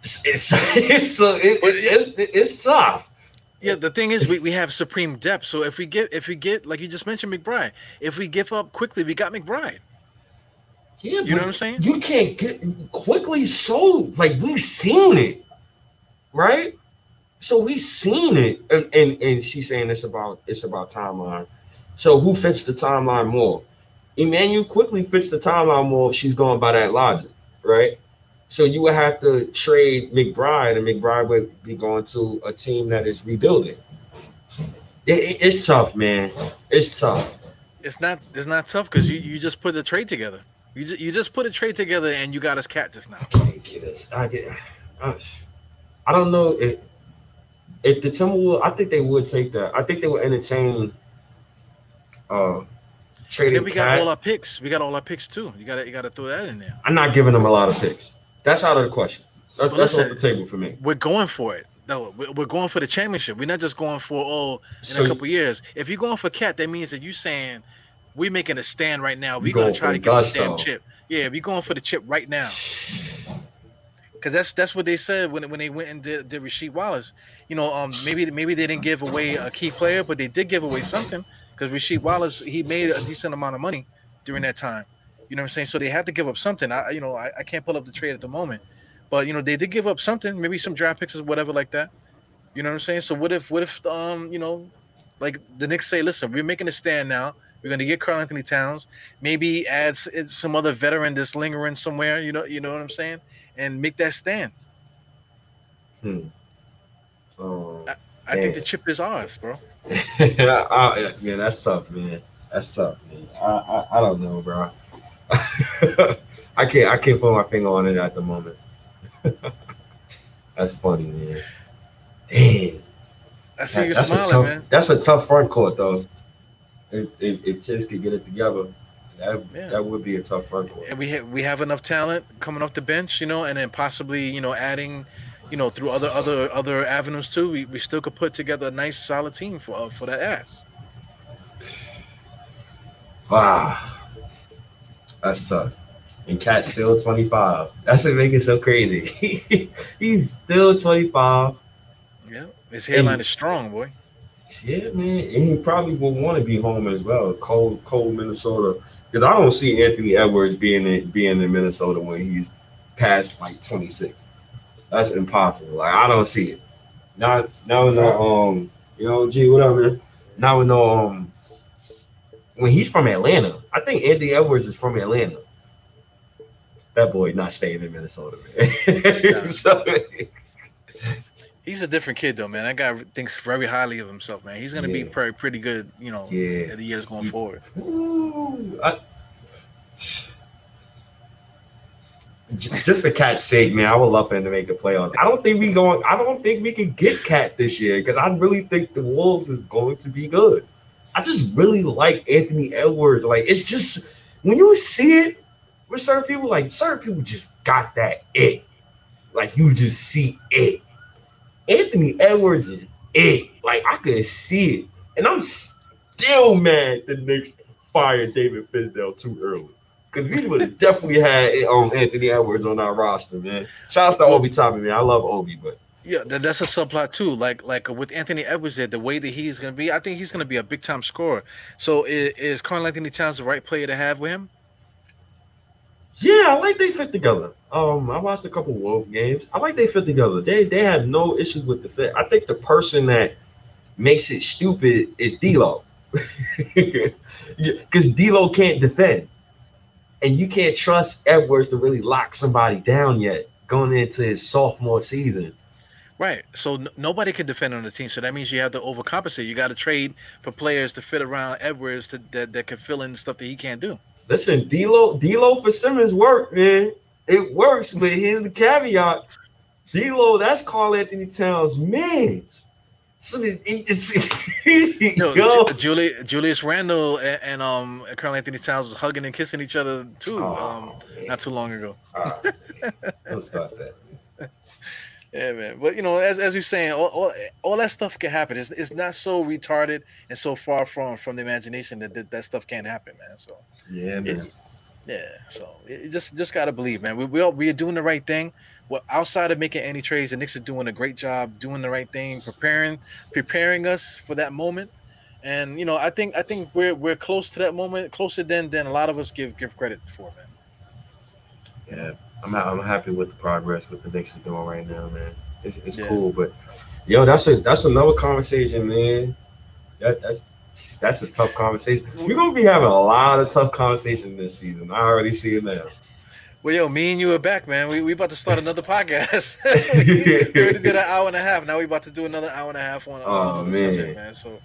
It's it's it's, it- it's, it's tough. Yeah, the thing is, we, we have supreme depth. So if we get if we get like you just mentioned McBride, if we give up Quickley, we got McBride. Yeah, You know what I'm saying? You can't get Quickley sold. like we've seen it, right? So we've seen it, and, and and she's saying it's about it's about timeline. So who fits the timeline more? Immanuel Quickley fits the timeline more she's going by that logic, right? So you would have to trade McBride, and McBride would be going to a team that is rebuilding. It- it- it's tough, man. It's tough. It's not it's not tough because you, you just put the trade together. You just, you just put a trade together and you got us KAT just now. I can't get us. I get. I, don't know if if the Timberwolves. I think they would take that. I think they would entertain. Uh, trading. Then we got KAT. all our picks. We got all our picks too. You gotta you gotta throw that in there. I'm not giving them a lot of picks. That's out of the question. That's, that's off the table for me. We're going for it. No, we're we're going for the championship. We're not just going for oh in So a couple years. If you're going for KAT, that means that you're saying we're making a stand right now. We're gonna try to get this damn chip. Yeah, we're going for the chip right now. Because that's that's what they said when when they went and did, did Rasheed Wallace. You know, um, maybe maybe they didn't give away a key player, but they did give away something. Because Rasheed Wallace he made a decent amount of money during that time. You know what I'm saying? So they had to give up something. I you know I, I can't pull up the trade at the moment, but you know they did give up something, maybe some draft picks or whatever like that. You know what I'm saying? So what if what if um you know like the Knicks say, listen, we're making a stand now. We're going to get Karl-Anthony Towns, maybe add some other veteran that's lingering somewhere. You know, you know what I'm saying, and make that stand. Hmm. So I think the chip is ours, bro. yeah, I- yeah, that's tough, man. That's tough, man. I, I, I don't know, bro. I can't I can't put my finger on it at the moment. that's funny, man. Dang. I see you that's a smiling, tough, man. That's a tough front court, though. If if, if Thibs could get it together, that Yeah. that would be a tough court. And we have we have enough talent coming off the bench, you know, and then possibly you know adding, you know, through other other other avenues too. We, we still could put together a nice solid team for uh, for that ass. Wow, that's tough. And KAT's still 25. That's what makes it so crazy. He's still 25. Yeah, his hairline is strong, boy. Yeah, man, and he probably will want to be home as well. Cold, cold Minnesota. Because I don't see Anthony Edwards being in being in Minnesota when he's past like 26. That's impossible. Like I don't see it. Not now with no um, you know, gee, whatever. man. Now with no um when he's from Atlanta. I think Anthony Edwards is from Atlanta. That boy not staying in Minnesota, man. Yeah. so, He's a different kid though, man. That guy thinks very highly of himself, man. He's gonna be pretty pretty good, you know, yeah. in the years going He- forward. Ooh, I- just for KAT's sake, man, I would love for him to make the playoffs. I don't think we going. I don't think we can get Cat this year because I really think the Wolves is going to be good. I just really like Anthony Edwards. Like it's just when you see it with certain people, like certain people just got that it. Like you just see it. Anthony Edwards is it. Like I could see it, and I'm still mad the Knicks fired David Fizdale too early. Because we would have definitely had um, Anthony Edwards on our roster, man. Shout out to Obi Toppin, man. I love Obi, but Yeah, that's a subplot too. Like like with Anthony Edwards, there, the way that he's gonna be, I think he's gonna be a big time scorer. So is, is Karl-Anthony Towns the right player to have with him? yeah, I like they fit together. Um, I watched a couple Wolf games. I like they fit together. They they have no issues with the fit. I think the person that makes it stupid is D'Lo, because D'Lo can't defend, and you can't trust Edwards to really lock somebody down yet. going into his sophomore season. Right. So n- nobody can defend on the team. So that means you have to overcompensate. You got to trade for players to fit around Edwards to, that, that can fill in stuff that he can't do. Listen, D'Lo, D'Lo for Simmons work, man. It works, but here's the caveat: D'Lo, that's Karl-Anthony Towns' man. So he just no, go. Julie, Julius Randle and, and um Karl-Anthony Towns was hugging and kissing each other too, oh, um, not too long ago. Oh, Don't stop that. Yeah, man. But you know, as as you're saying, all, all, all that stuff can happen. It's, it's not so retarded and so far from from the imagination that that, that stuff can't happen, man. So yeah, man. Yeah. So it just just gotta believe, man. We we are, we are doing the right thing. Well, outside of making any trades, the Knicks are doing a great job doing the right thing, preparing preparing us for that moment. And you know, I think I think we're we're close to that moment, closer than than a lot of us give give credit for, man. Yeah. I'm I'm happy with the progress what the Knicks are doing right now, man. It's, it's yeah. cool, but yo, that's a that's another conversation, man. That that's that's a tough conversation. We're gonna be having a lot of tough conversations this season. I already see it now. Well, yo, me and you are back, man. We we about to start another podcast. we already did an hour and a half. Now we about to do another hour and a half on, oh, man. subject, man. So.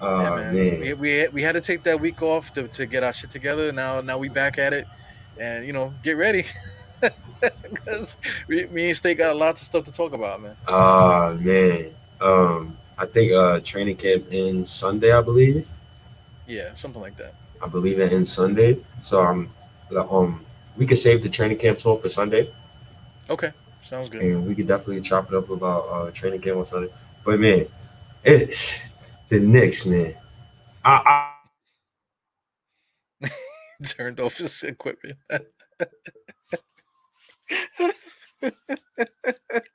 Oh, yeah, man. man. We, we, we had to take that week off to, to get our shit together. Now now we back at it, and you know get ready. Because me and State got a lot of stuff to talk about, man. Uh, man. Um, I think uh training camp in Sunday, I believe. Yeah, something like that. I believe it ends Sunday. So um, um, we could save the training camp tour for Sunday. Okay, sounds good. And we could definitely chop it up about uh training camp on Sunday. But man, it's the Knicks, man. I, I... turned off his equipment.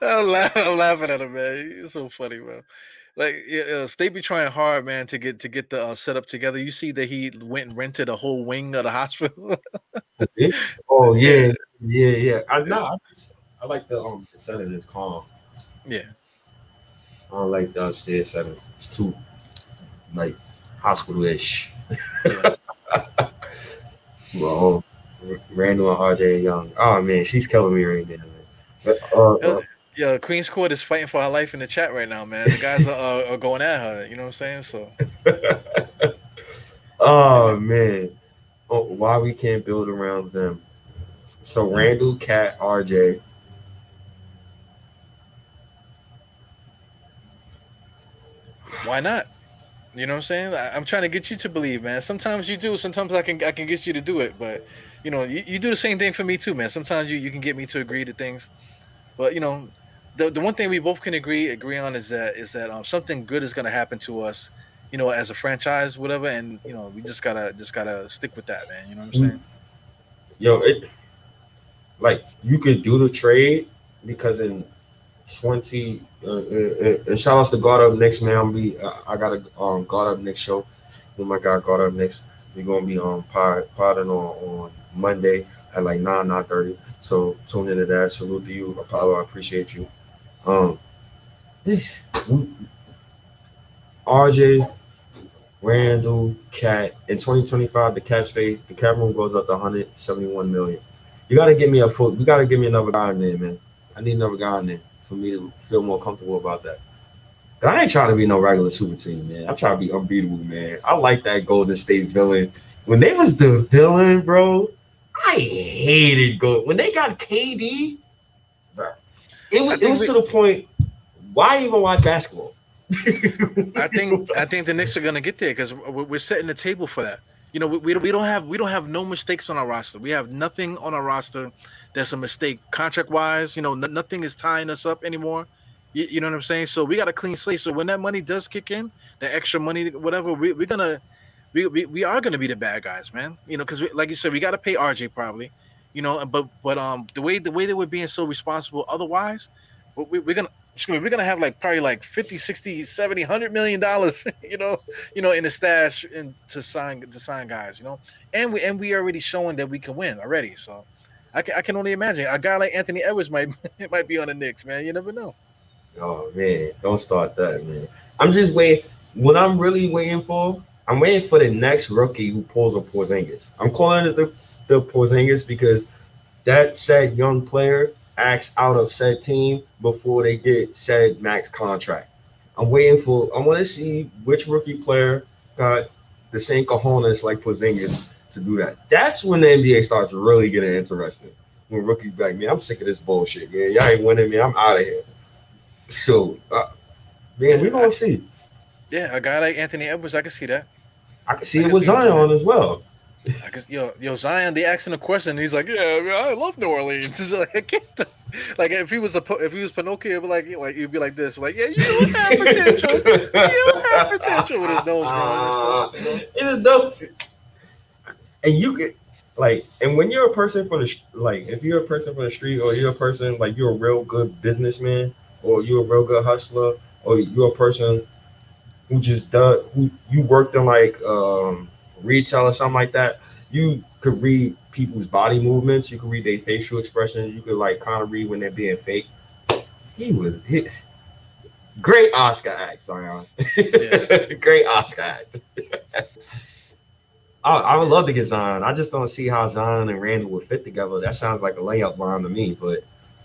I'm, laughing, I'm laughing at him, man. He's so funny, man. Like, yeah, uh, State be trying hard, man, to get to get the uh, setup together. You see that he went and rented a whole wing of the hospital. oh yeah, yeah, yeah. I know. I, I like the um the setting is calm. Yeah. I don't like the upstairs setting. It's too like hospital-ish. Yeah. well, Randle and RJ Young. Oh man, she's killing me right now. But, uh, uh, yeah, Queen's Court is fighting for her life in the chat right now, man. The guys are, are going at her. You know what I'm saying? So. oh man, oh, why we can't build around them? So Randle, KAT, RJ. Why not? You know what I'm saying? I, am trying to get you to believe, man. Sometimes you do. Sometimes I can I can get you to do it, but you know, you, you do the same thing for me too, man. Sometimes you, you can get me to agree to things, but you know, the, the one thing we both can agree agree on is that is that um, something good is going to happen to us, you know, as a franchise, whatever, and you know, we just gotta just gotta stick with that, man. You know what I'm saying? Yo, it like you could do the trade because in 20 uh, uh, uh, and shout outs to God Up Next man. I'll be I got a um God Up Next show with my guy God Up Next. We're gonna be on um, pod, podding on on Monday at like 9, 9 30. So tune into that. Salute to you, Apollo. I appreciate you. Um RJ, Randle, KAT in 2025, the catch phase, the cap room goes up to 171 million. You gotta give me a full, you gotta give me another guy in there, man. I need another guy in there for me to feel more comfortable about that. But I ain't trying to be no regular super team, man. I'm trying to be unbeatable, man. I like that Golden State villain. When they was the villain, bro, I hated go when they got KD, bro. It was it was we, to the point. Why even watch basketball? I think I think the Knicks are gonna get there because we're setting the table for that. You know, we, we, we don't have we don't have no mistakes on our roster. We have nothing on our roster that's a mistake contract wise. You know, n- nothing is tying us up anymore. You, you, know what I'm saying? So we got a clean slate. So when that money does kick in, the extra money, whatever, we, we're gonna we, we, are gonna be the bad guys, man. You know, because like you said, we got to pay RJ probably. You know, but but um the way the way that we're being so responsible otherwise, we, we're gonna we're gonna have like probably like 50 60 70 100 million dollars you know you know in the stash and to sign to sign guys you know and we and we already showing that we can win already so I can, I can only imagine a guy like Anthony Edwards might might be on the Knicks, man. You never know. Oh man, don't start that, man. I'm just waiting. What I'm really waiting for, I'm waiting for the next rookie who pulls a Porzingis. I'm calling it the the Porzingis because that said young player acts out of said team before they get said max contract. I'm waiting for. I want to see which rookie player got the same cojones like Porzingis to do that. That's when the NBA starts really getting interesting. When rookies back, man, I'm sick of this bullshit. Yeah, y'all ain't winning me. I'm out of here. So, uh, man, we're gonna see. Yeah, a guy like Anthony Edwards, I can see that. I can see I it with Zion as well. I guess yo, yo, Zion, they asking a question. he's like, "Yeah, I, mean, I love New Orleans." It's like, I get the, like if he was the if he was Pinocchio, be like, like you'd be like this, like, "Yeah, you don't have potential. you don't have potential with his nose growing and stuff." You? His nose, and you could like, and when you're a person from the like, if you're a person from the street, or you're a person like you're a real good businessman, or you're a real good hustler, or you're a person who just does who you worked in like um retail or something like that, you could read people's body movements. You could read their facial expressions. You could like kind of read when they're being fake. He was he, great Oscar act, Zion. Yeah. great Oscar act. I, I, would love to get Zion. I just don't see how Zion and Randle would fit together. That sounds like a layup line to me. But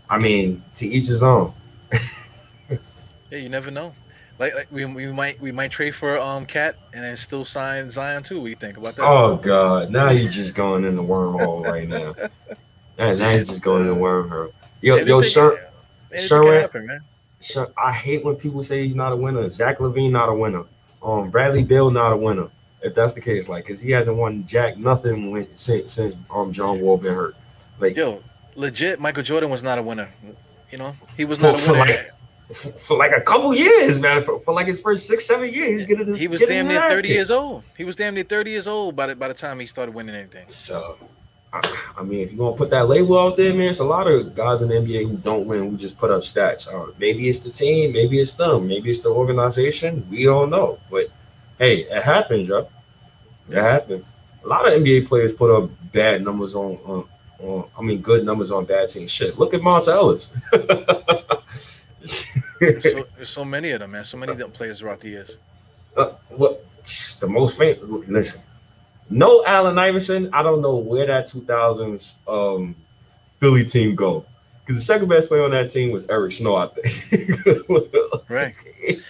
I mean, to each his own. yeah, you never know. Like, like we, we might we might trade for um KAT and then still sign Zion too. What do you think about that? Oh God, now you're just going in the wormhole right now. now, now you're just going in the wormhole. Yo, anything, yo, sir, sir, happen, man. Sir, I hate when people say he's not a winner. Zach LaVine not a winner. Um, Bradley Beal not a winner. If that's the case, like, cause he hasn't won jack nothing when, since since um John Wall been hurt. Like, yo, legit, Michael Jordan was not a winner. You know, he was not for, a winner. Like, for, for, like a couple years, man. For, for, like his first six, seven years, he was getting. He was damn near thirty years old. He was damn near thirty years old by the by the time he started winning anything. So, I, I mean, if you're gonna put that label out there, man, it's a lot of guys in the NBA who don't win. Who just put up stats. Uh, maybe it's the team, maybe it's them, maybe it's the organization. We don't know, but hey, it happens, yo. It happens. A lot of NBA players put up bad numbers on, on, on I mean, good numbers on bad teams. Shit, look at Monta Ellis. there's, so, there's so many of them, man. So many of them players throughout the years. Uh, what the most famous? Listen, no Allen Iverson. I don't know where that 2000s um, Philly team go because the second best player on that team was Eric Snow. I think. right.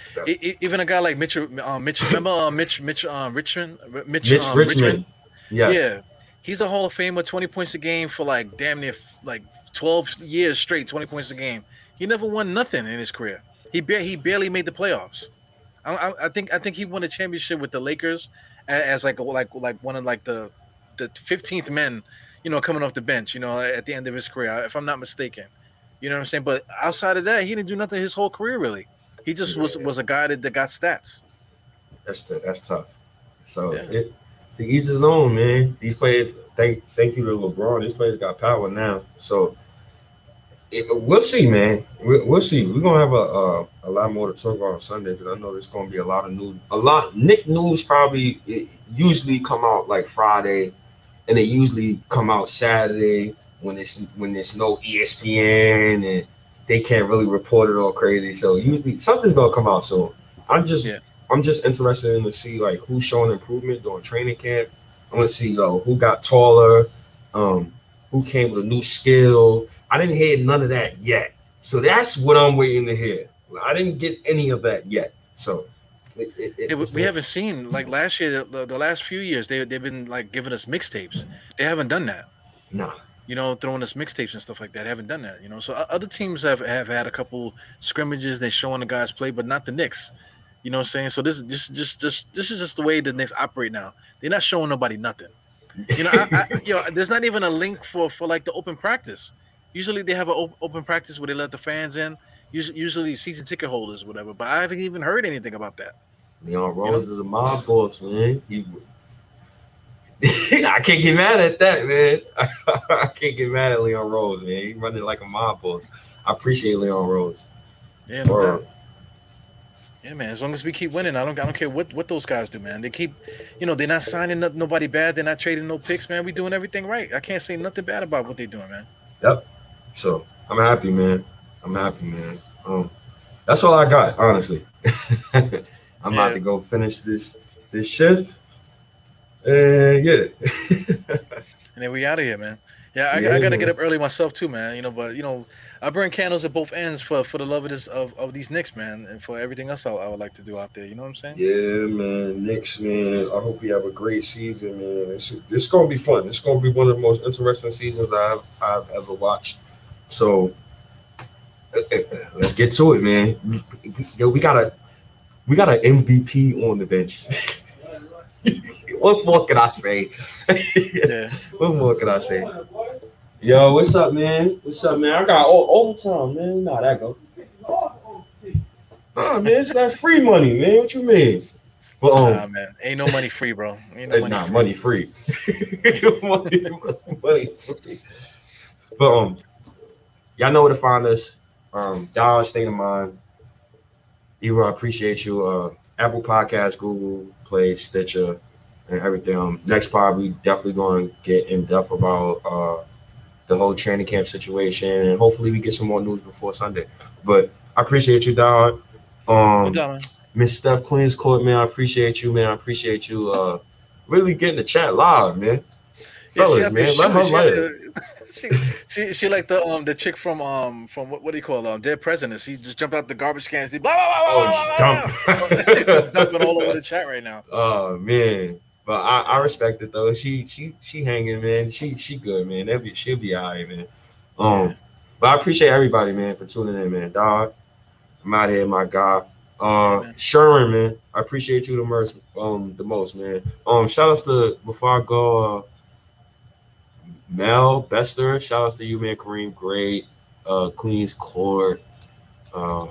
So. Even a guy like Mitch, uh, Mitch, remember uh, Mitch, Mitch, uh, Richmond, Mitch, Mitch um, Richmond. Richmond. Yes. Yeah. He's a Hall of Famer, 20 points a game for like damn near like 12 years straight, 20 points a game. He never won nothing in his career. He ba- he barely made the playoffs. I, I, I, think I think he won a championship with the Lakers as, as like like like one of like the the fifteenth men, you know, coming off the bench. You know, at the end of his career, if I'm not mistaken. You know what I'm saying? But outside of that, he didn't do nothing his whole career really. He just yeah. was was a guy that, that got stats. That's t- that's tough. So yeah. it, to each his own, man. These players, thank thank you to LeBron. These players got power now. So we'll see, man. We'll, see. We're gonna have a uh, a lot more to talk about on Sunday because I know there's gonna be a lot of news. A lot Knick news probably usually come out like Friday, and they usually come out Saturday when it's when there's no ESPN and they can't really report it all crazy. So usually something's gonna come out soon. I'm just yeah. I'm just interested in to see like who's showing improvement during training camp. I want to see yo who got taller, um, who came with a new skill I didn't hear none of that yet. So that's what I'm waiting to hear. I didn't get any of that yet. So it, it, it, we haven't seen like last year, the, the, last few years, they they've been like giving us mixtapes. They haven't done that. No. You know, throwing us mixtapes and stuff like that. They haven't done that. You know, so other teams have have had a couple scrimmages. They're showing the guys play, but not the Knicks. You know what I'm saying? So this this just just this is just the way the Knicks operate now. They're not showing nobody nothing. You know, I, I, you know, there's not even a link for for like the open practice. Usually they have an op- open practice where they let the fans in. Usually, usually season ticket holders, whatever. But I haven't even heard anything about that. Leon Rose you know? is a mob boss, man. He, I can't get mad at that, man. I can't get mad at Leon Rose, man. He's running like a mob boss. I appreciate Leon Rose. Yeah, no yeah, man. As long as we keep winning, I don't, I don't care what, what those guys do, man. They keep, you know, they're not signing no, nobody bad. They're not trading no picks, man. We doing everything right. I can't say nothing bad about what they're doing, man. Yep. So I'm happy, man. I'm happy, man. Um, that's all I got, honestly. I'm yeah. about to go finish this this shift. And yeah. and then we out of here, man. Yeah, I, yeah, I gotta get up early myself too, man. You know, but you know, I burn candles at both ends for for the love of this of, of these Knicks, man, and for everything else I, I, would like to do out there. You know what I'm saying? Yeah, man, Knicks, man. I hope you have a great season, man. It's it's gonna be fun. It's gonna be one of the most interesting seasons I've I've ever watched. So let's get to it, man. Yo, we got a we got an MVP on the bench. what more can I say? yeah. what more can I say? Yo, what's up, man? What's up, man? I got all overtime, man. Nah, that go. Nah, man, it's that free money, man. What you mean? But um, nah, man, ain't no money free, bro. Ain't no money nah, free. money free. money, money free. But um, y'all know where to find us. Um, State of Mind. Eva, I appreciate you. Uh, Apple Podcast, Google Play, Stitcher, and everything. Um, next pod, we definitely going to get in depth about uh, the whole training camp situation, and hopefully we get some more news before Sunday. But I appreciate you, Don. Um, Miss Steph Queen's Court, man. I appreciate you, man. I appreciate you. Uh, really getting the chat live, man. Yeah, Fellas, man, let her live she, she she like the um the chick from um from what, what do you call um dead presidents. She just jumped out the garbage cans. Blah, blah, blah, oh, blah, just dump. just dumping all over the chat right now. Oh man, but I, I respect it though. She she she hanging man. She she good man. Every she'll be alright man. Um, yeah. but I appreciate everybody man for tuning in man. Dog, I'm out here, my guy. Uh, yeah, Sherman, man, I appreciate you the most, um, the most, man. Um, shout outs to before I go, uh, Mel Bester, shout outs to you, man. Kareem, great. Uh, Queens Court. Uh,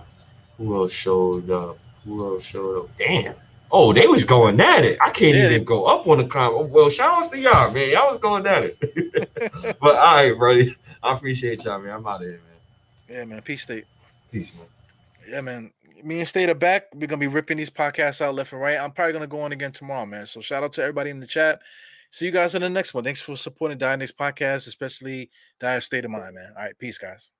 who else showed up? Who else showed up? Damn. Oh, they was going at it. I can't yeah, even go up on the comment. Well, shout outs to y'all, man. Y'all was going at it. but all right, buddy. I appreciate y'all, man. I'm out of here, man. Yeah, man. Peace, state. Peace, man. Yeah, man. Me and State are back. We're gonna be ripping these podcasts out left and right. I'm probably gonna go on again tomorrow, man. So shout out to everybody in the chat. See you guys in the next one. Thanks for supporting Dire Podcast, especially Dire State of Mind, man. All right, peace, guys.